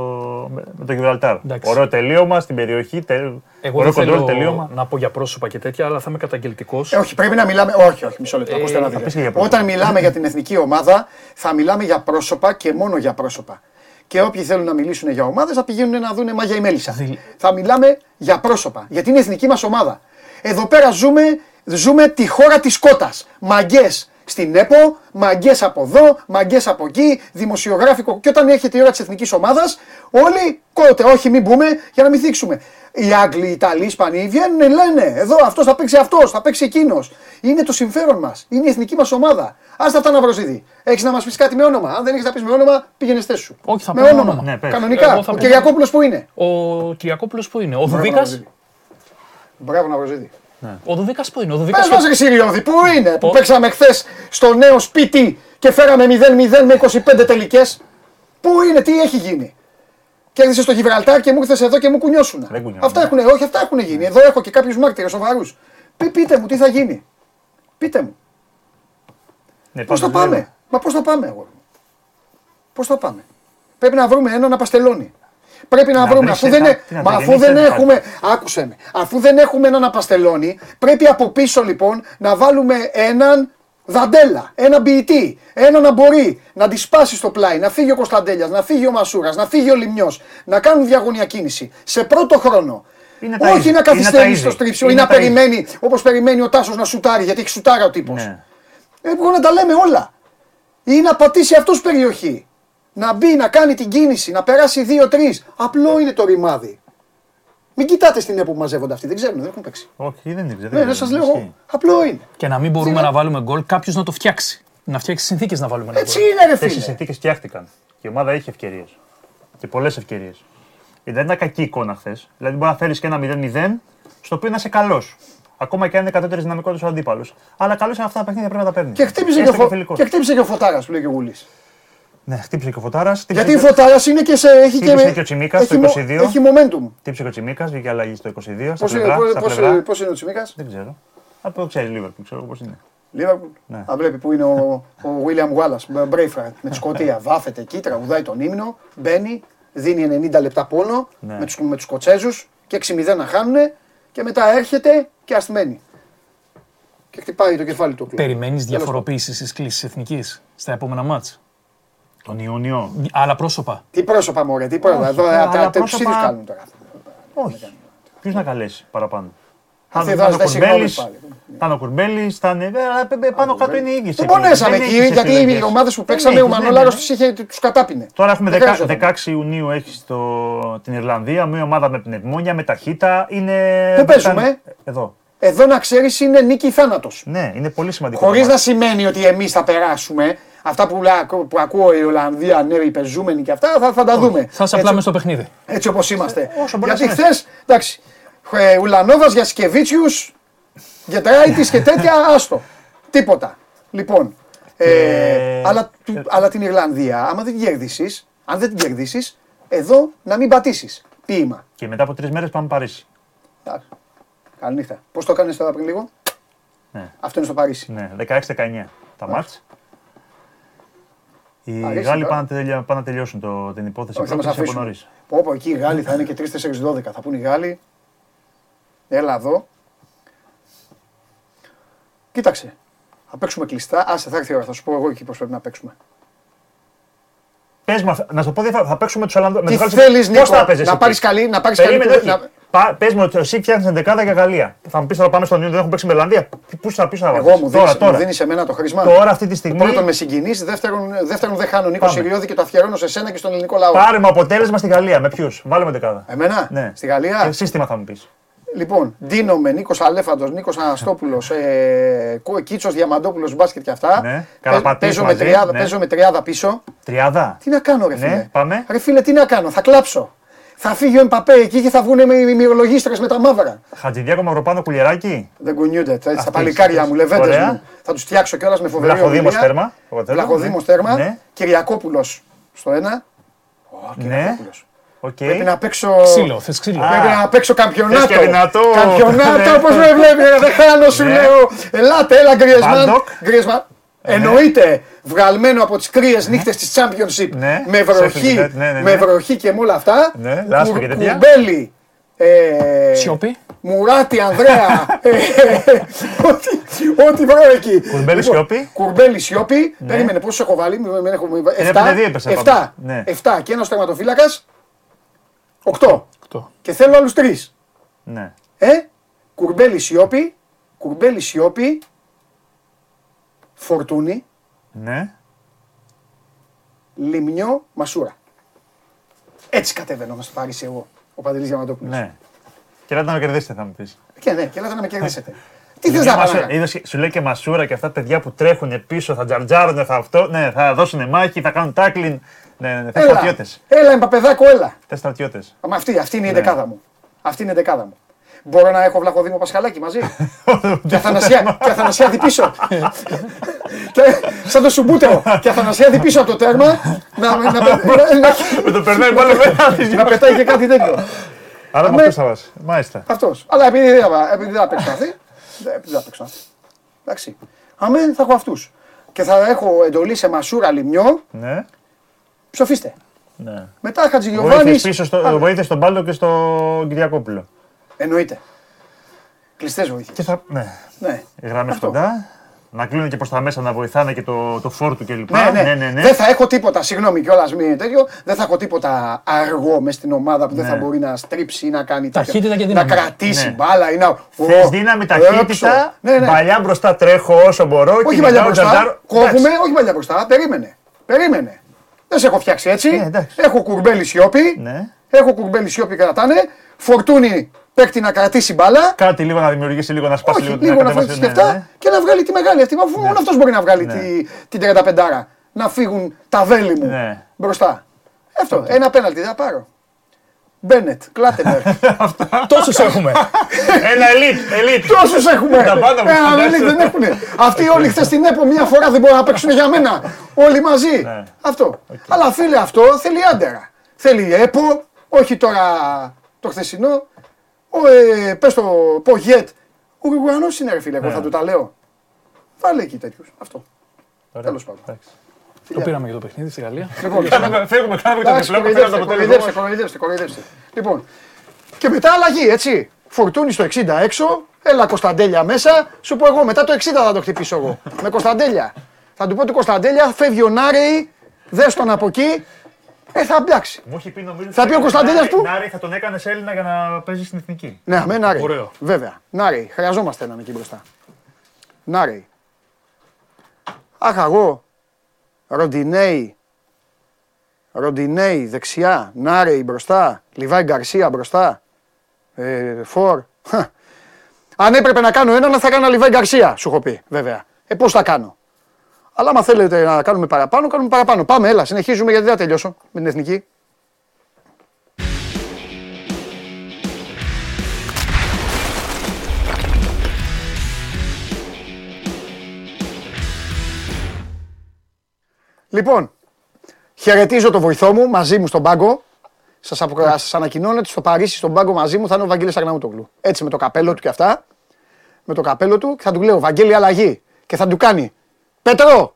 με, με το Γιβραλτάρ. Εντάξει. Ωραίο τελείωμα στην περιοχή. Τε, Εγώ ωραίο δεν κοντρόλ θέλω τελείωμα. να πω για πρόσωπα και τέτοια, αλλά θα είμαι καταγγελτικός. Ε, όχι, πρέπει να μιλάμε. Όχι, όχι, μισό λεπτό. ακούστε να θα πεις δείτε. και για πρόσωπα. Όταν μιλάμε για την εθνική ομάδα, θα μιλάμε για πρόσωπα και μόνο για πρόσωπα. Και όποιοι θέλουν να μιλήσουν για ομάδες θα πηγαίνουν να δουν μάγια η μέλισσα. Θα μιλάμε για πρόσωπα. Γιατί είναι η εθνική μας ομάδα. Εδώ πέρα ζούμε, ζούμε τη χώρα της κότας. Μαγκές στην ΕΠΟ, μαγκές από εδώ, μαγκές από εκεί, δημοσιογράφικο. Και όταν έρχεται η ώρα της εθνικής ομάδας, όλοι κότε, όχι μην μπούμε για να μην θίξουμε. Οι Άγγλοι, οι Ιταλοί, οι Ισπανοί βγαίνουν, λένε εδώ αυτός θα παίξει αυτός, θα παίξει εκείνος. Είναι το συμφέρον μας. Είναι η εθνική μας ομάδα. Άστα αυτά να βρозίδι. Έχεις να μας πεις κάτι με όνομα. Αν δεν έχεις να πεις με όνομα, πήγαινες στέσου σου. Όχι, θα με πω με όνομα. όνομα. Ναι, πες. Κανονικά. Εγώ θα Ο πω- Κυριακόπουλος που είναι. Ο Κυριακόπουλος που είναι, ο Μπράβο, Δουδίκα. Ναυροζίδη. Μπράβο να βρозίδι. Ο Δουδίκα που είναι, ο Πες Δουδίκα. μα ρε Συριώδη, πού είναι; Που Ο- παίξαμε χθες στο νέο σπίτι και φέραμε 0-0 με 25 τελικές. Πού είναι, τι έχει γίνει; Κέρδισε στο Γιβραλτάρ και μου ήρθες εδώ και μου κουνιώσουν. Δεν κουνιώνουν. Αυτά έχουν, όχι, αυτά έχουν γίνει. Εδώ έχω και κάποιους μάρτυρες σοβαρούς. πείτε μου, τι θα γίνει; Πείτε μου. Ναι, Πώς θα πάντως πάμε; λέμε. Μα πώς θα πάμε, εγώ. Πώς θα πάμε; Πρέπει να βρούμε έναν απαστελώνει. Πρέπει να, Να βρούμε, βρεις αφού ένα- δεν, ε- τι να μα το αφού γεννήσεις, δεν δεν έχουμε, άκουσε με, αφού δεν έχουμε έναν απαστελώνει, πρέπει από πίσω λοιπόν να βάλουμε έναν δαντέλα, έναν ποιητή, έναν να μπορεί να τη σπάσει στο πλάι, να φύγει ο Κωνσταντέλιας, να φύγει ο Μασούρας, να φύγει ο Λιμιό, να κάνουν διαγωνία κίνηση σε πρώτο χρόνο. Είναι τα Όχι ίδια. να Είναι καθυστερήσει τα στο ίδια. στρίψιμο ή Είναι να τα ίδια. περιμένει όπως περιμένει ο Τάσος να σουτάρει, γιατί έχει σουτάρα ο τύπος. Ναι. Ε, μπορούμε να τα λέμε όλα. Ή να πατήσει αυτός περιοχή. Να μπει, να κάνει την κίνηση, να περάσει 2-3. Απλό είναι το ρημάδι. Μην κοιτάτε στην ΕΠΟ που μαζεύονται αυτοί, δεν ξέρουν, δεν έχουν παίξει. Όχι, δεν είναι. Ναι, δεν σας λέω εγώ. Απλό είναι. Και να μην μπορούμε Τι να- να βάλουμε γκολ, κάποιος να το φτιάξει. Να φτιάξει συνθήκες να βάλουμε ένα Έτσι γκολ. είναι, ρε Αυτέ οι φίλε. συνθήκες φτιάχτηκαν. Και η ομάδα είχε ευκαιρίες. Και πολλές ευκαιρίες. Δεν ήταν κακή εικόνα χθες. Δηλαδή, μπορεί να φέρει και ένα 0-0, στο οποίο να είσαι καλός. Ακόμα και αν είναι κατώτερης δυναμικότητας ο αντίπαλος. Αλλά καλός είναι αυτά τα παιχνίδια πρέπει να τα παίρνει. Και χτύπησε και, Έστω ο φω... φιλικός. και, χτύπησε και ο Φωτάρας που λέει και ο Γουλής. Ναι, χτύπησε και ο Φωτάρας. Γιατί η Φωτάρας είναι και σε. Έχει και, Χτύπησε και ο Τσιμίκας έχει το μο- 22. Έχει momentum. Χτύπησε και ο Τσιμίκας, βγήκε αλλαγή στο 22. Στα Πώς είναι, πλευρά. πώς, στα πώς, πλευρά. πώς είναι ο Τσιμίκας; Δεν ξέρω. Από το ξέρει Λίβερπουλ, ξέρω πώς είναι. Λίβερπουλ; Ναι. Α, βλέπει που είναι ο, ο William Wallace, Braveheart, με τη Σκωτία. Βάφεται εκεί, τραγουδάει τον ύμνο, μπαίνει, δίνει 90 λεπτά πόνο Ναι. με τους, με τους Σκοτσέζους και 6-0 να χάνουν και μετά έρχεται και ασθμένει. Και χτυπάει το κεφάλι του. ο κλουμπ. Περιμένεις Τέλος διαφοροποίησης στις κλήσεις εθνικής στα επόμενα μάτς; Τον Ιούνιο. Άλλα πρόσωπα. Τι πρόσωπα μωρέ, τι πρόσωπα. Εδώ αλλά τα- τα- τους πρόσωπα- ίδιους κάνουν τώρα. Όχι. Ποιου να καλέσει παραπάνω; Αυτή Θα εδώ είναι ο ζητάει συγγνώμη Κουρμπέλης, πάλι. θα είναι ο Κουρμπέλης, θα είναι. ε, αλλά, ε, Πάνω κάτω είναι οι ίδιες Δεν επιλογές. πονέσαμε Δεν εκεί έχεις γιατί οι επιλογές. ομάδες που Δεν παίξαμε ο έχεις, ναι, Μανολάρο ναι. του είχε τους κατάπινε. Τώρα έχουμε Δεν 10 χρειαζόταν. 16 Ιουνίου έχει το, την Ιρλανδία, μια ομάδα με πνευμόνια, με ταχύτητα. Είναι. Πού παίζουμε; ήταν- Εδώ. Εδώ να ξέρεις είναι νίκη ή θάνατος. Ναι, είναι πολύ σημαντικό. Χωρίς το να μάτι. σημαίνει ότι εμείς θα περάσουμε. Αυτά που, λά- που ακούω η Ολλανδία, ναι, οι πεζούμενοι και αυτά, θα, θα τα δούμε. Θα σε απλά μες στο παιχνίδι. Έτσι όπως είμαστε. Όσο μπορεί Γιατί να χθες, εντάξει, ε, Ουλανόβας για Σκεβίτσιου, για Τράιτη και τέτοια, άστο. Τίποτα. Λοιπόν, ε, Και- αλλά, του- αλλά την Ιρλανδία, άμα δεν την κερδίσεις, αν δεν την κερδίσεις, εδώ να μην πατήσεις. Ποίημα. Και μετά από τρεις μέρες πάμε Παρίσι. Εντάξει. Καληνύχτα. Πώς το έκανε τώρα πριν λίγο, Ναι. Αυτό είναι στο Παρίσι. Ναι, 16-19 τα μάτς. Οι Παρίσι, Γάλλοι τώρα. πάνε, να τελεια- πάνε να τελειώσουν το, την υπόθεση Όχι, θα μας πρόκληση από αφήσουν. νωρίς. Πω, πω, εκεί οι Γάλλοι θα είναι και 3-4-12. Θα πούνε οι Γάλλοι. Έλα εδώ. Κοίταξε. Θα παίξουμε κλειστά. Άσε, θα έρθει η ώρα. Θα σου πω εγώ εκεί πώς πρέπει να παίξουμε. Πες μου, αυτά- να σου πω, διαφορά- θα παίξουμε τους Ολλανδούς. Τι θέλεις, Νίκο, να πάρεις καλή, να πάρεις καλή. Περίμενε, όχι. να- Πα- Πες μου ότι εσύ φτιάχνεις εντεκάδα για Γαλλία. Θα μου πεις τώρα πάμε στον Ιούνιο, δεν έχουν παίξει με Ιρλανδία. Πού θα πεις να Εγώ βάλεις. μου τώρα, δίνεις, μου τώρα. δίνεις εμένα το χρήσμα. Τώρα αυτή τη στιγμή Πρώτον με συγκινείς, δεύτερον, δεύτερον δεν χάνω Νίκος Πάμε. Σιριώδη και το αφιερώνω σε σένα και στον ελληνικό λαό. πάρε μου αποτέλεσμα στη Γαλλία. Με ποιους; Βάλε με δεκάδα. Εμένα, Ναι. στη Γαλλία; Και σύστημα θα μου πεις. Λοιπόν, δίνομαι Νίκος Αλέφαντος, Νίκος Αναστόπουλος, ε, Κίτσος Διαμαντόπουλος μπάσκετ και αυτά. Ναι, Παι- Καραπατής παίζω, με μαζί, τριάδα, ναι. παίζω με τριάδα πίσω. Τριάδα. Τι να κάνω, ρε Ναι, φίλε; πάμε. Ρε φίλε, τι να κάνω, θα κλάψω. Θα φύγει ο Εμπαπέ εκεί και θα βγουν με οι μυρολογίστρε με τα μαύρα. Χατζηδιάκο Μαυροπάνο Κουλιεράκι. Δεν κουνιούνται. έτσι, τα Αυτοί, παλικάρια αυτοί. μου, λεβέντες Ωραία. μου. Θα τους φτιάξω κιόλας με φοβερή Βλαχοδήμος ομιλία. τέρμα. Εγώ θέλω, Βλαχοδήμος ναι. τέρμα. Ναι. Κυριακόπουλος στο ένα. Ω, Ναι. Κυριακόπουλος. Οκ. Πρέπει να παίξω. Ξύλο, θες ξύλο. Πρέπει να παίξω καμπιονάτο. Θες και δυνατό. Καμπιονάτο, Ναι. όπως με βλέπει, ρε, δεν χάνω, σου Ναι. λέω. Ελάτε, έλα, Γκριεσμάν. Μπάντοκ. Γκριεσμάν. Εννοείται, βγαλμένο από τις κρύες νύχτες της Championship Ναι. με βροχή, Sheffield United, ναι, ναι, ναι. με βροχή και με όλα αυτά. Ναι, λάσπη και τέτοια. Κουρμπέλη. Ε, Σιώπη. Μουράτη, Ανδρέα. ε, ό,τι, ό,τι βρω εκεί. Κουρμπέλη, Λοιπόν, Σιώπη. Κουρμπέλη, Σιώπη. Περίμενε, πόσο έχω βάλει. Μην, μην έχω, επειδή δύο έπεσε 7. πάντα. Ναι. 7 και ένας τερματοφύλακας. 8. Αυτό. Και θέλω άλλους τρεις. Ναι. Ε, κουρμπέλι Σιώπη, κουρμπέλι Σιώπη, Φορτούνη, Ναι. Λιμνιό, Μασούρα. Έτσι κατέβαινω να στο Παρίσι εγώ, ο Παντελής Διαμαντόπουλος. Ναι. Και να με κερδίσετε, θα μου πεις. Και ναι, και έλατε να με κερδίσετε. Τι θες να κάνω. Σου λέει και μασούρα και αυτά τα παιδιά που τρέχουν πίσω, θα τζαρτζάρουν, θα αυτό, ναι, θα δώσουν μάχη, θα κάνουν τάκλιν. Ναι, ναι, ναι. Θε Έλα, στρατιώτες. έλα, εμπαπεδάκο, έλα. Θε στρατιώτες. Μα αυτή, αυτή είναι η Ναι. δεκάδα μου. Αυτή είναι η δεκάδα μου. Μπορώ να έχω Βλαχοδήμο Πασχαλάκη μαζί. και Αθανασία, και Αθανασιάδη πίσω. και, σαν το Σουμπούτεο. και Αθανασιάδη πίσω από το τέρμα. να, να, να, να, Με το περνάει μόνο με να πετάει και κάτι τέτοιο. Άρα με Αμέ- αυτό θα βάζει. Μάλιστα. Αυτός. Αλλά επειδή δεν θα- επειδή δεν θα παίξω αυτή. δεν- Επειδή δεν θα παίξω αυτή. Εντάξει. Αμέ θα έχω αυτούς. Και θα έχω εντολή σε Μασούρα Λιμιό. Ναι. Ψοφίστε. ναι. Μετά Χατζηγιοβάνη. Βοήθειες πίσω στο, βοήθειες στον Πάλο και στον Κυριακόπουλο. Εννοείται. Κλειστές βοήθειες. Και θα. Ναι. Ναι. Γράμμες Αυτό. κοντά. Να κλείνουν και προς τα μέσα να βοηθάνε και το, το φόρ του κλπ. Ναι, ναι. ναι, ναι, ναι. Δεν θα έχω τίποτα, συγγνώμη κιόλας, μην τέτοιο. Δεν θα έχω τίποτα αργό μες στην ομάδα που δεν Ναι. θα μπορεί να στρίψει ή να κάνει τέτοια. Ταχύτητα και Να δύναμη. κρατήσει Ναι. μπάλα ή να. Θες Ω, δύναμη, έξω. ταχύτητα, Ναι, ναι. παλιά μπροστά τρέχω όσο μπορώ. Όχι κυνηγάω, παλιά μπροστά. τζαρτζάρω. Κόβουμε, Εντάξει. όχι παλιά μπροστά. Περίμενε. Περίμενε. Δεν σε έχω φτιάξει έτσι. Ναι, εντάξει. έχω κουρμπέλι σιώπη. Ναι. Έχω κουρμπέλι σιώπη κρατάνε. Φορτούνι παίκτη να κρατήσει μπάλα. Κάτι λίγο να δημιουργήσει, λίγο να σπάσει Όχι, λίγο λίγο να κατεβάσει, φωτίσει και ναι, αυτά ναι. και να βγάλει τη μεγάλη αυτή. Αφού μόνο αυτός μπορεί να βγάλει Ναι. τη, την 35 Να φύγουν τα βέλη μου Ναι. μπροστά. Αυτό. Ένα πέναλτι δεν θα πάρω. Μπένετ, Κλάτεμπερ. Τόσους έχουμε. Ένα ελίτ, ελίτ. Τόσους έχουμε. Τα πάντα μου, Ένα φαντάζεσαι. δεν δεν έχουν. Αυτοί όλοι χθες στην ΕΠΟ μια φορά δεν μπορούν να παίξουν για μένα. Όλοι μαζί. Ναι. Αυτό. Αλλά φίλε, αυτό θέλει άντερα. Θέλει ΕΠΟ, όχι τώρα το χθεσινό. Ο, ε, πες το Πογιέτ. Ο Ουρουγουανός είναι ρε φίλε, εγώ Ναι. θα του τα λέω. Βάλε εκεί τέτοιου. Αυτό. Τέλος πάντων. Εντάξει. Το πήραμε για το παιχνίδι στη Γαλλία. Λοιπόν, Κάναμε- Φεύγουμε, κάναμε το Εντάξει, διπλό, φέραμε το κοροϊδεύστε, αποτέλεσμα. κοροϊδεύστε, κοροϊδεύστε, κοροϊδεύστε. Λοιπόν, και μετά αλλαγή, έτσι. Φορτούνη στο 60 έξω, έλα Κωνσταντέλια μέσα. Σου πω εγώ, μετά το 60 θα το χτυπήσω εγώ. Με Κωνσταντέλια. Θα του πω του Κωνσταντέλια, φεύγει ο Νάρεϊ, δες τον από εκεί. Ε, θα μπλάξει. Μου έχει πει νομίζω. Θα πει ο Κωνσταντίνας που- Νάρη, θα τον έκανε Έλληνα για να παίζει στην εθνική. Ναι, με Νάρεϊ. Ωραίο. Βέβαια. Νάρεϊ. Χρειαζόμαστε έναν εκεί μπροστά. Νάρεϊ. Αχ, εγώ. Ροντινέι. Ροντινέι δεξιά. Νάρεϊ μπροστά. Λιβάη Γκαρσία μπροστά. Ε, φορ. Χα. Αν έπρεπε να κάνω έναν, θα έκανα Λιβάη Γκαρσία, σου έχω πει, βέβαια. Ε, πώς θα κάνω; Αλλά άμα θέλετε να κάνουμε παραπάνω, κάνουμε παραπάνω. Πάμε, έλα, συνεχίζουμε γιατί δεν θα τελειώσω με την εθνική. Λοιπόν, χαιρετίζω το βοηθό μου μαζί μου στον πάγκο. Σας σας ανακοινώνω ότι στο Παρίσι στον πάγκο μαζί μου θα είναι ο Βαγγέλης Αγναούτογλου. Έτσι με το καπέλο του και αυτά. Με το καπέλο του και θα του λέω Βαγγέλη αλλαγή. Και θα του κάνει Πέτρο,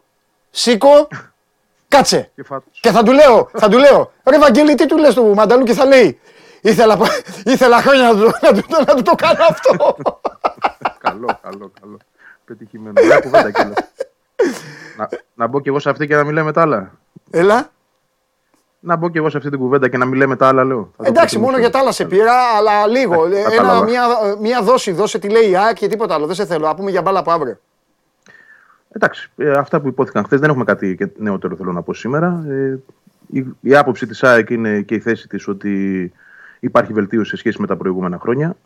σήκω, κάτσε. Και θα του λέω, θα του λέω, ρε Βαγγέλη, τι του λες του Μανταλού και θα λέει, ήθελα, ήθελα χρόνια να του, να, του, να του το κάνω αυτό. καλό, καλό, καλό. Πετυχημένο. Μια κουβέντα κιόλας. να, να μπω κι εγώ σε αυτή και να μιλάμε τα άλλα. Έλα. Να μπω κι εγώ σε αυτή την κουβέντα και να μιλάμε τα άλλα, λέω. Θα το Εντάξει, μόνο προτιμήσω. για τα άλλα σε πήρα, αλλά λίγο. Ναι, Ένα, κατάλαβα. μια, μια δόση, δώσε τι λέει η ΑΕΚ και τίποτα άλλο. Δεν σε θέλω. Να πούμε για μπάλα από αύριο. Εντάξει, ε, αυτά που υπόθηκαν χθες δεν έχουμε κάτι και νεότερο θέλω να πω σήμερα. Ε, η, η άποψη της ΑΕΚ είναι και η θέση της ότι υπάρχει βελτίωση σε σχέση με τα προηγούμενα χρόνια.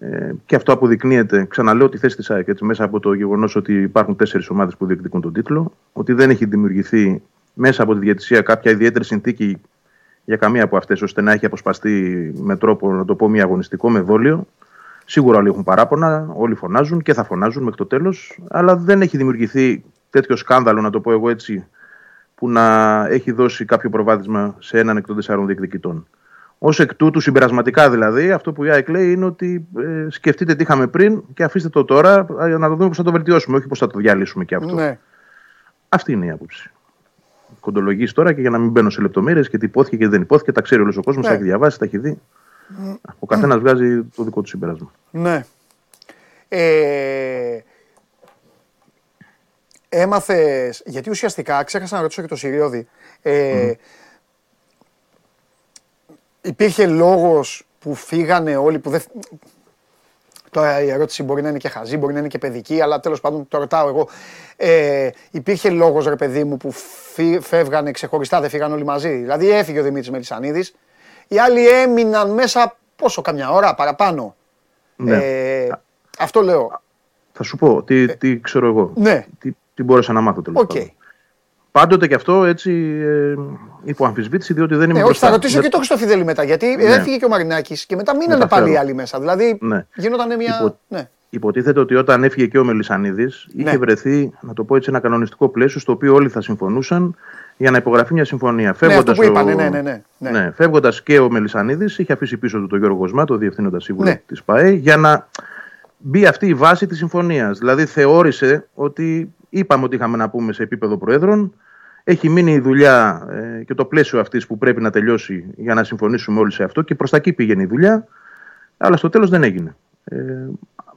Ε, και αυτό αποδεικνύεται, ξαναλέω τη θέση της ΑΕΚ έτσι, μέσα από το γεγονός ότι υπάρχουν τέσσερις ομάδες που διεκδικούν τον τίτλο, ότι δεν έχει δημιουργηθεί μέσα από τη διαιτησία κάποια ιδιαίτερη συνθήκη για καμία από αυτές, ώστε να έχει αποσπαστεί με τρόπο, να το πω, μη αγωνιστικό, με δόλιο. Σίγουρα όλοι έχουν παράπονα, όλοι φωνάζουν και θα φωνάζουν μέχρι το τέλος, αλλά δεν έχει δημιουργηθεί τέτοιο σκάνδαλο, να το πω εγώ έτσι, που να έχει δώσει κάποιο προβάδισμα σε έναν εκ των τεσσάρων διεκδικητών. Ω εκ τούτου, συμπερασματικά δηλαδή, αυτό που η ΑΕΚ λέει είναι ότι ε, σκεφτείτε τι είχαμε πριν και αφήστε το τώρα ε, να το δούμε πώς θα το βελτιώσουμε, όχι πώς θα το διαλύσουμε και αυτό. Ναι. Αυτή είναι η άποψη. Κοντολογή τώρα και για να μην μπαίνω σε λεπτομέρειες και τι υπόθηκε και δεν υπόθηκε, τα ξέρει όλος ο κόσμος, Ναι. τα έχει διαβάσει, τα έχει δει. Ο καθένας βγάζει το δικό του συμπέρασμα. Ναι. Ε, έμαθες, γιατί ουσιαστικά, ξέχασα να ρωτήσω και το Συριώδη, ε, υπήρχε λόγος που φύγανε όλοι που δεν... Τώρα η ερώτηση μπορεί να είναι και χαζή, μπορεί να είναι και παιδική, αλλά τέλος πάντων το ρωτάω εγώ. Ε, υπήρχε λόγος ρε παιδί μου που φύ- φεύγανε ξεχωριστά, δεν φύγανε όλοι μαζί; Δηλαδή έφυγε ο Δημήτρης Μελισανίδης, οι άλλοι έμειναν μέσα πόσο, καμιά ώρα παραπάνω. Ναι. Ε, αυτό λέω. Θα σου πω τι, τι ξέρω εγώ. Ναι. Τι, τι μπόρεσα να μάθω τέλος Οκ. πάντων. Πάντοτε και αυτό έτσι ε, υπό αμφισβήτηση, διότι δεν είμαι Ναι, όχι, θα μπροστά. ρωτήσω Δεν- και το Χριστόφιδέλη μετά. Γιατί Ναι. έφυγε και ο Μαρινάκης και μετά μείνανε τα πάλι οι ξέρω. άλλοι μέσα. Δηλαδή Ναι. γινόταν μια. Υπο- Ναι. Υποτίθεται ότι όταν έφυγε και ο Μελισανίδης, Ναι. είχε βρεθεί, να το πω έτσι, ένα κανονιστικό πλαίσιο στο οποίο όλοι θα συμφωνούσαν για να υπογραφεί μια συμφωνία. Ναι, αυτό Φεύγοντας που είπανε, ο- ναι, ναι, ναι, ναι. ναι Φεύγοντας και ο Μελισανίδης, είχε αφήσει πίσω του τον Γιώργο Γοσμά, το διευθύνοντα σύμβουλο Ναι. της ΠαΕ, για να μπει αυτή η βάση της συμφωνίας. Δηλαδή θεώρησε ότι είπαμε ότι είχαμε να πούμε σε επίπεδο Προέδρων. Έχει μείνει η δουλειά ε, και το πλαίσιο αυτής που πρέπει να τελειώσει για να συμφωνήσουμε όλοι σε αυτό και προς τα εκεί πήγαινε η δουλειά. Αλλά στο τέλος δεν έγινε. Ε,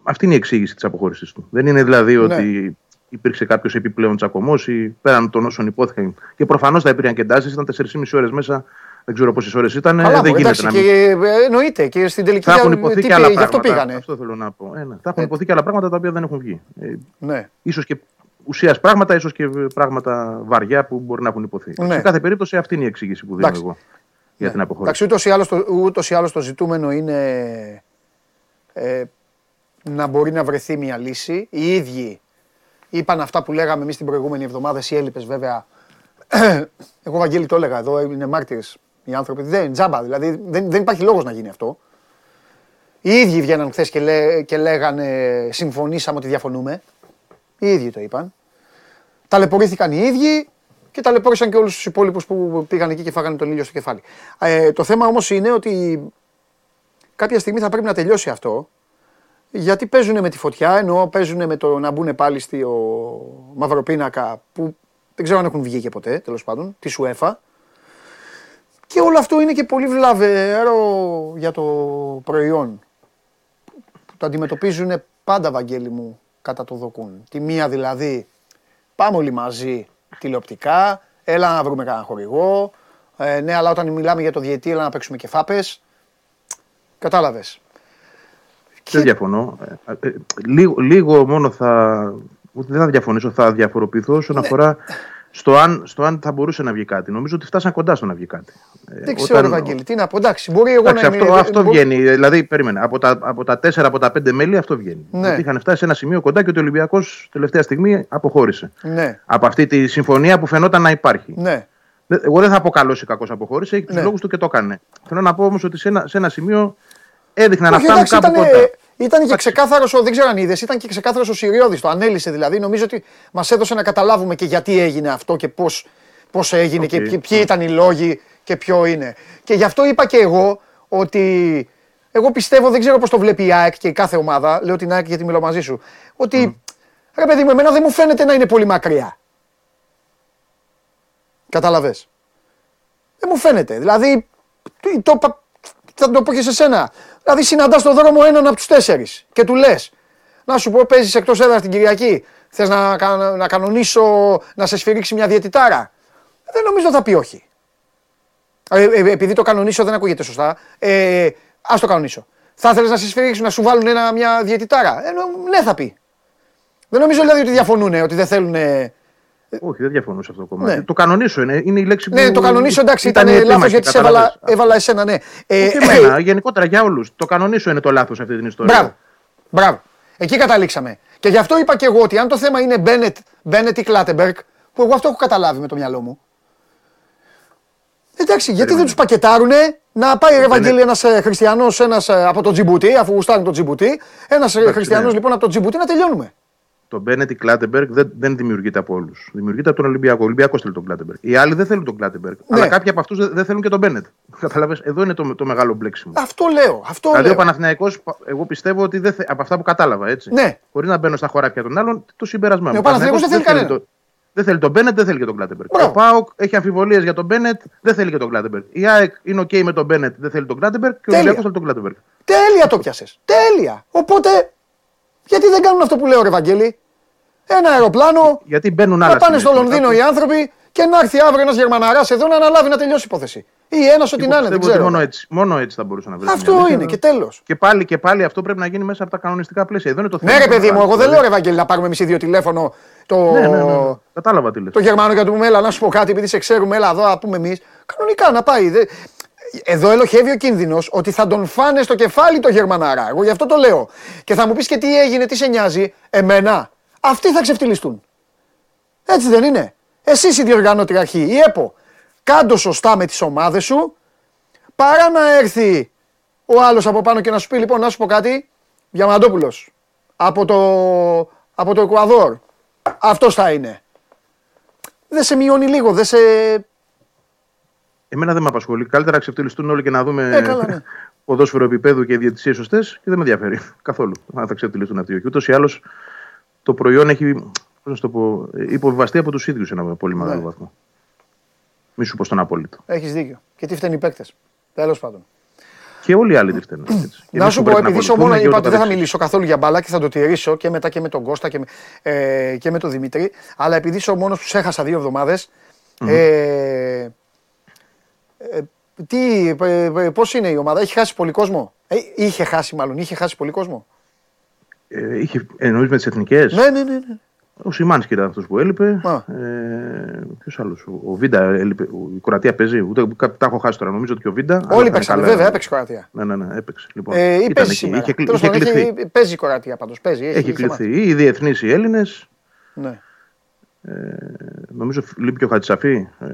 αυτή είναι η εξήγηση της αποχώρησή του. Δεν είναι δηλαδή Ναι. ότι υπήρξε κάποιος επιπλέον τσακωμός ή πέραν των όσων υπόθηκαν. Και προφανώς θα υπήρχαν και εντάσεις. Ήταν 4,5 ώρες μέσα. Δεν ξέρω πόσες ώρες ήταν. Ε, Καλά, δεν μωρέ, γίνεται εντάξει, να μην. και ε, εννοείται και στην τελική. Θα έχουν για- υποθεί τι και άλλα πήγε, Γι' αυτό πράγματα. πήγανε. Αυτό θέλω να πω. Ε, ναι. Θα έχουν υποθεί και άλλα πράγματα τα οποία δεν έχουν βγει. Ε, Ναι. ίσως και ουσίας πράγματα, ίσως και πράγματα βαριά που μπορεί να έχουν υποθεί. Ναι. Σε κάθε περίπτωση αυτή είναι η εξήγηση που δίνω Εντάξει. εγώ για την αποχώρηση. Εντάξει, ούτως ή, άλλως το, ούτως ή άλλως το ζητούμενο είναι ε, να μπορεί να βρεθεί μια λύση. Οι ίδιοι είπαν αυτά που λέγαμε εμείς την προηγούμενη εβδομάδα, εσύ έλειπες βέβαια. Εγώ Βαγγέλη το έλεγα εδώ, είναι μάρτυρες. οι άνθρωποι. Δεν είναι τζάμπα, δηλαδή δεν, δεν υπάρχει λόγος να γίνει αυτό. Οι ίδιοι βγαίναν χθες και, λέ, και λέγανε συμφωνήσαμε ότι διαφωνούμε. Οι ίδιοι το είπαν. Ταλαιπωρήθηκαν οι ίδιοι και ταλαιπώρησαν και όλους τους υπόλοιπους που πήγαν εκεί και φάγανε τον ήλιο στο κεφάλι. Ε, το θέμα όμως είναι ότι κάποια στιγμή θα πρέπει να τελειώσει αυτό. Γιατί παίζουν με τη φωτιά, ενώ παίζουν με το να μπουν πάλι στο μαυροπίνακα που δεν ξέρω αν έχουν βγει και ποτέ, τέλος πάντων, της UEFA. Και όλο αυτό είναι και πολύ βλαβερό για το προϊόν. Που το αντιμετωπίζουν πάντα, Βαγγέλη μου, κατά το δοκούν. Τη μία δηλαδή, πάμε όλοι μαζί τηλεοπτικά, έλα να βρούμε κανένα χορηγό. Ε, ναι, αλλά όταν μιλάμε για το διετή, έλα να παίξουμε και φάπες. Κατάλαβες. Δεν διαφωνώ. Ε, ε, λίγο, λίγο μόνο θα. Ούτε δεν θα διαφωνήσω, θα διαφοροποιηθώ όσον Ναι. αφορά στο αν, στο αν θα μπορούσε να βγει κάτι. Νομίζω ότι φτάσαν κοντά στο να βγει κάτι. Ε, Δεν ξέρω, ρε Βαγγέλη, τι να πω. Εντάξει, μπορεί εγώ Εντάξει, να αυτό, είμαι- αυτό μπο- βγαίνει. Δηλαδή, περίμενε. Από τα, από τα 4 από τα 5 μέλη αυτό βγαίνει. Ναι. Ότι είχαν φτάσει σε ένα σημείο κοντά και ότι ο Ολυμπιακός τελευταία στιγμή αποχώρησε. Ναι, Από αυτή τη συμφωνία που φαινόταν να υπάρχει. ναι. Δε- Εγώ δεν θα αποκαλώσει κακό αποχώρησε, έχει τους Ναι. λόγους του και το έκανε. Θέλω να πω όμως ότι σε ένα, σε ένα σημείο έδειχναν να Όχι, φτάνουν εντάξει, κάπου ήταν, κοντά. Ήταν και ξεκάθαρος, δεν ξέρω αν είδες, ήταν και ξεκάθαρος ο Σιριώδη. Το ανέλησε δηλαδή. Νομίζω ότι μας έδωσε να καταλάβουμε και γιατί έγινε αυτό και πώς πώς έγινε και Οκ. ποιοι, ποιοι ήταν οι λόγοι και ποιο είναι. Και γι' αυτό είπα και εγώ ότι. Εγώ πιστεύω, δεν ξέρω πώς το βλέπει η ΑΕΚ και η κάθε ομάδα. Λέω την ΑΕΚ γιατί μιλάω μαζί σου. Ότι ρε παιδί μου, εμένα δεν μου φαίνεται να είναι πολύ μακριά. Κατάλαβες. Δεν μου φαίνεται. Δηλαδή, το, το, πα- θα το πω και σε σένα. Δηλαδή, συναντάς στον δρόμο έναν από τους τέσσερις και του λες: Να σου πω, παίζεις εκτός έδρας την Κυριακή. Θες να, κα- να κανονίσω να σε σφυρίξει μια διαιτητάρα; Δεν νομίζω θα πει όχι. Ε, ε, επειδή το κανονίσω δεν ακούγεται σωστά. Ε, Α το κανονίσω. Θα ήθελε να σε σφυρίξουν, να σου βάλουν ένα, μια διαιτητάρα; Ε, νο- ναι, θα πει. Δεν νομίζω δηλαδή ότι διαφωνούν, ότι δεν θέλουν. Όχι, δεν διαφωνώ σε αυτό το κομμάτι. Ναι. Το κανονίσω είναι, είναι η λέξη που. Ναι, το κανονίσω εντάξει, ήταν η λάθος επίμαχη, γιατί σε κατάλαβες. έβαλα, έβαλα εσένα, ναι. Ε, Όχι εμένα, γενικότερα για όλους. Το κανονίσω είναι το λάθος αυτή την ιστορία. Μπράβο. Μπράβο. Εκεί καταλήξαμε. Και γι' αυτό είπα και εγώ ότι αν το θέμα είναι Μπένετ, Μπένετ ή Κλάτεμπεργκ, που εγώ αυτό έχω καταλάβει με το μυαλό μου. Εντάξει, γιατί δεν τους πακετάρουνε να πάει ρε Βαγγέλη ένας χριστιανός ένας, ε, από το Τζιμπούτι, αφού γουστάρει το Τζιμπούτι. Ένας χριστιανός ναι. λοιπόν από το Τζιμπούτι να τελειώνουμε. Το Μπένετ ή Κλάτεμπεργκ δεν, δεν δημιουργείται από όλους. Δημιουργείται από τον Ολυμπιακό. Ο Ολυμπιακός θέλει τον Κλάτεμπεργκ. Οι άλλοι δεν θέλουν τον Κλάτεμπεργκ. Ναι. Αλλά κάποιοι από αυτούς δεν, δεν θέλουν και τον Μπένετ. Κατάλαβες, εδώ είναι το, το μεγάλο μπλέξιμο. Αυτό λέω. Αυτό Δηλαδή ο λέω. Παναθηναϊκός, εγώ πιστεύω ότι δεν θε, από αυτά που κατάλαβα έτσι. Ναι. Χωρίς να μπαίνω στα χωράφια των άλλων, το συμπέρασμά μου. Ναι, ο Παναθηναϊκός δεν θέλει κανένα. το, δεν θέλει τον Μπένετ, δεν θέλει και τον Κλάτεμπεργκ. Μπράβο. Ο Πάοκ έχει αμφιβολίες για τον Μπένετ, δεν θέλει και τον Κλάτεμπεργκ. Η ΑΕΚ είναι OK με τον Μπένετ, δεν θέλει τον Κλάτεμπεργκ και ο Τέλεια. Ολυμπιακός θέλει τον Κλάτεμπεργκ. Τέλεια το πιάσες. Τέλεια. Οπότε, γιατί δεν κάνουν αυτό που λέω, ρε Βαγγέλη; Ένα αεροπλάνο, Γιατί μπαίνουν άλλα να πάνε στο σημεία. Λονδίνο οι άνθρωποι και να έρθει αύριο ένας Γερμαναράς εδώ να αναλάβει να τελειώσει η υπόθεση. Ή ένας ό,τι Εγώ να είναι, δεν πιστεύω ότι ξέρω. μόνο έτσι, μόνο έτσι θα μπορούσε να βρει. Αυτό μια λύση. είναι και τέλος. Και πάλι, και πάλι αυτό πρέπει να γίνει μέσα από τα κανονιστικά πλαίσια. Εδώ είναι το θέμα. Ναι, ρε παιδί μου, εγώ δεν Δηλαδή, λέω ρε Βαγγέλη να πάρουμε εμείς δύο τηλέφωνο το, Ναι, ναι, ναι, ναι. Κατάλαβα τι λες. το Γερμανό και να του πούμε, έλα να σου πω κάτι, επειδή σε ξέρουμε, έλα εδώ, να πούμε εμείς. Κανονικά να πάει. Δε- Εδώ ελοχεύει ο κίνδυνος ότι θα τον φάνε στο κεφάλι το Γερμανάρα. Εγώ γι' αυτό το λέω. Και θα μου πεις και τι έγινε, τι σε νοιάζει; Εμένα. Αυτοί θα ξεφτυλιστούν. Έτσι δεν είναι. Εσύ η διοργανώτρια αρχή, η ΕΠΟ. Κάντο σωστά με τις ομάδες σου, παρά να έρθει ο άλλος από πάνω και να σου πει: Λοιπόν, να σου πω κάτι. Διαμαντόπουλος. Από το, από το Εκουαδόρ. Αυτός θα είναι. Δεν σε μειώνει λίγο, δεν σε. Εμένα δεν με απασχολεί. Καλύτερα να ξεφτυλιστούν όλοι και να δούμε Ε, καλά, ναι. ποδόσφαιρο επίπεδου και διαιτησίες σωστές και δεν με ενδιαφέρει καθόλου αν θα ξεφτυλιστούν αυτοί. ή όχι. Ούτως ή άλλως το προϊόν έχει πώς να σου το πω, υποβιβαστεί από τους ίδιους σε ένα πολύ μεγάλο Ναι. βαθμό. Μη σου πω στον απόλυτο. Έχεις δίκιο. Και τι φταίνει οι παίκτες. Τέλος πάντων. Και όλοι οι άλλοι τι φταίνουν. έτσι. Και Να εμείς σου που πω, πρέπει να επειδή είσαι ο ακολουθούμε μόνο, και είπα όλα ότι τα δεν θα δεξιά. μιλήσω καθόλου για μπάλα και θα το τηρήσω και μετά και με τον Κώστα και με, ε, και με τον Δημήτρη. Αλλά επειδή είσαι ο μόνος που σε έχασα δύο εβδομάδες. Ε, ε, τι, ε, ε, πώς είναι η ομάδα, έχει χάσει πολύ κόσμο; Ε, είχε χάσει μάλλον, είχε χάσει πολύ κόσμο; Ε, είχε, εννοείς με τις εθνικές; Ναι, ναι, ναι. ναι. Ο Σιμάνσκι ήταν αυτός που έλειπε. Α. Ε, Ποιος άλλος; Ο, ο Βίντα έλειπε. Ο- Η Κροατία παίζει. Ούτε, κα- τα έχω χάσει τώρα. Νομίζω ότι και ο Βίντα. αλλά θα Όλοι είναι παίξανε, καλά. βέβαια, έπαιξε η Κροατία. Ναι, ναι, ναι, έπαιξε. Λοιπόν, Ε, ή ήταν παίζει εκεί. σήμερα. Είχε, κλει- Τέλος είχε πάντων, κληθεί. έχει- παίζει η Κροατία πάντως, παίζει. Έχει, Έχει είχε μάθει. κληθεί. Οι διεθνεί οι Έλληνες. Ναι. Νομίζω λείπει και ο Χατζησαφή. Ε,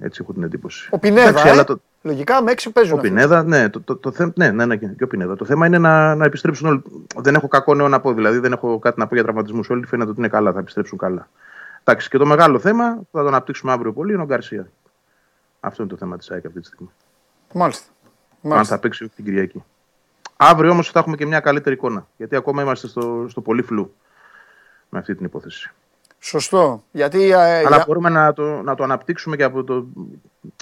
Έτσι έχω την εντύπωση. Ο Πινέδα, Εντάξει, ε, αλλά το- λογικά με έξι παίζουν. Ο αυτοί. Πινέδα, ναι, το, το, το, θέμα- ναι, ναι, ναι, και ο Πινέδα. Το θέμα είναι να, να επιστρέψουν όλοι. Δεν έχω κακό νέο να πω, δηλαδή δεν έχω κάτι να πω για τραυματισμούς. Όλοι φαίνεται ότι είναι καλά, θα επιστρέψουν καλά. Εντάξει, και το μεγάλο θέμα που θα το αναπτύξουμε αύριο πολύ είναι ο Γκαρσία. Αυτό είναι το θέμα της ΑΕΚ αυτή τη στιγμή. Μάλιστα. Αν Μάλιστα. θα παίξει όχι την Κυριακή. Αύριο όμως θα έχουμε και μια καλύτερη εικόνα. Γιατί ακόμα είμαστε στο, στο πολύ φλου με αυτή την υπόθεση. Σωστό. Γιατί. ε, Αλλά για- μπορούμε να το, να το αναπτύξουμε και από το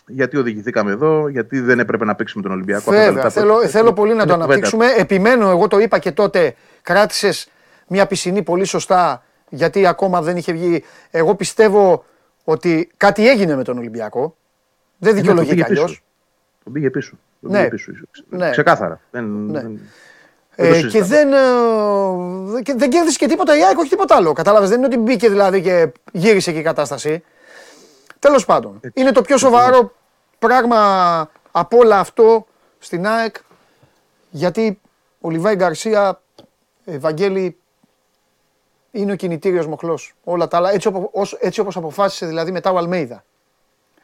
γιατί οδηγηθήκαμε εδώ, γιατί δεν έπρεπε να παίξουμε τον Ολυμπιακό. αυτά τα Βέβαια, λεπτά που- θέλω, θέλω πολύ να είναι το κουβέντα. αναπτύξουμε. Επιμένω, εγώ το είπα και τότε, κράτησες μια πισινή πολύ σωστά, γιατί ακόμα δεν είχε βγει. Εγώ πιστεύω ότι κάτι έγινε με τον Ολυμπιακό. Δεν Ναι, δικαιολογείται τον πήγε αλλιώ. πίσω. Τον πήγε πίσω. Τον Ναι. πήγε πίσω. Ναι. Ξεκάθαρα. Δεν, Ναι. δεν- δεν το Ε, και συζητάμε. δεν, ε, και δεν κέρδισε και τίποτα η ΑΕΚ, όχι τίποτα άλλο. Κατάλαβες, δεν είναι ότι μπήκε δηλαδή και γύρισε και η κατάσταση. Τέλος πάντων, είναι το πιο σοβαρό πράγμα από όλα αυτό στην ΑΕΚ. Γιατί ο Λιβάη Γκαρσία, Ευαγγέλη, είναι ο κινητήριος μοχλός. Όλα τα άλλα, έτσι, οπο- ως- έτσι όπως αποφάσισε δηλαδή μετά ο Αλμέιδα.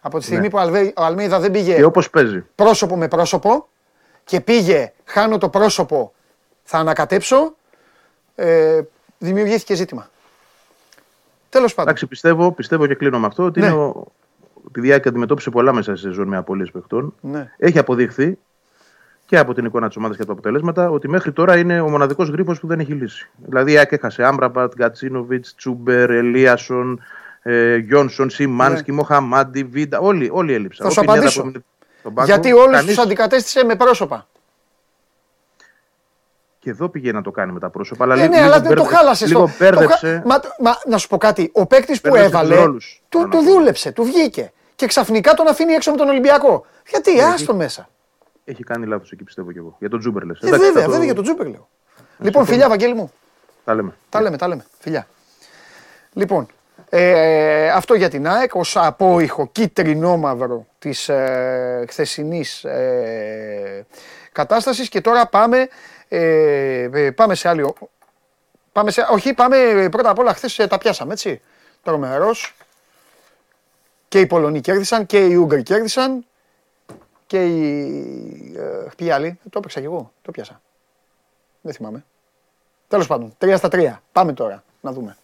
Από τη στιγμή Ναι. που ο Αλβέ- ο Αλμέιδα δεν πήγε Και όπως παίζει. πρόσωπο με πρόσωπο και πήγε, χάνω το πρόσωπο, θα ανακατέψω, ε, δημιουργήθηκε ζήτημα. Τέλος πάντων. Εντάξει, πιστεύω, πιστεύω και κλείνω με αυτό ότι Ναι. είναι ο, επειδή η ΑΕΚ αντιμετώπισε πολλά μέσα σε σεζόν με απολύε παιχτών, Ναι. έχει αποδειχθεί και από την εικόνα της ομάδας και από τα αποτελέσματα ότι μέχρι τώρα είναι ο μοναδικός γρήφο που δεν έχει λύσει. Δηλαδή η ΑΕΚ έχασε Άμπραμπατ, Γκατσίνοβιτς, Τσούμπερ, Ελίασον, ε, Γιόνσον, Σιμάνσκι, Ναι. Μοχαμάντι, Βίντα. Όλοι, όλοι έλειψαν. Θα Ο σου Πινέδα απαντήσω. που έμεινε στον πάγκο, Γιατί όλους κανείς- τους αντικατέστησε με πρόσωπα. Και εδώ πήγε να το κάνει με τα πρόσωπα. Αλλά Ε, λίγο, ναι, αλλά δεν το μπέρδε- χάλασες. Λίγο το- το μπέρδεψε. χα- Μα, μα, να σου πω κάτι. Ο παίκτης που Μπέρδεψε έβαλε, τους ρόλους. του, Πάνω του απ' όλα. δούλεψε, του βγήκε. Και ξαφνικά τον αφήνει έξω με τον Ολυμπιακό. Γιατί, άστο μέσα. Έχει κάνει λάθος εκεί, πιστεύω κι εγώ. Για τον Τζούμπερ λες. Ε, βέβαια, βέβαια για τον Τζούμπερ λέω. Λοιπόν, φιλιά, Βαγγέλη μου. Τα λέμε. Τα λέμε, τα λέμε. Φιλιά. Λοιπόν, ε, αυτό για την ΑΕΚ ως απόϊχο κίτρινο-μαύρο της ε, χθεσινής ε, κατάστασης και τώρα πάμε, ε, ε, πάμε σε άλλη... ο- Πάμε σε, όχι, πάμε ε, πρώτα απ' όλα χθες ε, τα πιάσαμε, έτσι. Τρομερός. Και οι Πολωνοί κέρδισαν και οι Ούγγροι κέρδισαν και οι... Ε, ποιοι άλλοι, το έπαιξα κι εγώ, το πιάσα. Δεν θυμάμαι. Τέλος πάντων, 3 στα 3. Πάμε τώρα να δούμε.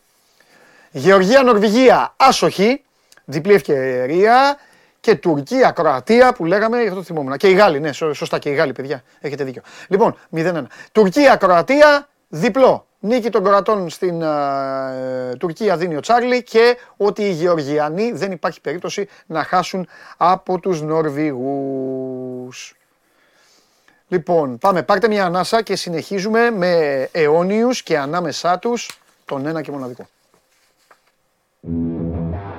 Γεωργία-Νορβηγία, άσοχη, διπλή ευκαιρία και Τουρκία-Κροατία που λέγαμε, γι' αυτό το θυμόμουν. Και οι Γάλλοι, ναι, σω- σωστά και οι Γάλλοι, παιδιά, έχετε δίκιο. Λοιπόν, 0-1. Τουρκία-Κροατία, διπλό. Νίκη των Κροατών στην ε, Τουρκία δίνει ο Τσάρλι και ότι οι Γεωργιανοί δεν υπάρχει περίπτωση να χάσουν από τους Νορβηγούς. Λοιπόν, πάμε, πάρτε μια ανάσα και συνεχίζουμε με αιώνιους και ανάμεσά τους τον ένα και μοναδικό.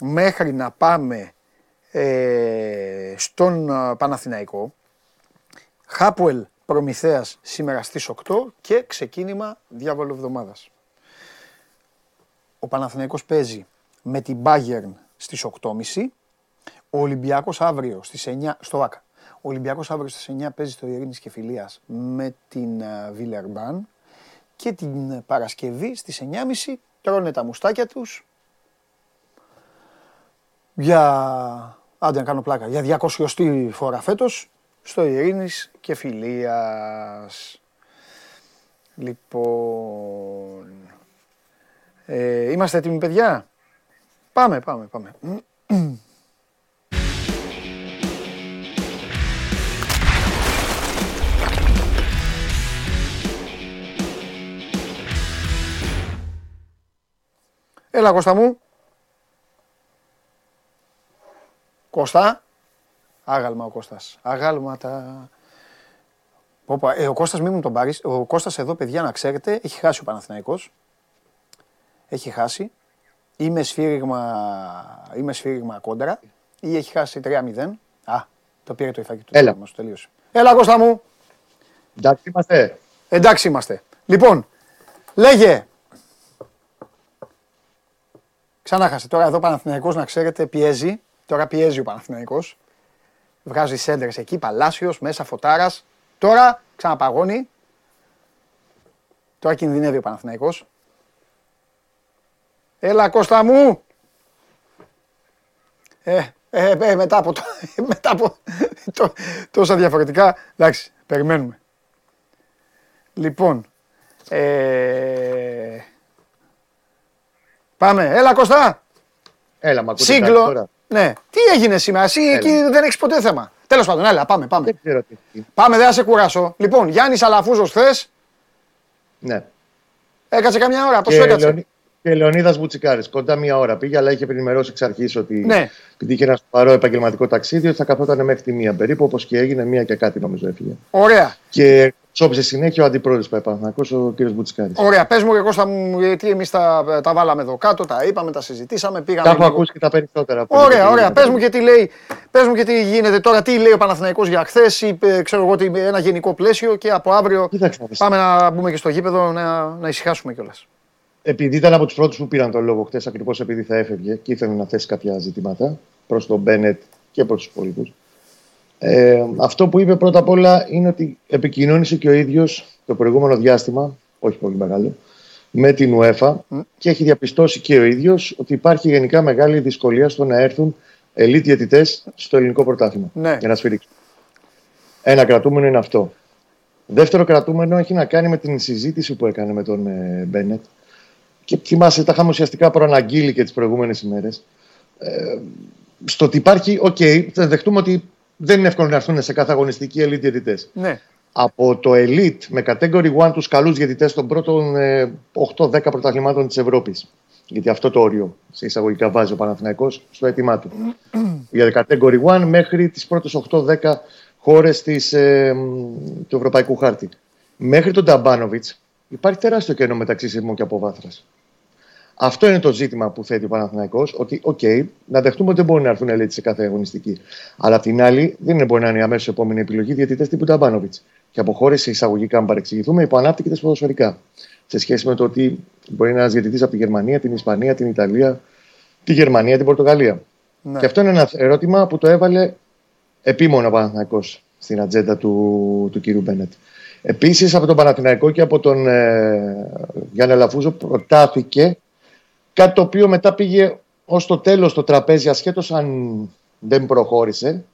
μέχρι να πάμε ε, στον α, Παναθηναϊκό, Χάπουελ Προμηθέας σήμερα στις 8 και ξεκίνημα διάβολο εβδομάδας. Ο Παναθηναϊκός παίζει με την Bayern στις 8.30, ο Ολυμπιακός αύριο στις 9, στο ΆΚΑ. Ο Ολυμπιακός αύριο στις 9 παίζει στο Ειρήνης και Φιλίας με την Βιλερμπάν και την Παρασκευή στις 9.30 τρώνε τα μουστάκια τους για, άντε να κάνω πλάκα, για 200 φορά φέτος στο Ειρήνης και Φιλίας. Λοιπόν, ε, είμαστε έτοιμοι παιδιά; Πάμε, πάμε, πάμε. Έλα Κώστα μου. Κώστα. Άγαλμα ο Κώστας. Αγάλματα. Πόπα, ε, ο Κώστας μη μου τον πάρεις. Ο Κώστας εδώ παιδιά να ξέρετε έχει χάσει ο Παναθηναϊκός. Έχει χάσει. Είμαι σφύριγμα, είμαι σφύριγμα κόντρα. ή έχει χάσει 3-0. Α, το πήρε το υφάκι του. Έλα. Μας, τελείωσε. Έλα, Κώστα μου. Εντάξει είμαστε. Εντάξει είμαστε. Λοιπόν, λέγε. Ξανά χάσε. Τώρα εδώ ο Παναθηναϊκός να ξέρετε πιέζει. Τώρα πιέζει ο Παναθηναϊκός. Βγάζει σέντρες εκεί, Παλάσιος, μέσα Φωτάρας. Τώρα ξαναπαγώνει. Τώρα κινδυνεύει ο Παναθηναϊκός. Έλα Κώστα μου. Ε, ε, ε, μετά από, το, μετά από το- τόσα διαφορετικά. Εντάξει, περιμένουμε. Λοιπόν, ε, πάμε. Έλα Κώστα. Έλα, μα ακούτε κάτι Σύγκλο. τώρα. Ναι. Τι έγινε σήμερα, εσύ εκεί δεν έχεις ποτέ θέμα. Τέλος πάντων, έλα, πάμε, πάμε. Δεν ξέρω τι. Πάμε, δεν θα σε κουράσω. Λοιπόν, Γιάννης Αλαφούζος χθες, Ναι. έκατσε καμιά ώρα, πόσο Και, έκατσε. Λεωνί... και Λεωνίδας Μπουτσικάρη. Κοντά μία ώρα πήγε, αλλά είχε ενημερώσει εξ αρχής ότι Ναι. επειδή είχε ένα σοβαρό επαγγελματικό ταξίδι, ότι θα καθόταν μέχρι τη μία περίπου, όπως και έγινε, μία και κάτι νομίζω έφυγε. Ωραία, Και ψώπισε συνέχεια ο αντιπρόεδρος του Επαναθηναϊκός, ο κ. Μπουτσικάρη. ωραία. Πες μου και Κώστα μου, γιατί εμείς τα, τα βάλαμε εδώ κάτω, τα είπαμε, τα συζητήσαμε, πήγαμε Τα έχω λίγο. ακούσει και τα περισσότερα. από Ωραία, το- ωραία. Πες μου και τι λέει, πες μου και τι γίνεται τώρα, τι λέει ο Παναθηναϊκός για χθες ή ε, ξέρω εγώ τι, ένα γενικό πλαίσιο και από αύριο Κοίταξε να δεις. πάμε να μπούμε και στο γήπεδο να, να ησυχάσουμε κιόλας. Επειδή ήταν από τους πρώτους που πήραν τον λόγο χθε, ακριβώς επειδή θα έφευγε και ήθελε να θέσει κάποια ζητήματα προς τον Μπένετ και προς τους υπόλοιπου. Ε, αυτό που είπε πρώτα απ' όλα είναι ότι επικοινώνησε και ο ίδιος το προηγούμενο διάστημα, όχι πολύ μεγάλο, με την UEFA και έχει διαπιστώσει και ο ίδιος ότι υπάρχει γενικά μεγάλη δυσκολία στο να έρθουν ελίτ διαιτητές στο ελληνικό πρωτάθλημα Ναι. για να σφυρίξουν. Ένα κρατούμενο είναι αυτό. Δεύτερο κρατούμενο έχει να κάνει με την συζήτηση που έκανε με τον ε, Μπένετ. Και θυμάσαι, τα είχαμε ουσιαστικά προαναγγείλει και τις προηγούμενες ημέρες. Ε, στο ότι υπάρχει, οκ, θα δεχτούμε ότι δεν είναι εύκολο να έρθουν σε κάθε αγωνιστική elite διαιτητές. Ναι, Από το elite με category 1 τους καλούς διαιτητές των πρώτων ε, 8-10 πρωταθλημάτων της Ευρώπης. Γιατί αυτό το όριο σε εισαγωγικά βάζει ο Παναθηναϊκός στο αίτημά του. Για category 1 μέχρι τις πρώτες 8-10 χώρες ε, του Ευρωπαϊκού Χάρτη. Μέχρι τον Ταμπάνοβιτ υπάρχει τεράστιο κενό μεταξύ συρμού και αποβάθρας. Αυτό είναι το ζήτημα που θέτει ο Παναθηναϊκός, ότι, οκ, να δεχτούμε ότι δεν μπορεί να έρθουν ελίτ σε κάθε αγωνιστική. Αλλά απ' την άλλη, δεν είναι μπορεί να είναι η αμέσω επόμενη επιλογή διαιτητές τύπου Ταμπάνοβιτς. Και από χώρες εισαγωγικά, αν παρεξηγηθούμε, υποανάπτυκτε ποδοσφαιρικά. Σε σχέση με το ότι μπορεί να είναι ένας διαιτητής από τη Γερμανία, την Ισπανία, την Ιταλία, τη Γερμανία, την Πορτογαλία. ναι. Και αυτό είναι ένα ερώτημα που το έβαλε επίμονα ο Παναθηναϊκός στην ατζέντα του, του κύριου Μπένετ. Επίσης από τον Παναθηναϊκό και από τον ε, Γιάννη Λαφούζο προτάθηκε κάτι το οποίο μετά πήγε ως το τέλος το τραπέζι ασχέτως αν δεν προχώρησε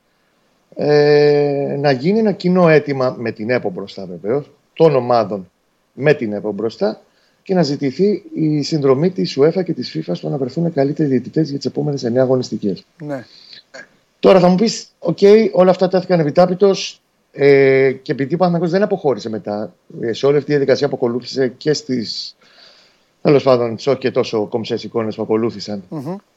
ε, να γίνει ένα κοινό αίτημα με την ΕΠΟ μπροστά βεβαίως, των ομάδων με την ΕΠΟ μπροστά και να ζητηθεί η συνδρομή της UEFA και της FIFA στο να βρεθούν καλύτεροι διαιτητές για τις επόμενες 9 αγωνιστικές. ναι. Τώρα θα μου πεις, οκ, όλα αυτά τέθηκαν επί τάπητος ε, και επειδή ο Παναθηναϊκός δεν αποχώρησε μετά, ε, σε όλη αυτή τη διαδικασία που ακολούθησε και στις. Τέλος πάντων, τι όχι και τόσο κομψές εικόνες που ακολούθησαν.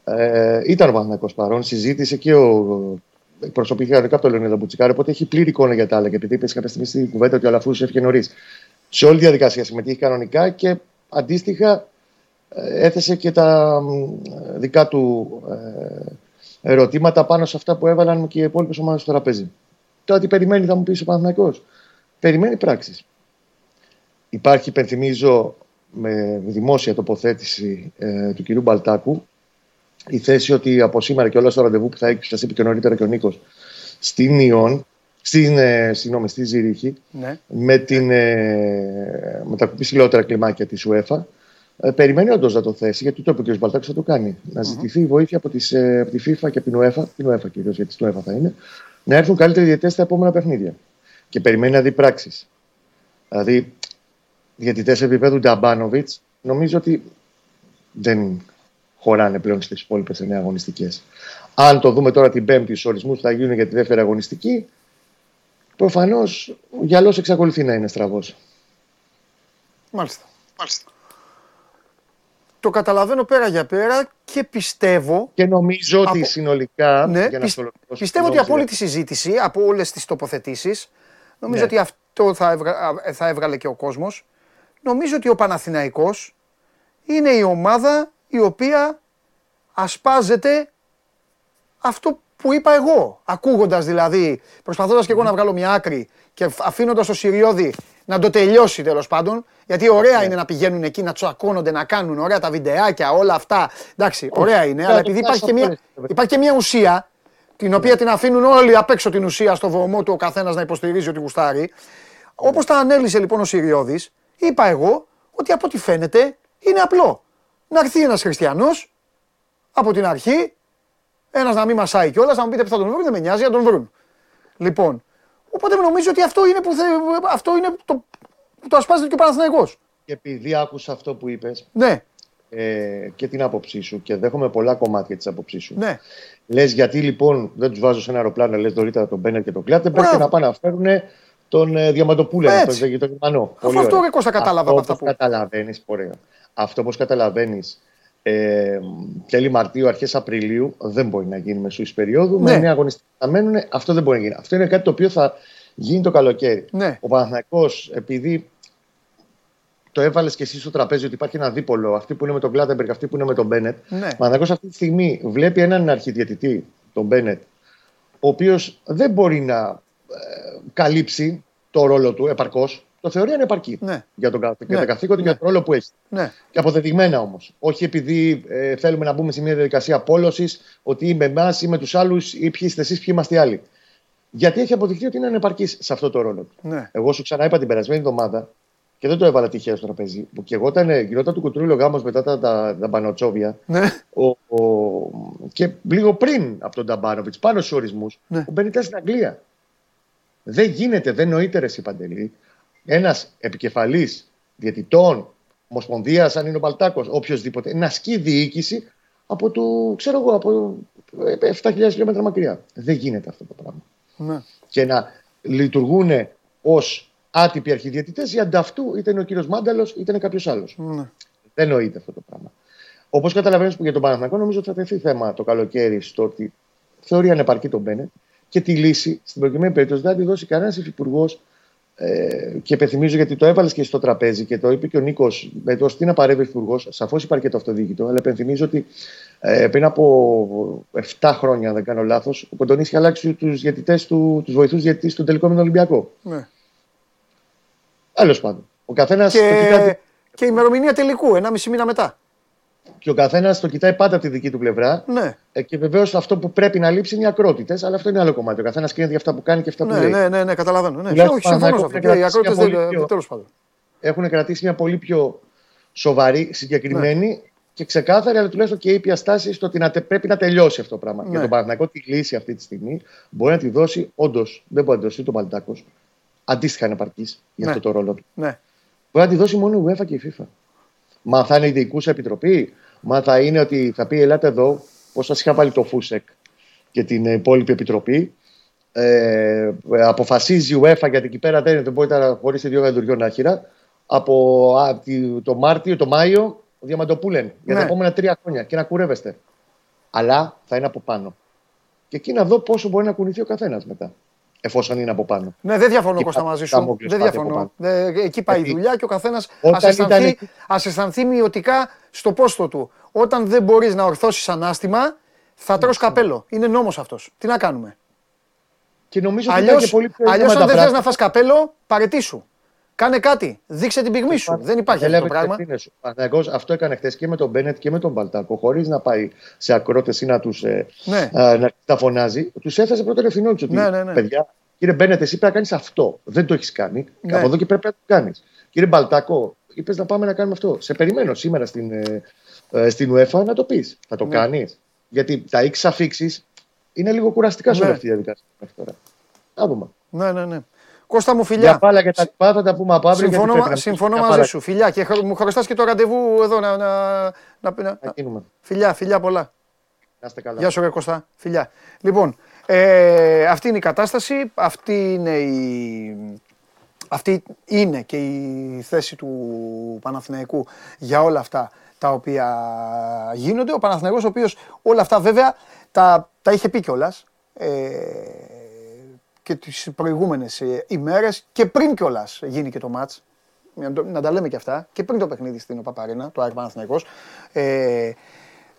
Ε, ήταν ο Παναθηναϊκός παρόν, συζήτησε και ο. Εκπροσωπήθηκε κανονικά από τον Λεωνίδα Μπουτσικάρη, οπότε έχει πλήρη εικόνα για τα άλλα. Και επειδή είπε κάποια στιγμή στην κουβέντα ότι ο Αλαφούζο έφυγε νωρίς. Σε όλη τη διαδικασία συμμετείχε κανονικά και αντίστοιχα ε, έθεσε και τα μ, δικά του ε, ερωτήματα πάνω σε αυτά που έβαλαν και οι υπόλοιπες ομάδες στο τραπέζι. Τώρα τι περιμένει, θα μου πεις ο Παναθηναϊκός. Περιμένει πράξεις. Υπάρχει, υπενθυμίζω, με δημόσια τοποθέτηση ε, του κυρίου Μπαλτάκου η θέση ότι από σήμερα και όλα στο ραντεβού που θα έχει, σας είπε και νωρίτερα και ο Νίκος, στην Ιόν, στην, ε, συγγνώμη, στη Ζήριχη, ναι. με, την, ε, με τα ψηλότερα κλιμάκια της UEFA, ε, περιμένει όντως να το θέσει, γιατί το είπε ο κ. Μπαλτάκης θα το κάνει. Να ζητηθεί η βοήθεια από, τις, ε, από τη FIFA και από την UEFA, την UEFA κυρίως, γιατί στην UEFA θα είναι, να έρθουν καλύτεροι διαιτητές στα επόμενα παιχνίδια. Και περιμένει να δει πράξεις. Δηλαδή, διαιτητές επίπεδου Νταμπάνοβιτ, νομίζω ότι δεν χωράνε πλέον στις υπόλοιπες 9 αγωνιστικές. Αν το δούμε τώρα την Πέμπτη στους ορισμούς που θα γίνουν για τη δεύτερη αγωνιστική, προφανώς ο γυαλός εξακολουθεί να είναι στραβός. Μάλιστα. Μάλιστα. Το καταλαβαίνω πέρα για πέρα και πιστεύω Και νομίζω ότι Από- συνολικά. Ναι, για να πισ- στο ολοκληρώσω πιστεύω ότι την από όλη τη γνώμη συζήτηση, από όλες τις τοποθετήσεις, νομίζω Ναι. ότι αυτό θα, έβγα- α, θα έβγαλε και ο κόσμος. Νομίζω ότι ο Παναθηναϊκός είναι η ομάδα η οποία ασπάζεται αυτό που που είπα εγώ. Ακούγοντας δηλαδή, προσπαθώντας και εγώ να βγάλω μια άκρη και αφήνοντας το Σιριώδη να το τελειώσει τέλος πάντων. Γιατί ωραία είναι να πηγαίνουν εκεί, να τσακώνονται, να κάνουν ωραία τα βιντεάκια, όλα αυτά. Εντάξει, ωραία είναι, αλλά επειδή υπάρχει και, μια, υπάρχει και μια ουσία, την οποία την αφήνουν όλοι απ' έξω την ουσία στο βωμό του ο καθένας να υποστηρίζει ότι γουστάρει. Όπως τα ανέλησε λοιπόν ο Σιριώδη, είπα εγώ ότι από ό,τι φαίνεται είναι απλό. Να έρθει ένας χριστιανός από την αρχή, ένας να μην μασάει κιόλας, να μου πείτε που θα τον βρουν, δεν με νοιάζει, να τον βρουν. Λοιπόν, οπότε νομίζω ότι αυτό είναι, που θε, αυτό είναι το, που το ασπάζεται και ο Παναθηναϊκός. Και επειδή άκουσα αυτό που είπες Ναι, ε, και την άποψή σου και δέχομαι πολλά κομμάτια της άποψής σου. ναι. Λες γιατί λοιπόν δεν τους βάζω σε ένα αεροπλάνο, λες νωρίτερα τον Μπένερ και τον Κλάτεμπερ και Μπράβο. να πάνε να φέρουν τον ε, Διαμαντοπούλε, Έτσι. τον, Ζε- τον Γερμανό. Αφού αυτό, ρε, Κώστα, κατάλαβα από αυτά όπως που- καταλαβαίνεις, ωραία. Αυτό όπως καταλαβαίνεις, ε, τέλη Μαρτίου, αρχές Απριλίου, δεν μπορεί να γίνει μεσού περίοδου. Ναι. Με νέα αγωνιστικά να μένουν, αυτό δεν μπορεί να γίνει. Αυτό είναι κάτι το οποίο θα γίνει το καλοκαίρι. Ναι. Ο Παναθηναϊκός, επειδή το έβαλες και εσύ στο τραπέζι ότι υπάρχει ένα δίπολο, αυτοί που είναι με τον Κλάτεμπεργκ, αυτοί που είναι με τον Μπένετ. Ναι. Ο Παναθηναϊκός αυτή τη στιγμή βλέπει έναν αρχιδιαιτητή, τον Μπένετ, ο οποίος δεν μπορεί να ε, καλύψει το ρόλο του επαρκώς. Το θεωρεί ανεπαρκή Ναι. για τον κα- για Ναι. τα καθήκοντα και για τον ρόλο που έχει. ναι. Και αποδεδειγμένα όμως. Όχι επειδή ε, θέλουμε να μπούμε σε μια διαδικασία πόλωση ότι είμαι εμάς ή με τους άλλους ή ποιοι είστε εσείς, ποιοι είμαστε οι άλλοι. Γιατί έχει αποδειχθεί ότι είναι ανεπαρκής σε αυτό το ρόλο του. Ναι. Εγώ σου ξαναείπα την περασμένη εβδομάδα και δεν το έβαλα τυχαία στο τραπέζι. Που και εγώ ήταν, γινόταν του κουτρούλιο γάμος μετά τα, τα, τα μπανοτσόβια. Ναι. Ο, ο, και λίγο πριν από τον Ταμπάνοβιτ, πάνω στους ορισμούς, Ναι. ο Μπεν ήταν στην Αγγλία. Δεν γίνεται, δεν νοείται ρε, εσύ, Παντελή. Ένας επικεφαλής διαιτητών, Ομοσπονδίας, αν είναι ο Παλτάκο, οποιοδήποτε, να ασκεί διοίκηση από το, ξέρω εγώ, από ε, 7.000 χιλιόμετρα μακριά. Δεν γίνεται αυτό το πράγμα. ναι. Και να λειτουργούν ως άτυποι αρχιδιαιτητές ή ανταυτού, είτε είναι ο κύριος Μάνταλος, είτε είναι κάποιος άλλος. ναι. Δεν νοείται αυτό το πράγμα. Όπως καταλαβαίνεις που για τον Παναθηναϊκό, νομίζω ότι θα τεθεί θέμα το καλοκαίρι στο ότι θεωρεί ανεπαρκή τον Μπένετ και τη λύση στην προκειμένη περίπτωση δεν θα τη δώσει κανένας υφυπουργός. Ε, και υπενθυμίζω γιατί το έβαλες και στο τραπέζι και το είπε και ο Νίκος με το τι να παρεύει ο υφυπουργό. Σαφώς υπάρχει και το αυτοδιοίκητο, αλλά υπενθυμίζω ότι ε, πριν από 7 χρόνια, αν δεν κάνω λάθος, ο Κοντονής είχε αλλάξει τους διαιτητές του, τους βοηθούς διαιτητής του τελικό με τον Ολυμπιακό. ναι. Τέλος πάντων. Ο καθένας Και, και ημερομηνία τελικού, ένα μισή μήνα μετά. Και ο καθένας το κοιτάει πάντα από τη δική του πλευρά. Ναι, Ε, και βεβαίως αυτό που πρέπει να λείψει είναι οι ακρότητε, αλλά αυτό είναι άλλο κομμάτι. Ο καθένας κρίνεται για αυτά που κάνει και αυτά που ναι, λέει. ναι, ναι, ναι, καταλαβαίνω. Ναι. Τουλάχιστον όχι, συμφωνώ σε αυτό. Παναθηναϊκό Και Οι πρέπει να ακρότητες κρατήσει δεν μια πολύ τέλος πάντων. Έχουν κρατήσει μια πολύ πιο σοβαρή, συγκεκριμένη Ναι. και ξεκάθαρη, αλλά τουλάχιστον και ήπια στάση στο ότι να τε- πρέπει να τελειώσει αυτό το πράγμα. Ναι. Για τον Παναθηναϊκό τη λύση αυτή τη στιγμή μπορεί να τη δώσει, όντως δεν μπορεί να τη δώσει τον Παλτάκος, αντίστοιχα ανεπαρκή για Ναι. αυτό το ρόλο του. Ναι. Μπορεί να τη δώσει μόνο η UEFA και η FIFA. Μα θα είναι η διοικούσα επιτροπή, μα θα είναι ότι θα πει: Ελάτε εδώ, πώς σας είχα βάλει το Φούσεκ και την υπόλοιπη επιτροπή. Ε, αποφασίζει η UEFA γιατί εκεί πέρα δεν, δεν μπορείτε να χωρίσετε δύο γαϊδουριών άχυρα. Από α, τη- το Μάρτιο, το Μάιο, ο Διαμαντοπούλεν για Ναι. τα επόμενα τρία χρόνια και να κουρεύεστε. Αλλά θα είναι από πάνω. Και εκεί να δω πόσο μπορεί να κουνηθεί ο καθένας μετά. Εφόσον είναι από πάνω. Ναι, δεν διαφωνώ Και Κώστα πα- μαζί σου. Δαμόκλειος Δεν πάτε διαφωνώ. από Ε, εκεί πάει η Γιατί δουλειά και ο καθένας όταν ας αισθανθεί, ήταν εκεί- ας αισθανθεί μειωτικά στο πόστο του. Όταν δεν μπορείς να ορθώσεις ανάστημα, θα τρως καπέλο. Είναι νόμος αυτός. Τι να κάνουμε; Και νομίζω ότι Αλλιώ, ήταν και πολύ πιο αλλιώς ήρεμα αν τα δεν θε να πράγματα. φας καπέλο, παρετήσου. Κάνε κάτι. Δείξε την πυγμή σου. Δεν υπάρχει αυτό το Έλαβε τις πράγμα. ευθύνες σου. Ο Παναθηναϊκός αυτό έκανε χθες και με τον Μπένετ και με τον Μπαλτάκο, χωρίς να πάει σε ακρότες ή να τους ε, Ναι. α, να τα φωνάζει. Τους έθεσε πρώτον ευθυνών του. Ότι, Ναι, ναι, ναι. Παιδιά, κύριε Μπένετ, εσύ πρέπει να κάνεις αυτό. Δεν το έχεις κάνει. Ναι. Από εδώ και πρέπει να το κάνεις. Κύριε Μπαλτάκο, είπες να πάμε να κάνουμε αυτό. Σε περιμένω σήμερα στην, ε, ε, στην UEFA να το πεις. Θα το Ναι. κάνεις. Γιατί τα έχει αφήξεις είναι λίγο κουραστικά σε Ναι. όλη αυτή τη διαδικασία μέχρι τώρα. Να δούμε. Ναι, ναι, ναι. Κώστα μου, Για φιλιά. πάλα και τα λοιπά θα τα πούμε από αύριο. γιατί Συμφωνώ, πρέπει να συμφωνώ μια μαζί μπάλα σου. Φιλιά. Και χρ- μου χρωστά και το ραντεβού εδώ να. να, να, να- Να γίνουμε. Φιλιά, φιλιά πολλά. Να είστε καλά. Γεια σου, ρε Κωστά. Φιλιά. Λοιπόν, ε, αυτή είναι η κατάσταση. Αυτή είναι η, αυτή είναι και η θέση του Παναθηναϊκού για όλα αυτά τα οποία γίνονται. Ο Παναθηναϊκός ο οποίος όλα αυτά βέβαια τα, τα είχε πει κιόλας. Ε, και τις προηγούμενες ε, ημέρες και πριν κιόλας γίνει και το μάτς. Να, το- να τα λέμε και αυτά. Και πριν το παιχνίδι στην Παπαρίνα, το ΑΕΚ Παναθηναϊκός. Ε,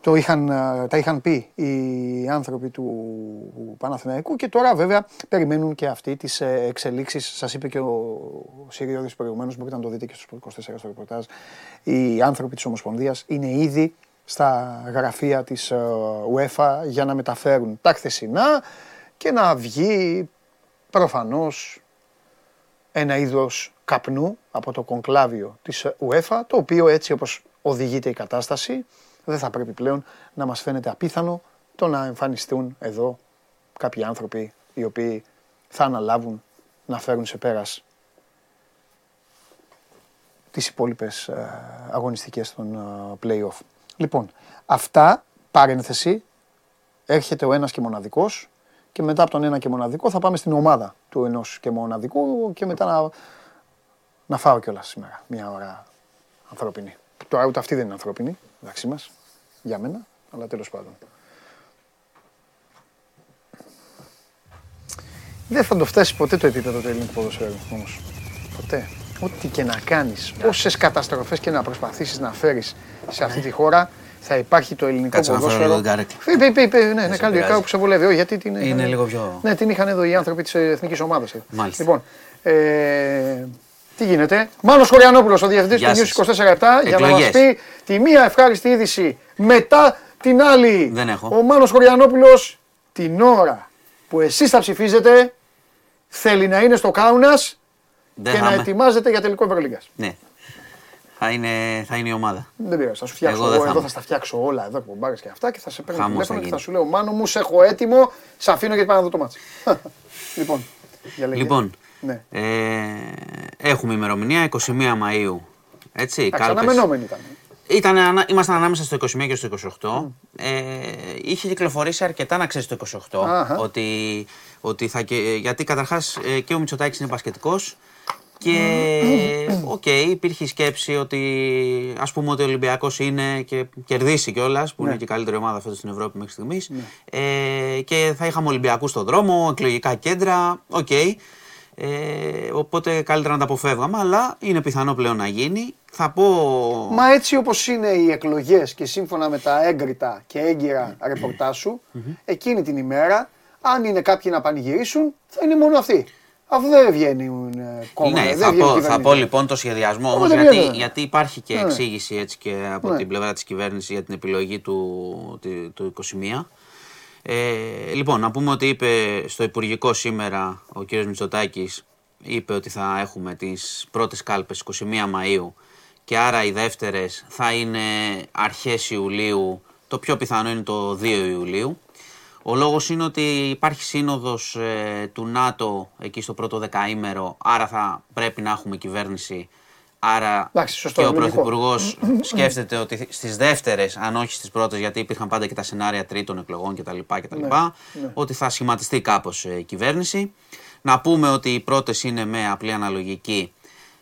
Το είχαν, ε, τα είχαν πει οι άνθρωποι του Παναθηναϊκού και τώρα βέβαια περιμένουν και αυτοί τις ε, εξελίξεις. Σας είπε και ο Συριώδης προηγουμένως, μπορείτε να το δείτε και στους 24 στο ρεπορτάζ. Οι άνθρωποι της Ομοσπονδίας είναι ήδη στα γραφεία της ε, UEFA για να μεταφέρουν τα χθεσινά και να βγει προφανώς ένα είδος καπνού από το κονκλάβιο της UEFA, το οποίο έτσι όπως οδηγείται η κατάσταση, δεν θα πρέπει πλέον να μας φαίνεται απίθανο το να εμφανιστούν εδώ κάποιοι άνθρωποι οι οποίοι θα αναλάβουν να φέρουν σε πέρας τις υπόλοιπες ε, αγωνιστικές των ε, play-off. Λοιπόν, αυτά, παρένθεση, έρχεται ο ένας και μοναδικός και μετά από τον ένα και μοναδικό θα πάμε στην ομάδα του ενός και μοναδικού και μετά να, να φάω κιόλας σήμερα μια ώρα ανθρώπινη. Τώρα ούτε αυτή δεν είναι ανθρώπινη, εντάξει μας, για μένα, αλλά τέλος πάντων. Δεν θα το φτάσει ποτέ το επίπεδο του ελληνικού ποδοσφαίρου όμως. Ποτέ. Ό,τι και να κάνεις, πόσες καταστροφές και να προσπαθήσεις να φέρεις σε αυτή τη χώρα, θα υπάρχει το ελληνικό Κάτσε να φέρω ποδόσφαιρο. τον Γκάρεκλ. Πει, πει, πει, ναι, ναι, κάνει πειράζει. κάπου σε βολεύει. Όχι, γιατί την Είναι είχαν- λίγο πιο- Ναι, την είχαν εδώ οι άνθρωποι της εθνικής ομάδας. Μάλιστα. Λοιπόν, ε, τι γίνεται; Μάνος Χωριανόπουλος, ο διευθυντής Γεια του News σας. 24-7, για να μας Εκλογές. πει τη μία ευχάριστη είδηση μετά την άλλη. Δεν έχω. Ο Μάνος Χωριανόπουλος την ώρα που εσείς θα ψηφίζετε θέλει να είναι στο Κάουνας Δεν και θα να είμαι. ετοιμάζεται για τελικό Ευρωλίγκας. Ναι. Θα είναι, θα είναι η ομάδα. Δεν πειράζει, θα σου φτιάξω. Εγώ Εγώ, δεν θα εδώ είμαι. θα στα φτιάξω όλα εδώ εκπομπάρες και αυτά και θα σε παίρνω Χαμός τηλέφωνο θα και θα γίνει. σου λέω Μάνο μου, σε έχω έτοιμο, σε αφήνω γιατί πάω να δω το μάτσο. λοιπόν, για λέγε. Λοιπόν, Ναι. ε, έχουμε ημερομηνία 21 Μαΐου. Έτσι, Εντάξει, κάλπες. αναμενόμενη ήταν. Ήταν, ανα- ήμασταν ανάμεσα στο 21 και στο 28. Ε, είχε κυκλοφορήσει αρκετά να ξέρεις το 28. Αχα. Ότι, ότι θα, και- γιατί καταρχάς και ο Μητσοτάκης είναι μπασκετικός. Και οκ, υπήρχε η σκέψη ότι ας πούμε ότι ο Ολυμπιακός είναι και κερδίσει κιόλας, που είναι και η καλύτερη ομάδα φέτος στην Ευρώπη μέχρι στιγμής. Ε, και θα είχαμε Ολυμπιακούς στον δρόμο, εκλογικά κέντρα, οκ. Ε, οπότε καλύτερα να τα αποφεύγαμε, αλλά είναι πιθανό πλέον να γίνει. Θα πω. Μα έτσι όπως είναι οι εκλογές και σύμφωνα με τα έγκριτα και έγκυρα ρεπορτάζ σου, εκείνη την ημέρα, αν είναι κάποιοι να πανηγυρίσουν, θα είναι μόνο αυτοί. Αφού δεν βγαίνουν ε, κόμμα, Ναι, δεν θα βγαίνει πω, θα κυβέρνηση. πω λοιπόν το σχεδιασμό όμως, Οπότε γιατί, βγαίνουν. γιατί υπάρχει και Ναι. εξήγηση έτσι και από Ναι. την πλευρά της κυβέρνησης για την επιλογή του, τη- του 21. Ε, λοιπόν, να πούμε ότι είπε στο Υπουργικό σήμερα ο κ. Μητσοτάκης είπε ότι θα έχουμε τις πρώτες κάλπες 21 Μαΐου και άρα οι δεύτερες θα είναι αρχές Ιουλίου, το πιο πιθανό είναι το 2 Ιουλίου. Ο λόγος είναι ότι υπάρχει σύνοδος ε, του ΝΑΤΟ εκεί στο πρώτο δεκαήμερο, άρα θα πρέπει να έχουμε κυβέρνηση. Άρα Εντάξει, σωστό, και ο λογικό. Πρωθυπουργός σκέφτεται ότι στις δεύτερες, αν όχι στις πρώτες, γιατί υπήρχαν πάντα και τα σενάρια τρίτων εκλογών κτλ. κτλ ναι. Ότι θα σχηματιστεί κάπως η κυβέρνηση. Να πούμε ότι οι πρώτες είναι με απλή αναλογική.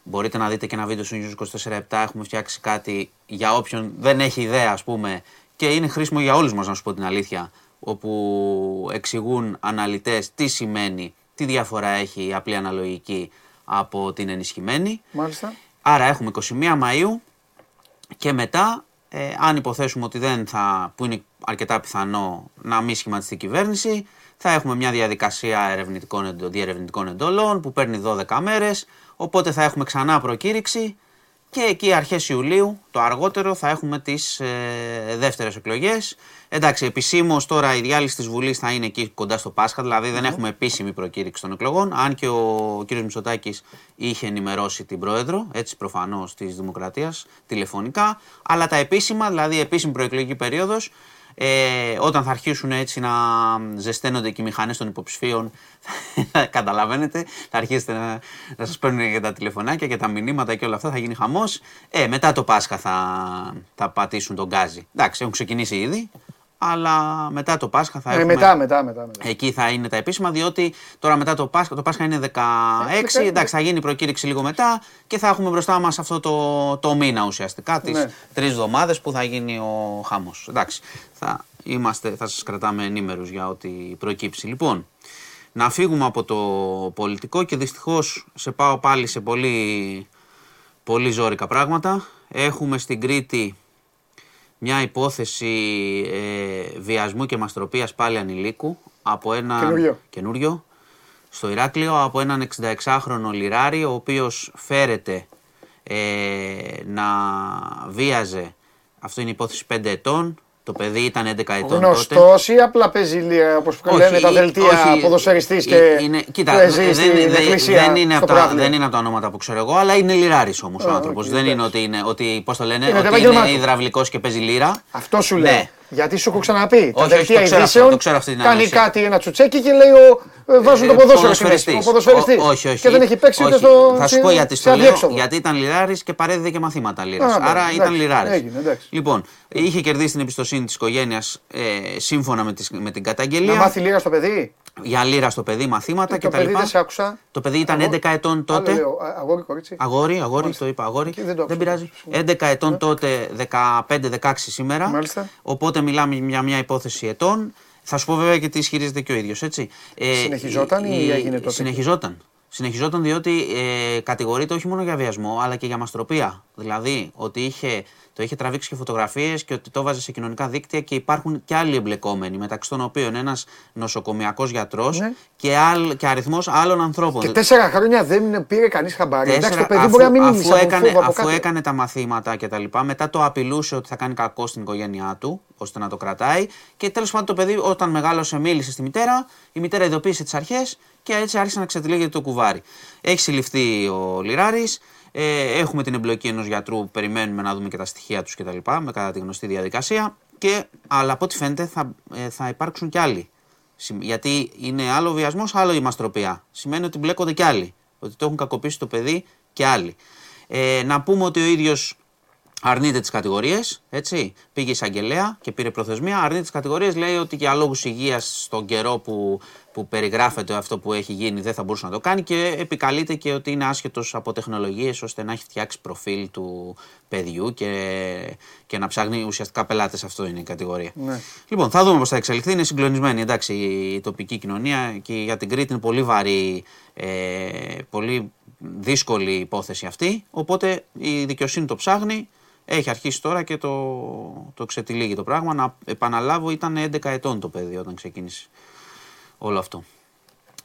Μπορείτε να δείτε και ένα βίντεο στο News 24-7. Έχουμε φτιάξει κάτι για όποιον δεν έχει ιδέα, ας πούμε, και είναι χρήσιμο για όλους μας, να σου πω την αλήθεια. Όπου εξηγούν αναλυτές τι σημαίνει, τι διαφορά έχει η απλή αναλογική από την ενισχυμένη. Μάλιστα. Άρα έχουμε 21 Μαΐου και μετά, ε, αν υποθέσουμε ότι δεν θα, που είναι αρκετά πιθανό να μην σχηματιστεί η κυβέρνηση, θα έχουμε μια διαδικασία ερευνητικών, εντο- διερευνητικών εντολών που παίρνει 12 μέρες, οπότε θα έχουμε ξανά προκήρυξη και εκεί αρχές Ιουλίου, το αργότερο, θα έχουμε τις ε, δεύτερες εκλογές. Εντάξει, επισήμως τώρα η διάλυση της Βουλής θα είναι εκεί κοντά στο Πάσχα, δηλαδή δεν έχουμε επίσημη προκήρυξη των εκλογών, αν και ο κ. Μητσοτάκης είχε ενημερώσει την πρόεδρο, έτσι προφανώς της Δημοκρατίας, τηλεφωνικά, αλλά τα επίσημα, δηλαδή η επίσημη προεκλογική περίοδος, ε, όταν θα αρχίσουν έτσι να ζεσταίνονται και οι μηχανές των υποψηφίων, καταλαβαίνετε, θα αρχίσετε να, να σας παίρνουν και τα τηλεφωνάκια και τα μηνύματα και όλα αυτά, θα γίνει χαμός. Ε, μετά το Πάσχα θα, θα πατήσουν τον γκάζι. Εντάξει, έχουν ξεκινήσει ήδη, αλλά μετά το Πάσχα θα Ε, έχουμε... μετά, μετά, μετά. μετά. Εκεί θα είναι τα επίσημα, διότι τώρα μετά το Πάσχα, το Πάσχα είναι 16, Ε, εντάξει, θα γίνει η προκήρυξη λίγο μετά και θα έχουμε μπροστά μας αυτό το, το μήνα ουσιαστικά, τις Ναι. τρεις εβδομάδες που θα γίνει ο χάμος. Εντάξει, θα, είμαστε, θα σας κρατάμε ενήμερους για ό,τι προκύψει. Λοιπόν, να φύγουμε από το πολιτικό και δυστυχώς σε πάω πάλι σε πολύ, πολύ ζώρικα πράγματα. Έχουμε στην Κρήτη μια υπόθεση ε, βιασμού και μαστροπίας πάλι ανηλίκου από ένα Καινούριο. καινούριο στο Ηράκλειο από έναν 66χρονο λιράρι ο οποίος φέρεται ε, να βίαζε, αυτό είναι υπόθεση 5 ετών, το παιδί ήταν 11 ετών τότε. Γνωστός ή απλά παίζει λίρα όπως Όχι, λένε τα ή- δελτία όχι, ποδοσφαιριστής ε, και είναι, κοίτα, παίζει δεν, στην δεν- εκκλησία. δεν, είναι στο από τα, πράβλιο. δεν είναι από τα ονόματα που ξέρω εγώ, αλλά είναι λιράρης όμως ο Α, άνθρωπος. οκ, δεν είναι εντάξει. ότι είναι, ότι, πώς το λένε, Είναι το ότι επάγγελμά είναι του. υδραυλικός και παίζει λίρα. Αυτό σου Ναι. λέει. Γιατί σου έχω ξαναπεί. Τα όχι, δελτία το ξέρω αυτό, ειδήσεων το ξέρω αυτή την κάνει αλήθεια. κάτι ένα τσουτσέκι και λέει ο, ε, βάζουν το Ε, ποδόσφαιρο στη μέση. Ο ποδοσφαιριστής. ποδοσφαιριστής. Ο- όχι, όχι. Και δεν έχει παίξει ούτε όχι. στο. Θα σου πω γιατί σε στο λέω. αδιέξοδο. Γιατί ήταν λιράρης και παρέδιδε και μαθήματα λίρας. Α, Άρα εντάξει, ήταν λιράρης. έγινε, εντάξει. Λοιπόν, είχε κερδίσει την εμπιστοσύνη της οικογένειας ε, σύμφωνα με, τις- με την Να καταγγελία. μάθει λίγα στο παιδί; Για λίρα στο παιδί, μαθήματα Ε, Το κτλ. παιδί δεν σε άκουσα. Το παιδί ήταν Αγόρι. 11 ετών Άλλο τότε. λέω, α- Αγόρι, κορίτσι. Αγόρι, αγόρι, το είπα αγόρι. Και δεν το Δεν άκουσα. πειράζει. 11 ετών τότε, 15-16 σήμερα. Μάλιστα. Οπότε μιλάμε για μια υπόθεση ετών. Θα σου πω βέβαια και τι ισχυρίζεται και ο ίδιος, έτσι. Ε, Συνεχιζόταν ή η- έγινε τότε; Συνεχιζόταν. Συνεχιζόταν διότι ε, κατηγορείται όχι μόνο για βιασμό, αλλά και για μαστροπία. Δηλαδή ότι είχε, το είχε τραβήξει και φωτογραφίες και ότι το βάζε σε κοινωνικά δίκτυα και υπάρχουν και άλλοι εμπλεκόμενοι, μεταξύ των οποίων ένας νοσοκομιακός γιατρός Ναι. και, άλλ, και αριθμός άλλων ανθρώπων. Και τέσσερα χρόνια δεν πήρε κανείς χαμπάρι. Εντάξει, το Τέσσερα- παιδί αφού, μπορεί να μην αφού μίλησε από έκανε, φόβο από αφού κάτω. έκανε τα μαθήματα και τα λοιπά, μετά το απειλούσε ότι θα κάνει κακό στην οικογένειά του, ώστε να το κρατάει. Και τέλος πάντων το παιδί, όταν μεγάλωσε, μίλησε στη μητέρα. Η μητέρα ειδοποίησε τις αρχές και έτσι άρχισε να ξετυλίγεται το κουβάρι. Έχει συλληφθεί ο Λιράρης. Ε, έχουμε την εμπλοκή ενός γιατρού, περιμένουμε να δούμε και τα στοιχεία τους κτλ. Με κατά τη γνωστή διαδικασία. Και, αλλά από ό,τι φαίνεται θα, ε, θα υπάρξουν κι άλλοι. Συμ- Γιατί είναι άλλο βιασμός, άλλο η μαστροπία. Σημαίνει ότι μπλέκονται κι άλλοι. Ότι το έχουν κακοποιήσει το παιδί και άλλοι. Ε, να πούμε ότι ο ίδιος αρνείται τις κατηγορίες. Πήγε εισαγγελέα και πήρε προθεσμία. Αρνείται τις κατηγορίες. Λέει ότι για λόγους υγείας στον καιρό που, που περιγράφεται αυτό που έχει γίνει δεν θα μπορούσε να το κάνει και επικαλείται και ότι είναι άσχετος από τεχνολογίες ώστε να έχει φτιάξει προφίλ του παιδιού και, και να ψάχνει ουσιαστικά πελάτες. Αυτό είναι η κατηγορία. Ναι. Λοιπόν, θα δούμε πώς θα εξελιχθεί. Είναι συγκλονισμένη εντάξει, η τοπική κοινωνία και για την Κρήτη είναι πολύ βαρύ, ε, πολύ δύσκολη υπόθεση αυτή. Οπότε η δικαιοσύνη το ψάχνει. Έχει αρχίσει τώρα και το, το ξετυλίγει το πράγμα. Να επαναλάβω, ήταν 11 ετών το παιδί όταν ξεκίνησε όλο αυτό.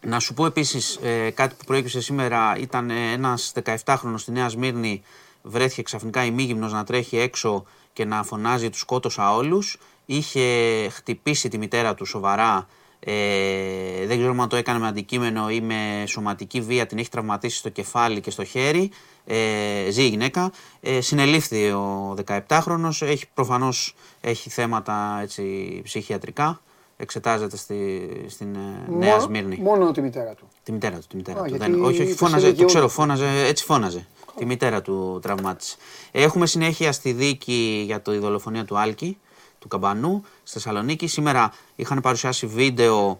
Να σου πω επίσης ε, κάτι που προέκυψε σήμερα. Ήταν ε, ένας 17χρονος στη Νέα Σμύρνη. Βρέθηκε ξαφνικά ημίγυμνος να τρέχει έξω και να φωνάζει τους σκότωσα όλους. Είχε χτυπήσει τη μητέρα του σοβαρά. Ε, δεν ξέρω αν το έκανε με αντικείμενο ή με σωματική βία. Την έχει τραυματίσει στο κεφάλι και στο χέρι. Ε, ζει η γυναίκα. Ε, συνελήφθη ο 17χρονος. Έχει, προφανώς έχει θέματα έτσι, ψυχιατρικά. Εξετάζεται στη, στην ε, Νέα Μόνο- Σμύρνη. Μόνο τη μητέρα του. Τη μητέρα του. Τη μητέρα Α, του. γιατί Δεν, όχι, όχι, είπες φώναζε, είναι το ξέρω, γεώργος. φώναζε, έτσι φώναζε. Τη μητέρα του τραυμάτισε. Έχουμε συνέχεια στη δίκη για τη δολοφονία του Άλκη, του Καμπανού, στη Θεσσαλονίκη. Σήμερα είχαν παρουσιάσει βίντεο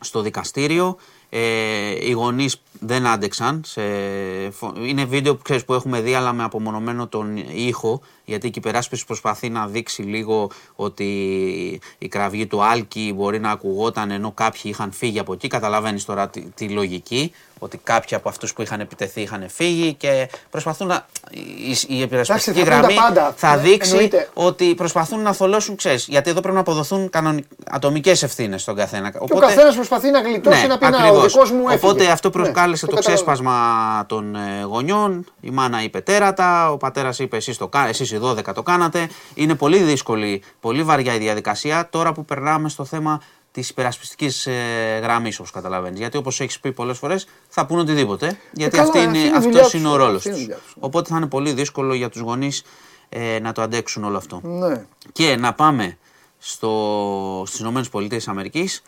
στο δικαστήριο. Ε, οι γονείς δεν άντεξαν. Σε... φο- Είναι βίντεο που, ξέρεις, που έχουμε δει, αλλά με απομονωμένο τον ήχο. Γιατί η υπεράσπιση προσπαθεί να δείξει λίγο ότι η κραυγή του Άλκη μπορεί να ακουγόταν ενώ κάποιοι είχαν φύγει από εκεί. Καταλαβαίνεις τώρα τη, τη λογική. Ότι κάποιοι από αυτούς που είχαν επιτεθεί είχαν φύγει και προσπαθούν να. Η, η υπερασπιστική θα πούν τα γραμμή πάντα. θα Ε, δείξει εννοείται. ότι προσπαθούν να θολώσουν, ξέρεις. Γιατί εδώ πρέπει να αποδοθούν ατομικές ευθύνες στον καθένα. Και ο καθένας προσπαθεί να γλιτώσει να πει να ο Ναι, ακριβώς. δικός μου έφυγε. Οπότε αυτό Ναι, προκάλεσε το, καταλαβαίνω. ξέσπασμα των ε, γονιών. Η μάνα είπε τέρατα, ο πατέρας είπε εσείς εσείς οι 12 το κάνατε. Είναι πολύ δύσκολη, πολύ βαριά η διαδικασία τώρα που περνάμε στο θέμα της υπερασπιστικής ε, γραμμής, όπως καταλαβαίνεις. Γιατί όπως έχεις πει πολλές φορές, θα πούν οτιδήποτε. Γιατί καλά, αυτή αυτή είναι, είναι η αυτός δουλειά τους, είναι ο ρόλος αυτή είναι η τους. δουλειά τους. Οπότε θα είναι πολύ δύσκολο για τους γονείς ε, να το αντέξουν όλο αυτό. Ναι. Και να πάμε στο, στις Ηνωμένες Πολιτείες Αμερικής.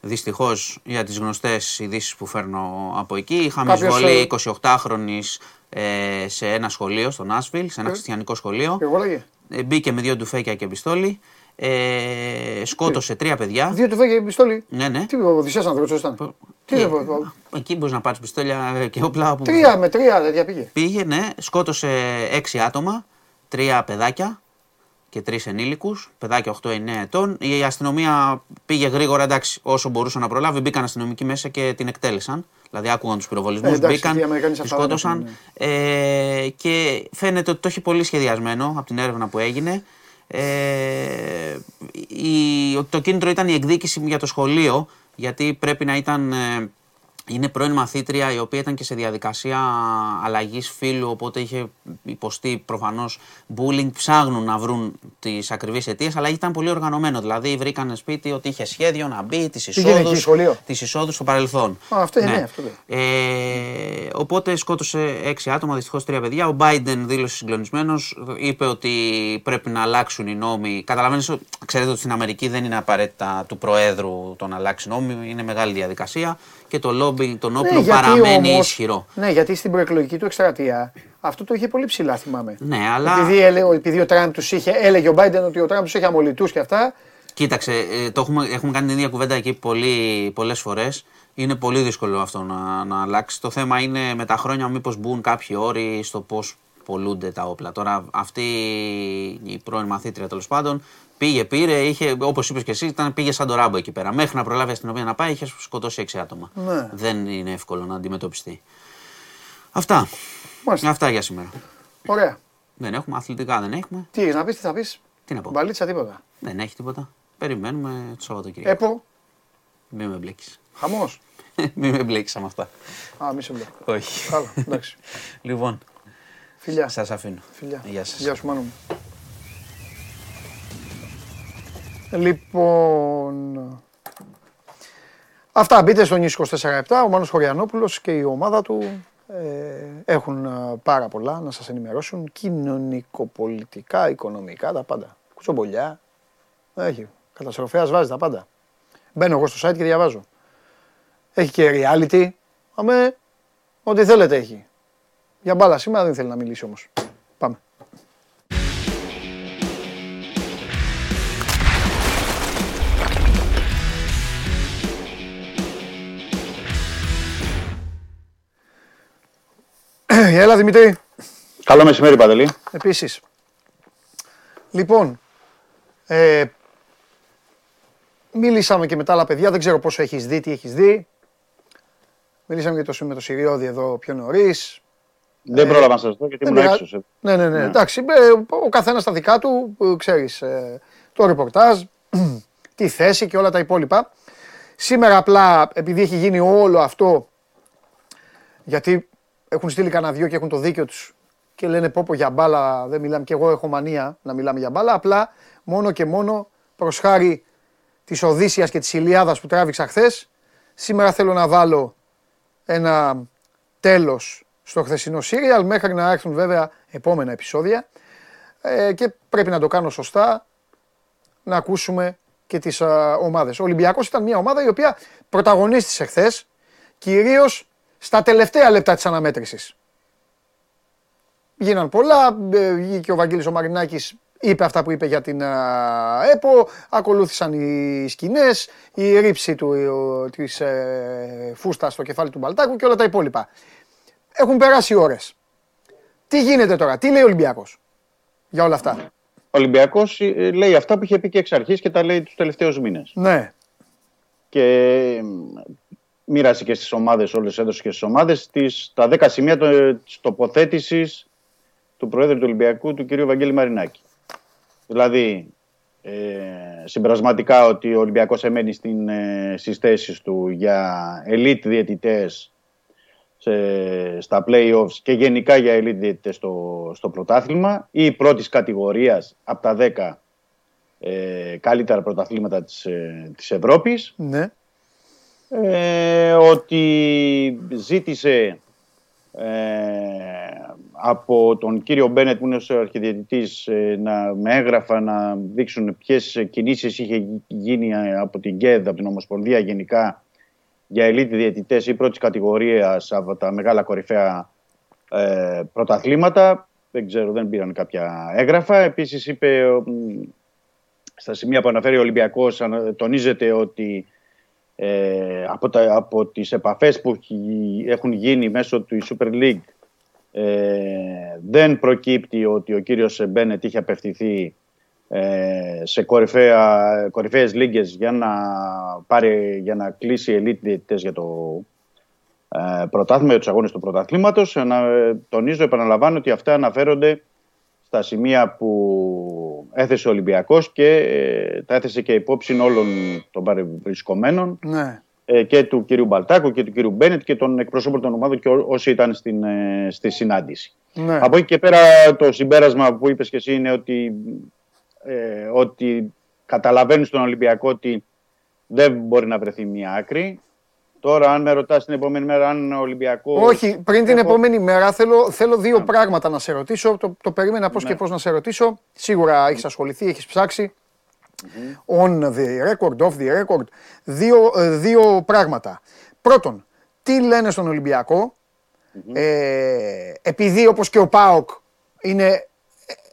Δυστυχώς για τις γνωστές ειδήσεις που φέρνω από εκεί. Είχαμε Κάποιος, εισβολή ε, 28χρονης ε, σε ένα σχολείο, στο Νάσβιλ, σε ένα χριστιανικό σχολείο. Και εγώ λέγε. Ε, μπήκε με δύο ντουφέκια και πιστόλι. Ε, σκότωσε τρία παιδιά. Δύο του φέγγε πιστόλι. Ναι, ναι. Τι ο Οδυσσέας άνθρωπος ήταν; Τι Ε, δεν πω- Εκεί μπορείς να πάρεις πιστόλια ε, και όπλα όπου Τρία με τρία τέτοια πήγε. Πήγε, ναι, σκότωσε έξι άτομα, τρία παιδάκια και τρεις ενήλικους, παιδάκια 8-9 ετών. Η αστυνομία πήγε γρήγορα, εντάξει, όσο μπορούσε να προλάβει. Μπήκαν αστυνομικοί μέσα και την εκτέλεσαν. Δηλαδή, άκουγαν τους πυροβολισμούς, Ε, εντάξει, μπήκαν, οι Αμερικανοί τη σε αυτά δεν σκότωσαν. έχουν, Ε, και φαίνεται ότι το έχει πολύ σχεδιασμένο από την έρευνα που έγινε. Ε, η, το κίνητρο ήταν η εκδίκηση για το σχολείο, γιατί πρέπει να ήταν ε, είναι πρώην μαθήτρια η οποία ήταν και σε διαδικασία αλλαγής φίλου, οπότε είχε υποστεί προφανώς bullying. Ψάχνουν να βρουν τις ακριβείς αιτίες, αλλά ήταν πολύ οργανωμένο. Δηλαδή, βρήκαν σπίτι ότι είχε σχέδιο να μπει, τις εισόδου τις εισόδους στο παρελθόν. Α, αυτό είναι, ναι. αυτό ε, οπότε σκότωσε έξι άτομα, δυστυχώς τρία παιδιά. Ο Biden δήλωσε συγκλονισμένος, είπε ότι πρέπει να αλλάξουν οι νόμοι. Καταλαβαίνετε, ξέρετε ότι στην Αμερική δεν είναι απαραίτητα του Προέδρου το να αλλάξει νόμοι, είναι μεγάλη διαδικασία και το λόμπι των όπλων ναι, παραμένει όμως, ισχυρό. Ναι, γιατί στην προεκλογική του εκστρατεία αυτό το είχε πολύ ψηλά, θυμάμαι. Ναι, αλλά... Επειδή, έλεγε, επειδή ο Τραμπ τους είχε, έλεγε ο Μπάιντεν ότι ο Τραμπ τους είχε αμολυτούς και αυτά. Κοίταξε, ε, το έχουμε, έχουμε κάνει την ίδια κουβέντα εκεί πολλές φορές. Είναι πολύ δύσκολο αυτό να, να αλλάξει. Το θέμα είναι με τα χρόνια μήπως μπουν κάποιοι όροι στο πώς πολλούνται τα όπλα. Τώρα αυτή η πρώην μαθήτρια τέλος πάντων Πήγε, πήρε, είχε, όπως είπες και εσύ, ήταν, πήγε σαν το ράμπο εκεί πέρα. Μέχρι να προλάβει η αστυνομία να πάει, είχε σκοτώσει 6 άτομα. Ναι. Δεν είναι εύκολο να αντιμετωπιστεί. Αυτά. Μάλιστα. Αυτά για σήμερα. Ωραία. Δεν έχουμε αθλητικά, δεν έχουμε. Τι έχεις να πεις, τι θα πεις; Τι να πω. Μπαλίτσα, τίποτα. Δεν έχει τίποτα. Περιμένουμε το Σαββατοκύριακο. Έπο. Μην με μπλέκεις. Χαμός. Μην με μπλέκεις με αυτά. Α, μη σε μπλέκω. Όχι. Καλά, εντάξει. λοιπόν. Φιλιά. Σας αφήνω. Φιλιά. Γεια σας. Γεια σου, μάνο μου. Λοιπόν, αυτά μπείτε στο νησί 24 Ο Μάνος Χωριανόπουλος και η ομάδα του ε, έχουν ε, πάρα πολλά να σας ενημερώσουν κοινωνικοπολιτικά, οικονομικά, τα πάντα. Κουτσομπολιά, έχει, καταστροφέας βάζει τα πάντα. Μπαίνω εγώ στο site και διαβάζω. Έχει και reality, αμέ, ό,τι θέλετε έχει. Για μπάλα σήμερα δεν θέλει να μιλήσει όμως. Έλα Δημητρή. Καλό μεσημέρι Παντελή. Επίσης. Λοιπόν, ε, μίλησαμε και με τα άλλα παιδιά, δεν ξέρω πόσο έχεις δει, τι έχεις δει. Μιλήσαμε και το, με το Σιριώδη εδώ πιο νωρίς. Δεν ε, πρόλαβα να σας δω γιατί ήμουν έξω. Ναι, ναι, ναι, ναι. Εντάξει, ε, ο καθένας στα δικά του, ε, ξέρεις, το ρεπορτάζ, τη θέση και όλα τα υπόλοιπα. Σήμερα απλά, επειδή έχει γίνει όλο αυτό, γιατί έχουν στείλει κανένα δυο και έχουν το δίκιο τους και λένε πω πω για μπάλα δεν μιλάμε και εγώ έχω μανία να μιλάμε για μπάλα απλά μόνο και μόνο προς χάρη της Οδύσσιας και της Ηλιάδας που τράβηξα χθες. σήμερα θέλω να βάλω ένα τέλος στο χθεσινό σύριαλ μέχρι να έρθουν βέβαια επόμενα επεισόδια ε, και πρέπει να το κάνω σωστά να ακούσουμε και τις α, ομάδες. Ο Ολυμπιακός ήταν μια ομάδα η οποία πρωταγωνίστησε χθες, κυρίως στα τελευταία λεπτά της αναμέτρησης. Γίναν πολλά, ε, βγήκε ο Βαγγέλης ο Μαρινάκης, είπε αυτά που είπε για την ΕΠΟ, ακολούθησαν οι σκηνές, η ρήψη του, της ε, φούστας στο κεφάλι του Μπαλτάκου και όλα τα υπόλοιπα. Έχουν περάσει ώρες. Τι γίνεται τώρα, τι λέει ο Ολυμπιακός για όλα αυτά; Ο Ολυμπιακός ε, λέει αυτά που είχε πει και εξ αρχής και τα λέει τους τελευταίους μήνες. Ναι. Και μοίρασε και στις ομάδες, όλες έδωσε και στις ομάδες, τις, τα 10 σημεία της τοποθέτησης του Προέδρου του Ολυμπιακού, του κ. Βαγγέλη Μαρινάκη. Δηλαδή, ε, συμπερασματικά ότι ο Ολυμπιακός εμένει στην, ε, στις θέσεις του για elite διαιτητές σε, στα play-offs και γενικά για elite διαιτητές στο, στο πρωτάθλημα ή πρώτης κατηγορίας από τα 10 ε, καλύτερα πρωταθλήματα της, ε, της Ευρώπης. Ναι ε, ότι ζήτησε ε, από τον κύριο Μπένετ που είναι ο αρχιδιαιτητής ε, να, με έγγραφα να δείξουν ποιες κινήσεις είχε γίνει από την ΚΕΔ, από την Ομοσπονδία γενικά για ελίτη διαιτητές ή πρώτης κατηγορίας από τα μεγάλα κορυφαία ε, πρωταθλήματα. Δεν ξέρω, δεν πήραν κάποια έγγραφα. Επίσης είπε στα σημεία που αναφέρει ο Ολυμπιακός τονίζεται ότι ε, από, τα, από τις επαφές που έχουν γίνει μέσω του Super League ε, δεν προκύπτει ότι ο κύριος Μπένετ είχε απευθυνθεί ε, σε κορυφαία, κορυφαίες λίγες για να, πάρει, για να κλείσει elite διαιτητές για το ε, πρωτάθλημα, για τους αγώνες του πρωταθλήματος. Να, τονίζω, επαναλαμβάνω ότι αυτά αναφέρονται στα σημεία που έθεσε ο Ολυμπιακός και ε, τα έθεσε και υπόψη όλων των παρευρισκομένων Ναι. ε, και του κυρίου Μπαλτάκου και του κυρίου Μπένετ και των εκπροσώπων των ομάδων και ό- όσοι ήταν στην, ε, στη συνάντηση. Ναι. Από εκεί και πέρα το συμπέρασμα που είπες και εσύ είναι ότι, ε, ότι καταλαβαίνουν στον Ολυμπιακό ότι δεν μπορεί να βρεθεί μια άκρη. Τώρα αν με ρωτάς την επόμενη μέρα αν ο Ολυμπιακός... Όχι, πριν την Έχω- επόμενη μέρα θέλω, θέλω δύο πράγματα να σε ρωτήσω. Το, το περίμενα πώς Ναι. και πώς να σε ρωτήσω. Σίγουρα έχεις ασχοληθεί, έχεις ψάξει. On the record, off the record. Δύο, ε, δύο πράγματα. Πρώτον, τι λένε στον Ολυμπιακό; Ε, επειδή όπως και ο ΠΑΟΚ είναι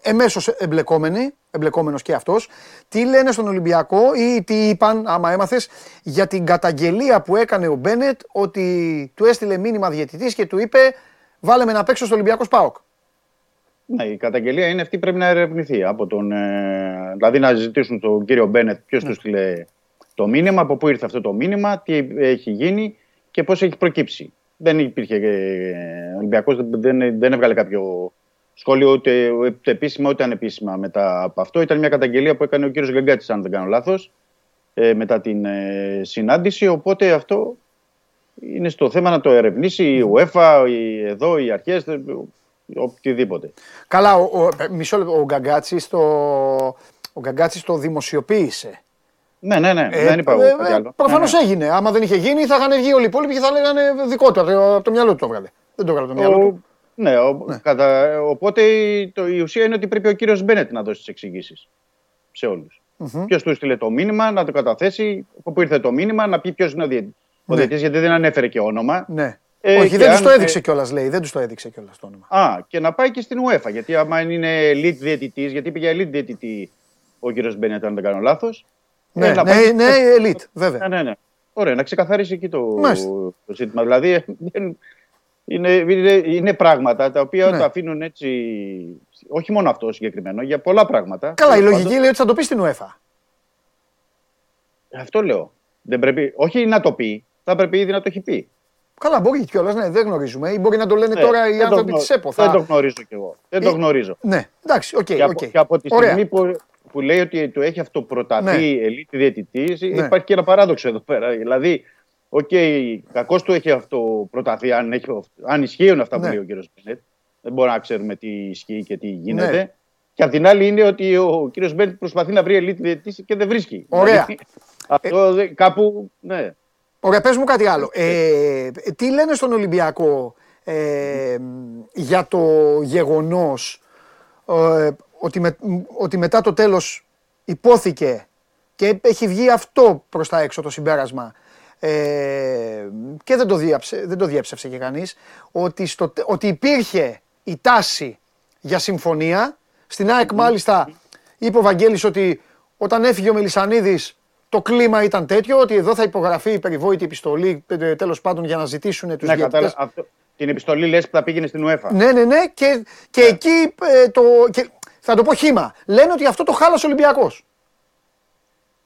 εμέσως εμπλεκόμενοι, εμπλεκόμενος και αυτός, τι λένε στον Ολυμπιακό ή τι είπαν, άμα έμαθες, για την καταγγελία που έκανε ο Μπένετ ότι του έστειλε μήνυμα διαιτητής και του είπε βάλε με να παίξω στο Ολυμπιακό ΠΑΟΚ. Ναι, η καταγγελία είναι αυτή πρέπει να ερευνηθεί. Από τον, ε, δηλαδή να ζητήσουν τον κύριο Μπένετ ποιος του στείλε το μήνυμα, από πού ήρθε αυτό το μήνυμα, τι έχει γίνει και πώς έχει προκύψει. Δεν υπήρχε. Ε, ο Ολυμπιακός δεν, δεν, δεν έβγαλε κάποιο σχόλιο ούτε, ούτε επίσημα ούτε ανεπίσημα μετά από αυτό. Ήταν μια καταγγελία που έκανε ο κύριος Γκαγκάτση, αν δεν κάνω λάθος, ε, μετά την ε, συνάντηση. Οπότε αυτό είναι στο θέμα να το ερευνήσει η UEFA, η, εδώ, οι αρχές, οτιδήποτε. Καλά, ο, ο, ε, μισό λεπτό, ο Γκαγκάτσης το, ο Γκαγκάτσης το δημοσιοποίησε. Ναι, ναι, ναι. Ε, δεν είπα εγώ ε, κάτι ε, άλλο. Προφανώς Ναι, ναι. έγινε. Άμα δεν είχε γίνει θα είχαν βγει όλοι οι υπόλοιποι και θα λέγανε δικό του, από το μυαλό του το έβγαλε. Δεν το έβγαλε από το μυαλό Ο- του. Ναι, ο- Κατά, οπότε το, η ουσία είναι ότι πρέπει ο κύριος Μπένετ να δώσει τις εξηγήσεις σε όλους. Ποιος του στείλε το μήνυμα, να το καταθέσει, από πού ήρθε το μήνυμα, να πει ποιος είναι ο, διε... ο Ναι. διαιτητής, γιατί δεν ανέφερε και όνομα. Ναι. Ε, Όχι, και δεν τους αν, το ε, έδειξε κιόλας, λέει. Δεν τους το έδειξε κιόλας το όνομα. Α, και να πάει και στην UEFA. Γιατί άμα είναι elite διαιτητής, γιατί πήγε elite διαιτητή ο κύριος Μπένετ, αν δεν κάνω λάθος. Ναι, να ναι, πάει- ναι, elite, βέβαια. Ναι, ναι, ναι. Ωραία, να ξεκαθαρίσει εκεί το, Μάλιστα. το ζήτημα. Δηλαδή, δεν- είναι, είναι, είναι πράγματα τα οποία Ναι. τα αφήνουν έτσι. Όχι μόνο αυτό συγκεκριμένο, για πολλά πράγματα. Καλά, η Τέλος λογική πάντων, λέει ότι θα το πει στην UEFA. Αυτό λέω. Δεν πρέπει, όχι να το πει, θα πρέπει ήδη να το έχει πει. Καλά, μπορεί κιόλας, ναι, δεν γνωρίζουμε. Ή μπορεί να το λένε Ναι, τώρα οι δεν το άνθρωποι γνω- της ΕΠΟ. Δεν το Θα... γνωρίζω κι εγώ. Δεν το Ε, γνωρίζω. Ναι, εντάξει, οκ. και, από, οκ. και από τη Ωραία. στιγμή που, που λέει ότι του έχει αυτοπροταθεί Ναι. ελίτ διαιτητής, Ναι. υπάρχει και ένα παράδοξο εδώ πέρα. Δηλαδή, οκ, κακώς του έχει αυτοπροταθεί, αν, έχει, αν ισχύουν αυτά που Ναι. λέει ο κύριος Μπένετ. Δεν μπορούμε να ξέρουμε τι ισχύει και τι γίνεται. Ναι. Και απ' την άλλη είναι ότι ο κύριος Μπένετ προσπαθεί να βρει ελίτη διαιτητής και δεν βρίσκει. Ωραία. Δηλαδή, αυτό δεν- κάπου, ναι. Ωραία, πες μου κάτι άλλο. Ε, τι λένε στον Ολυμπιακό ε, για το γεγονός ε, ότι, με- ότι μετά το τέλος υπόθηκε και έχει βγει αυτό προς τα έξω το συμπέρασμα; Ε, και δεν το, διάψε, δεν το διέψευσε και κανείς ότι, στο, τε- ότι υπήρχε η τάση για συμφωνία στην ΑΕΚ μάλιστα είπε ο Βαγγέλης ότι όταν έφυγε ο Μελισανίδης το κλίμα ήταν τέτοιο ότι εδώ θα υπογραφεί η περιβόητη επιστολή ε, τέλος πάντων για να ζητήσουν τους ναι διαιτητές. κατάλαβα. Αυτό, την επιστολή λες που θα πήγαινε στην UEFA. Ναι, ναι, ναι. Και, και εκεί ε, το. Και, θα το πω χήμα. Λένε ότι αυτό το χάλασε ο Ολυμπιακός.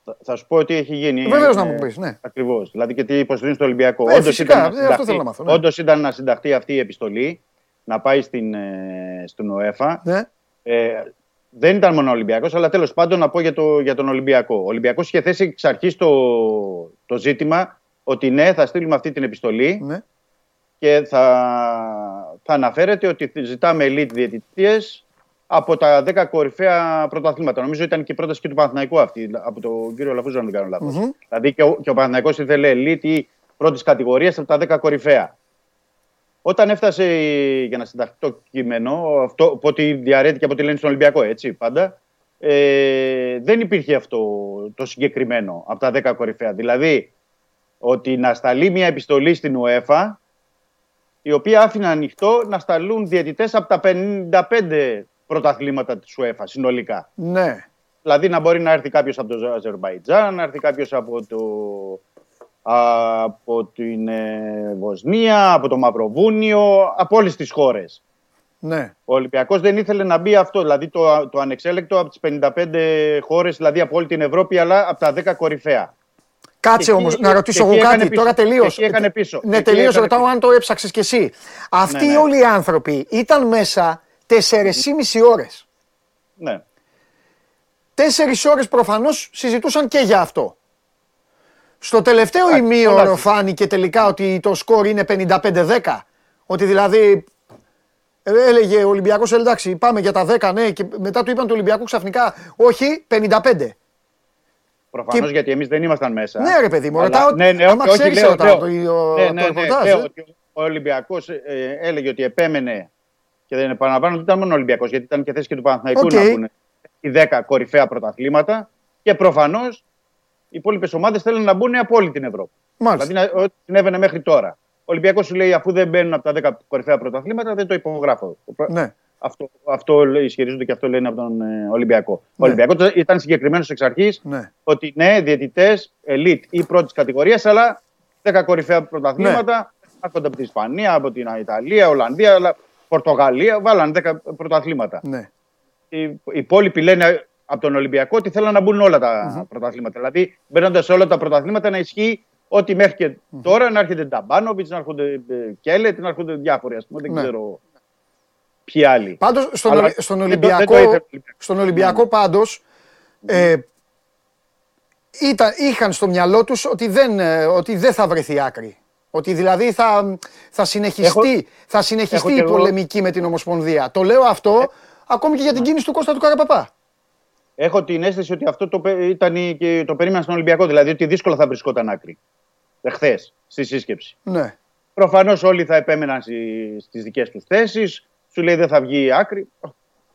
Θα, θα σου πω τι έχει γίνει. Βεβαίως να μου πεις, ναι. Ακριβώς. Δηλαδή και τι υποστηρίζουν στο Ολυμπιακό. Ε, Όντως φυσικά, ήταν να ε, αυτό συνταχθεί- θέλω να μάθω, ναι. όντως ήταν να συνταχθεί αυτή η επιστολή, να πάει στην, ε, στην ΟΕΦΑ. Ναι. Ε, δεν ήταν μόνο ο Ολυμπιακός, αλλά τέλος πάντων να πω για, το, για τον Ολυμπιακό. Ο Ολυμπιακός είχε θέσει εξ αρχής το, το ζήτημα ότι ναι, θα στείλουμε αυτή την επιστολή ναι. και θα, θα αναφέρεται ότι ζητάμε elite διαιτητίες από τα 10 κορυφαία πρωταθλήματα. Νομίζω ήταν και η πρόταση και του Παναθηναϊκού αυτή, από τον κύριο Λαφούζο, αν δεν κάνω λάθος. Μμμ. Δηλαδή και ο, και ο Παναθηναϊκός ήθελε elite ή πρώτης κατηγορίας από τα 10 κορυφαία. Όταν έφτασε η- για να συνταχθεί το κείμενο, αυτό, από ό,τι διαρρέεται και από ό,τι λένε στον Ολυμπιακό, έτσι πάντα, ε, δεν υπήρχε αυτό το συγκεκριμένο από τα 10 κορυφαία. Δηλαδή, ότι να σταλεί μια επιστολή στην UEFA, η οποία άφηνε ανοιχτό να σταλούν διαιτητές από τα 55 πρωταθλήματα της UEFA συνολικά. Ναι. Δηλαδή να μπορεί να έρθει κάποιος από το Αζερβαϊτζάν, να έρθει κάποιος από, το, από την ε, Βοσνία, από το Μαυροβούνιο, από όλες τις χώρες. Ναι. Ο Ολυμπιακός δεν ήθελε να μπει αυτό, δηλαδή το, το ανεξέλεκτο από τις 55 χώρες, δηλαδή από όλη την Ευρώπη, αλλά από τα 10 κορυφαία. Κάτσε Και όμως εκεί- να ρωτήσω και εγώ εκεί έκανε κάτι. πίσω. Τώρα Και τελείως. εκεί έκανε πίσω. Ναι, Και εκεί τελείως. έκανε Ρωτάω πίσω. αν το έψαξες κι εσύ. Αυτοί Ναι, ναι. όλοι οι άνθρωποι ήταν μέσα 4,5 ώρες. Ναι. Τέσσερις ώρες προφανώς συζητούσαν και για αυτό. Στο τελευταίο Εντάξει, ημίωρο εντάξει. φάνηκε τελικά ότι το σκορ είναι 55-10. Ότι δηλαδή ε, έλεγε ο Ολυμπιακός εντάξει πάμε για τα 10 ναι και μετά του είπαν του Ολυμπιακού ξαφνικά όχι 55. Προφανώς Και- γιατί εμείς δεν ήμασταν μέσα. Ναι, ρε παιδί μου, Αλλά- ρωτάω- Ναι, ναι, άμα όχι, όχι, ξέρεις, λέω, ρωτάω λέω. το- το- Ναι, το ναι, ναι, ρεπορτάζ, λέω ε. ότι ο Ολυμπιακός έλεγε ότι επέμενε και δεν επαναλαμβάνω ότι ήταν μόνο Ολυμπιακός γιατί ήταν και θέση και του Παναθηναϊκού Οκ. να μπουν οι 10 κορυφαία πρωταθλήματα και προφανώς οι υπόλοιπες ομάδες θέλουν να μπουν από όλη την Ευρώπη. Μάλιστα. Δηλαδή να- ό,τι συνέβαινε μέχρι τώρα. Ο Ολυμπιακός σου λέει αφού δεν μπαίνουν από τα 10 κορυφαία πρωταθλήματα δεν το υπογράφω. Ναι. Αυτό, αυτό λέει- ισχυρίζονται και αυτό λένε από τον ε, Ολυμπιακό. Ο Ναι. Ολυμπιακός ήταν συγκεκριμένος εξ αρχής Ναι. ότι ναι, διαιτητές, elite ή πρώτης κατηγορίας, αλλά 10 κορυφαία πρωταθλήματα. Ναι. Έρχονται από την Ισπανία, από την Ιταλία, Ολλανδία, αλλά Πορτογαλία, βάλαν 10 πρωταθλήματα. Ναι. Οι, οι υπόλοιποι λένε από τον Ολυμπιακό ότι θέλουν να μπουν όλα τα πρωταθλήματα. Δηλαδή, μπαίνοντας σε όλα τα πρωταθλήματα να ισχύει ότι μέχρι και τώρα να έρχεται Νταμπάνοβιτς, να έρχονται ε, Κέλετ, να έρχονται διάφοροι, ας πούμε. Δεν Ναι. ξέρω ποιοι άλλοι. Πάντως στον, Αλλά Ολυ- στον δεν το- δεν το Ολυμπιακό, ήθελε ο Ολυμπιακός. στον Ολυμπιακό πάντως ε, ήταν, είχαν στο μυαλό τους ότι δεν, ε, ότι δεν θα βρεθεί άκρη. Ότι δηλαδή θα, θα συνεχιστεί, Έχω- θα συνεχιστεί έχω η και εγώ- πολεμική με την Ομοσπονδία. Το λέω αυτό ακόμη και για την κίνηση του Κώστα του Καραπαπά. Έχω την αίσθηση ότι αυτό το, πε- ήταν η- και το περίμενα στον Ολυμπιακό. Δηλαδή ότι δύσκολα θα βρισκόταν άκρη. Εχθές στη σύσκεψη. Ναι. Προφανώς όλοι θα επέμεναν στις δικές τους θέσεις. Σου λέει δεν θα βγει η άκρη.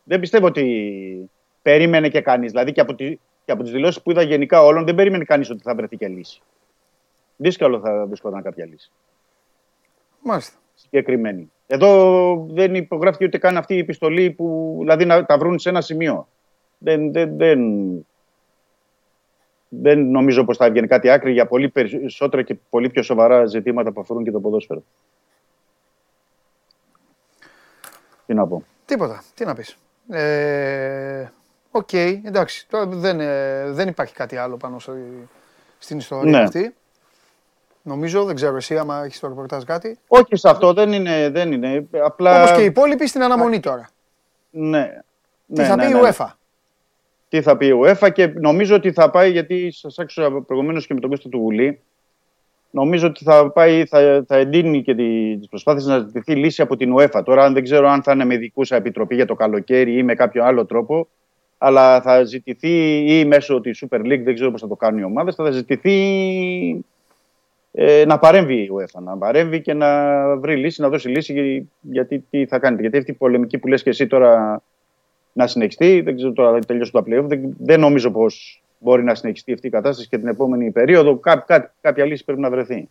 Δεν πιστεύω ότι περίμενε και κανείς. Δηλαδή και από, τη, και από τις δηλώσεις που είδα γενικά όλων, δεν περίμενε κανείς ότι θα βρεθεί και λύση. Δύσκολο θα βρισκόταν κάποια λύση. Μάλιστα. Συγκεκριμένη. Εδώ δεν υπογράφηκε ούτε καν αυτή η επιστολή που δηλαδή να τα βρουν σε ένα σημείο. Δεν, δεν, δεν, δεν νομίζω πως θα έβγαινε κάτι άκρη για πολύ περισσότερα και πολύ πιο σοβαρά ζητήματα που αφορούν και το ποδόσφαιρο. Τι να πω. Τίποτα. Τι να πεις. Ε, Οκ, εντάξει. Τώρα δεν, ε, δεν υπάρχει κάτι άλλο πάνω στο, στην ιστορία Ναι. αυτή. Νομίζω, δεν ξέρω εσύ άμα έχεις το ρεπορτάζ κάτι. Όχι σε αυτό, δεν είναι. Δεν είναι. Απλά... Όπως και οι υπόλοιποι στην αναμονή τώρα. Ναι. Τι Ναι, θα ναι, πει η ναι. UEFA; τι θα πει η UEFA και νομίζω ότι θα πάει, γιατί σας άκουσα προηγουμένως και με τον Κώστα του Βουλή, νομίζω ότι θα, πάει, θα, θα εντείνει και τις προσπάθειες να ζητηθεί λύση από την UEFA. Τώρα δεν ξέρω αν θα είναι με δικούσα επιτροπή για το καλοκαίρι ή με κάποιο άλλο τρόπο, αλλά θα ζητηθεί ή μέσω της Super League, δεν ξέρω πώς θα το κάνουν οι ομάδες, θα ζητηθεί ε, να παρέμβει η UEFA, να παρέμβει και να βρει λύση, να δώσει λύση για- γιατί τι θα κάνετε. Γιατί αυτή η πολεμική που λες και εσύ τώρα να συνεχιστεί, δεν ξέρω τώρα θα τελειώσουν τα play-off, δεν, δεν νομίζω πως μπορεί να συνεχιστεί αυτή η κατάσταση και την επόμενη περίοδο κά, κά- κάποια λύση πρέπει να βρεθεί.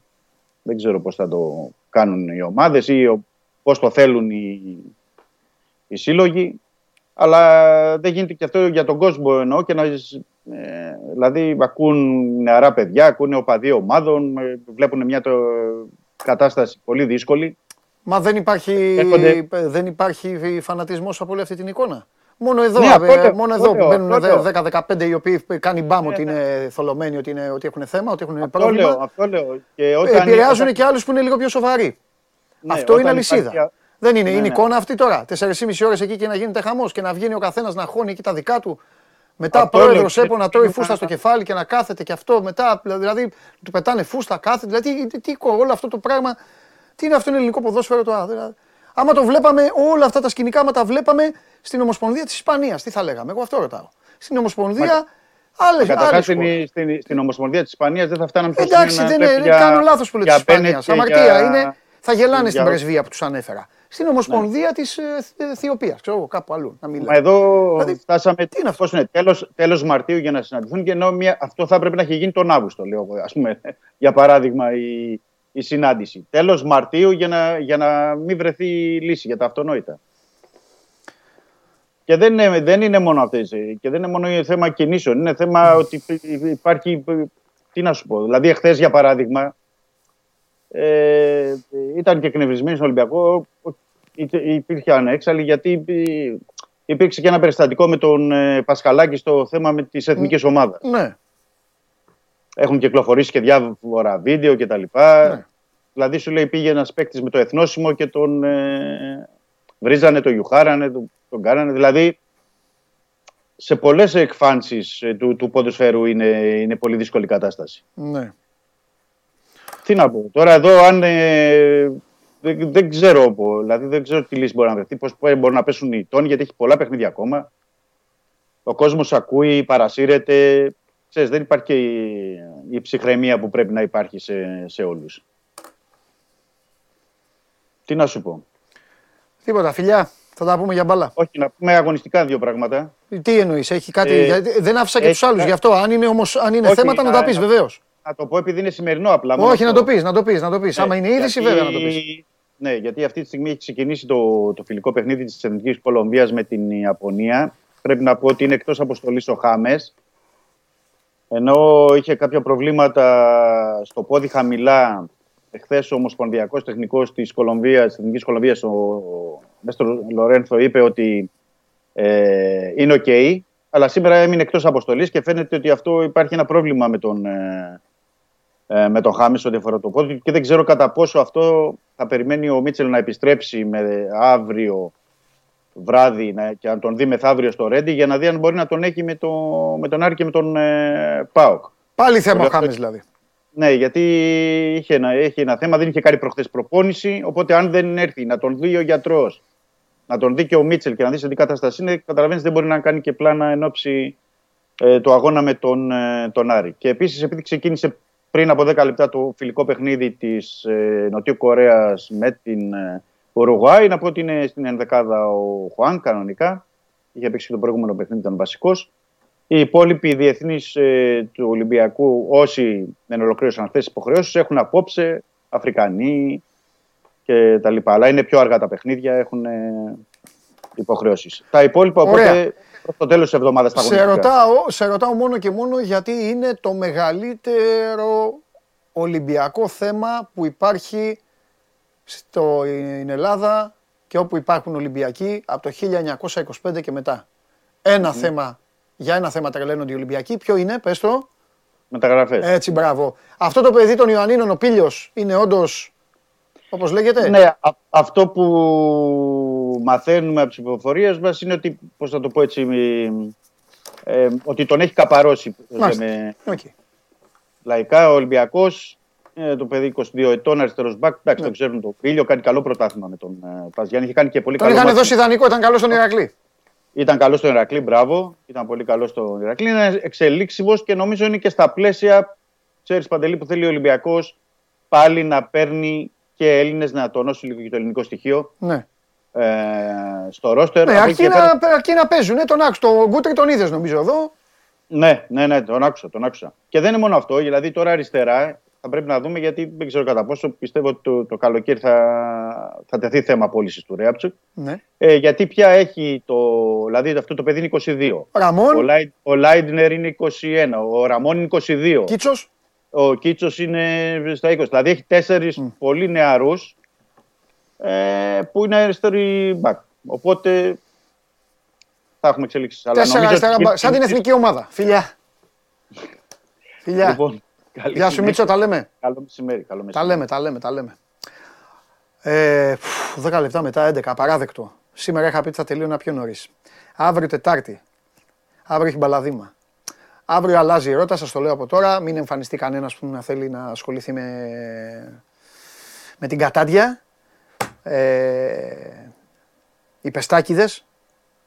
Δεν ξέρω πώς θα το κάνουν οι ομάδες ή ο- πώς το θέλουν οι, οι σύλλογοι. Αλλά δεν γίνεται και αυτό για τον κόσμο εννοώ και να, ε, δηλαδή ακούν νεαρά παιδιά, ακούνε οπαδοί ομάδων, ε, βλέπουν μια το, κατάσταση πολύ δύσκολη. Μα δεν υπάρχει, Έρχονται- δεν υπάρχει φανατισμός από όλη αυτή την εικόνα. Μόνο εδώ, Ναι, ε, αυτό λέω, μόνο αυτό εδώ που λέω, μπαίνουν αυτό λέω. 10-15 οι οποίοι κάνει μπάμ ότι ναι. είναι θολωμένοι, ότι, είναι, ότι έχουν θέμα, ότι έχουν Αυτό πρόβλημα. λέω, αυτό λέω. Και όταν, Επηρεάζουν όταν- και άλλους που είναι λίγο πιο σοβαροί. ναι, Αυτό είναι όταν αλυσίδα. υπάρχει- Δεν είναι, Ναι, είναι ναι. εικόνα αυτή τώρα. 4,5 ώρες εκεί και να γίνεται χαμός και να βγαίνει ο καθένας να χώνει εκεί τα δικά του. Μετά Αυτό πρόεδρος λέω. ΕΠΟ να τρώει Είναι φούστα στο ένα- κεφάλι και να κάθεται και αυτό μετά. Δηλαδή του πετάνε φούστα, κάθεται. Δηλαδή τι, τι, όλο αυτό το πράγμα. Τι είναι αυτό είναι ελληνικό ποδόσφαιρο τώρα. Δηλαδή, άμα το βλέπαμε, όλα αυτά τα σκηνικά, άμα τα βλέπαμε στην Ομοσπονδία της Ισπανίας, τι θα λέγαμε. Εγώ αυτό ρωτάω. Στην Ομοσπονδία, άλλες, Καταρχάς άλλες στην, χώρες. στην, στην Ομοσπονδία της Ισπανίας δεν θα φτάναμε τόσο Εντάξει, να δεν βλέπεις είναι, για- κάνω λάθος που λέω για της Μπένετ Ισπανίας. και Αμαρτία για- είναι, θα γελάνε στην για- πρεσβεία που τους ανέφερα. Στην Ομοσπονδία της ε, Αιθιοπίας, ξέρω εγώ, κάπου αλλού να Μα μιλάει. εδώ Δηλαδή, φτάσαμε. τι είναι αυτό; Πώς είναι, τέλος, τέλος Μαρτίου για να συναντηθούν και ενώ μια, αυτό θα έπρεπε να έχει γίνει τον Αύγουστο, λέω εγώ. Ας πούμε, για παράδειγμα, η, η συνάντηση. Τέλος Μαρτίου για να, για να μην βρεθεί λύση για τα αυτονόητα. Και δεν είναι, δεν είναι μόνο αυτές, ε, και δεν είναι μόνο θέμα κινήσεων. Είναι θέμα ότι υπ- υπάρχει. Τι να σου πω. Δηλαδή, εχθές, για παράδειγμα, ε, ήταν και εκνευρισμένοι στον Ολυμπιακό. Είτε- Υπήρχε ανέξαλλοι γιατί ε, υπήρξε και ένα περιστατικό με τον ε, Πασχαλάκη στο θέμα με τις εθνικές ομάδες. Ναι, Έχουν κυκλοφορήσει και διάφορα βίντεο κτλ. Ναι. Δηλαδή σου λέει πήγε ένας παίκτης με το εθνόσημο και τον ε, βρίζανε, τον γιουχάρανε, τον, τον κάνανε. Δηλαδή σε πολλές εκφάνσεις ε, του, του ποδοσφαίρου είναι, είναι πολύ δύσκολη κατάσταση. Ναι. Τι να πω. Τώρα εδώ αν ε, δεν, δεν ξέρω, πω, δηλαδή δεν ξέρω τι λύση μπορεί να βρεθεί, πώς μπορεί να πέσουν οι τόνοι, γιατί έχει πολλά παιχνίδια ακόμα. Ο κόσμος ακούει, παρασύρεται. Ξέρεις, δεν υπάρχει και η, η ψυχραιμία που πρέπει να υπάρχει σε, σε όλους. Τι να σου πω. Τίποτα, φιλιά. Θα τα πούμε για μπάλα. Όχι, να πούμε αγωνιστικά δύο πράγματα. Τι εννοείς, έχει κάτι. Ε, γιατί δεν άφησα και έχει του άλλους κα- γι' αυτό. Αν είναι, όμως, αν είναι Όχι, θέματα, να τα να- πεις να- βεβαίως. Να το πω επειδή είναι σημερινό απλά. μόνο Όχι, να αυτό. το πεις, να το πεις. Να το πεις. Ναι, Άμα είναι είδηση, γιατί- βέβαια να το πεις. Ναι, γιατί αυτή τη στιγμή έχει ξεκινήσει το, το φιλικό παιχνίδι της Εθνικής Κολομβίας με την Ιαπωνία. Πρέπει να πω ότι είναι εκτός αποστολής ο Χάμες. Ενώ είχε κάποια προβλήματα στο πόδι χαμηλά, εχθές ο Ομοσπονδιακός Τεχνικός της Κολομβίας, της Εθνικής Κολομβίας, ο, ο Νέστορ Λορένθο, είπε ότι ε, είναι οκ. αλλά σήμερα έμεινε εκτός αποστολής και φαίνεται ότι αυτό υπάρχει ένα πρόβλημα με τον, ε, ε, με τον Χάμις ό,τι αφορά το πόδι του και δεν ξέρω κατά πόσο αυτό θα περιμένει ο Μίτσελ να επιστρέψει με αύριο βράδυ να, και να τον δει μεθαύριο στο Ρέντι για να δει αν μπορεί να τον έχει με, το, με τον Άρη και με τον ε, ΠΑΟΚ. Πάλι θέμα ο Βέβαια, Χάμε δηλαδή. Ναι, γιατί είχε ένα, έχει ένα θέμα, δεν είχε κάνει προχθές προπόνηση. Οπότε, αν δεν έρθει να τον δει ο γιατρός, να τον δει και ο Μίτσελ και να δεις σε τι κατάσταση είναι, καταλαβαίνεις δεν μπορεί να κάνει και πλάνα εν ώψη ε, το αγώνα με τον, ε, τον Άρη. Και επίσης, επειδή ξεκίνησε πριν από 10 λεπτά το φιλικό παιχνίδι της ε, Νοτιού Κορέας με την ε, Ουρουγουάη, να πω ότι είναι στην ενδεκάδα ο Χουάν κανονικά. Είχε παίξει και το προηγούμενο παιχνίδι, ήταν βασικός. Οι υπόλοιποι διεθνείς ε, του Ολυμπιακού, όσοι δεν ολοκλήρωσαν αυτές τις υποχρεώσεις, έχουν απόψε Αφρικανοί και τα λοιπά. Αλλά είναι πιο αργά τα παιχνίδια, έχουν ε, υποχρεώσεις. Τα υπόλοιπα Ωραία. οπότε προς το τέλος της εβδομάδας θα Σε ρωτάω, σε ρωτάω μόνο και μόνο γιατί είναι το μεγαλύτερο Ολυμπιακό θέμα που υπάρχει στην Ελλάδα και όπου υπάρχουν Ολυμπιακοί από το 1925 και μετά. Ένα θέμα, για ένα θέμα τρελαίνονται οι Ολυμπιακοί. Ποιο είναι, πες το. Μεταγραφές. Έτσι, μπράβο. Αυτό το παιδί των Ιωαννίνων, ο Πίλιος, είναι όντως, όπως λέγεται; Ναι, α- αυτό που μαθαίνουμε από τις πληροφορίες μας είναι ότι, πώς θα το πω έτσι, ε, ότι τον έχει καπαρώσει. Μάλιστα. λέμε, Οκ. λαϊκά. Ο Ολυμπιακός, το παιδί 22 ετών, αριστερός μπακ. Εντάξει, Ναι. το ξέρουν το Πίλιο, κάνει καλό πρωτάθλημα με τον ε, Παζιάννη. Είχε κάνει και πολύ Τον καλό. είχαν μάτι. δώσει ιδανικό, ήταν καλό στον Ηρακλή. Ήταν καλό στον Ηρακλή, μπράβο. Ήταν πολύ καλό στον Ηρακλή. Είναι εξελίξιμος και νομίζω είναι και στα πλαίσια, ξέρεις Παντελή, που θέλει ο Ολυμπιακός πάλι να παίρνει και Έλληνες να τονώσει λίγο και το ελληνικό στοιχείο Ναι. Ε, στο ρόστερ. Ναι, Από αρκεί εκεί και πέρα- να, αρκεί να παίζουν. Ναι, τον άκουσα. Τον Γκούτρι τον είδες νομίζω εδώ. Ναι, ναι, ναι, τον άκουσα, τον άκουσα. Και δεν είναι μόνο αυτό, δηλαδή τώρα αριστερά θα πρέπει να δούμε γιατί δεν ξέρω κατά πόσο πιστεύω ότι το, το καλοκαίρι θα, θα τεθεί θέμα πώλησης του Ρέαψουκ. Ναι. Ε, γιατί πια έχει το. Δηλαδή αυτό το παιδί είναι 22. Ραμόν. Ο, Λάι, ο Λάιντνερ είναι 21. Ο Ραμόν είναι 22. Κίτσος. Ο Κίτσος είναι στα 20. Δηλαδή έχει τέσσερις πολύ νεαρούς ε, που είναι αριστεροί μπακ. Οπότε θα έχουμε εξελίξεις. Τέσσερα αριστερά μπα- Σαν την εθνική ομάδα. Φιλιά. Φιλιά. Λοιπόν, καλή Γεια σου συνέχεια. Μίτσο, τα λέμε. Καλό μεσημέρι. Καλό Τα μεσημέρι. λέμε, τα λέμε, τα λέμε. Ε, φου, 10 λεπτά μετά 11, απαράδεκτο. Σήμερα είχα πει ότι θα τελείωνα πιο νωρίς. Αύριο Τετάρτη. Αύριο έχει μπαλαδίμα. Αύριο αλλάζει η ρότα, σας το λέω από τώρα. Μην εμφανιστεί κανένας που να θέλει να ασχοληθεί με, με την κατάντια. Ε, οι πεστάκιδες.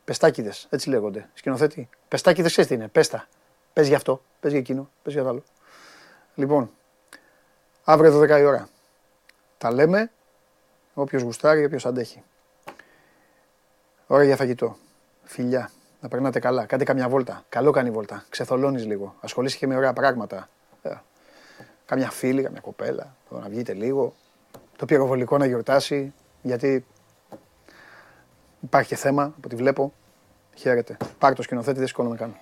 Πεστάκιδες, έτσι λέγονται. Σκηνοθέτη. Πεστάκιδες, ξέρεις τι είναι. Πέστα. Πες γι' αυτό, πες για εκείνο, πες για το άλλο. Λοιπόν, αύριο 12 η ώρα. Τα λέμε. Όποιος γουστάρει, όποιος αντέχει. Ώρα για φαγητό. Φιλιά. Να περνάτε καλά. Κάντε καμιά βόλτα. Καλό κάνει η βόλτα. Ξεθολώνεις λίγο. Ασχολείσαι και με ωραία πράγματα. Ε, Καμιά φίλη, καμιά κοπέλα. Το να βγείτε λίγο. Το πυροβολικό να γιορτάσει. Γιατί υπάρχει και θέμα από ό,τι βλέπω. Χαίρετε. Πάρ' το σκηνοθέτη, δεν σηκώνομαι καν.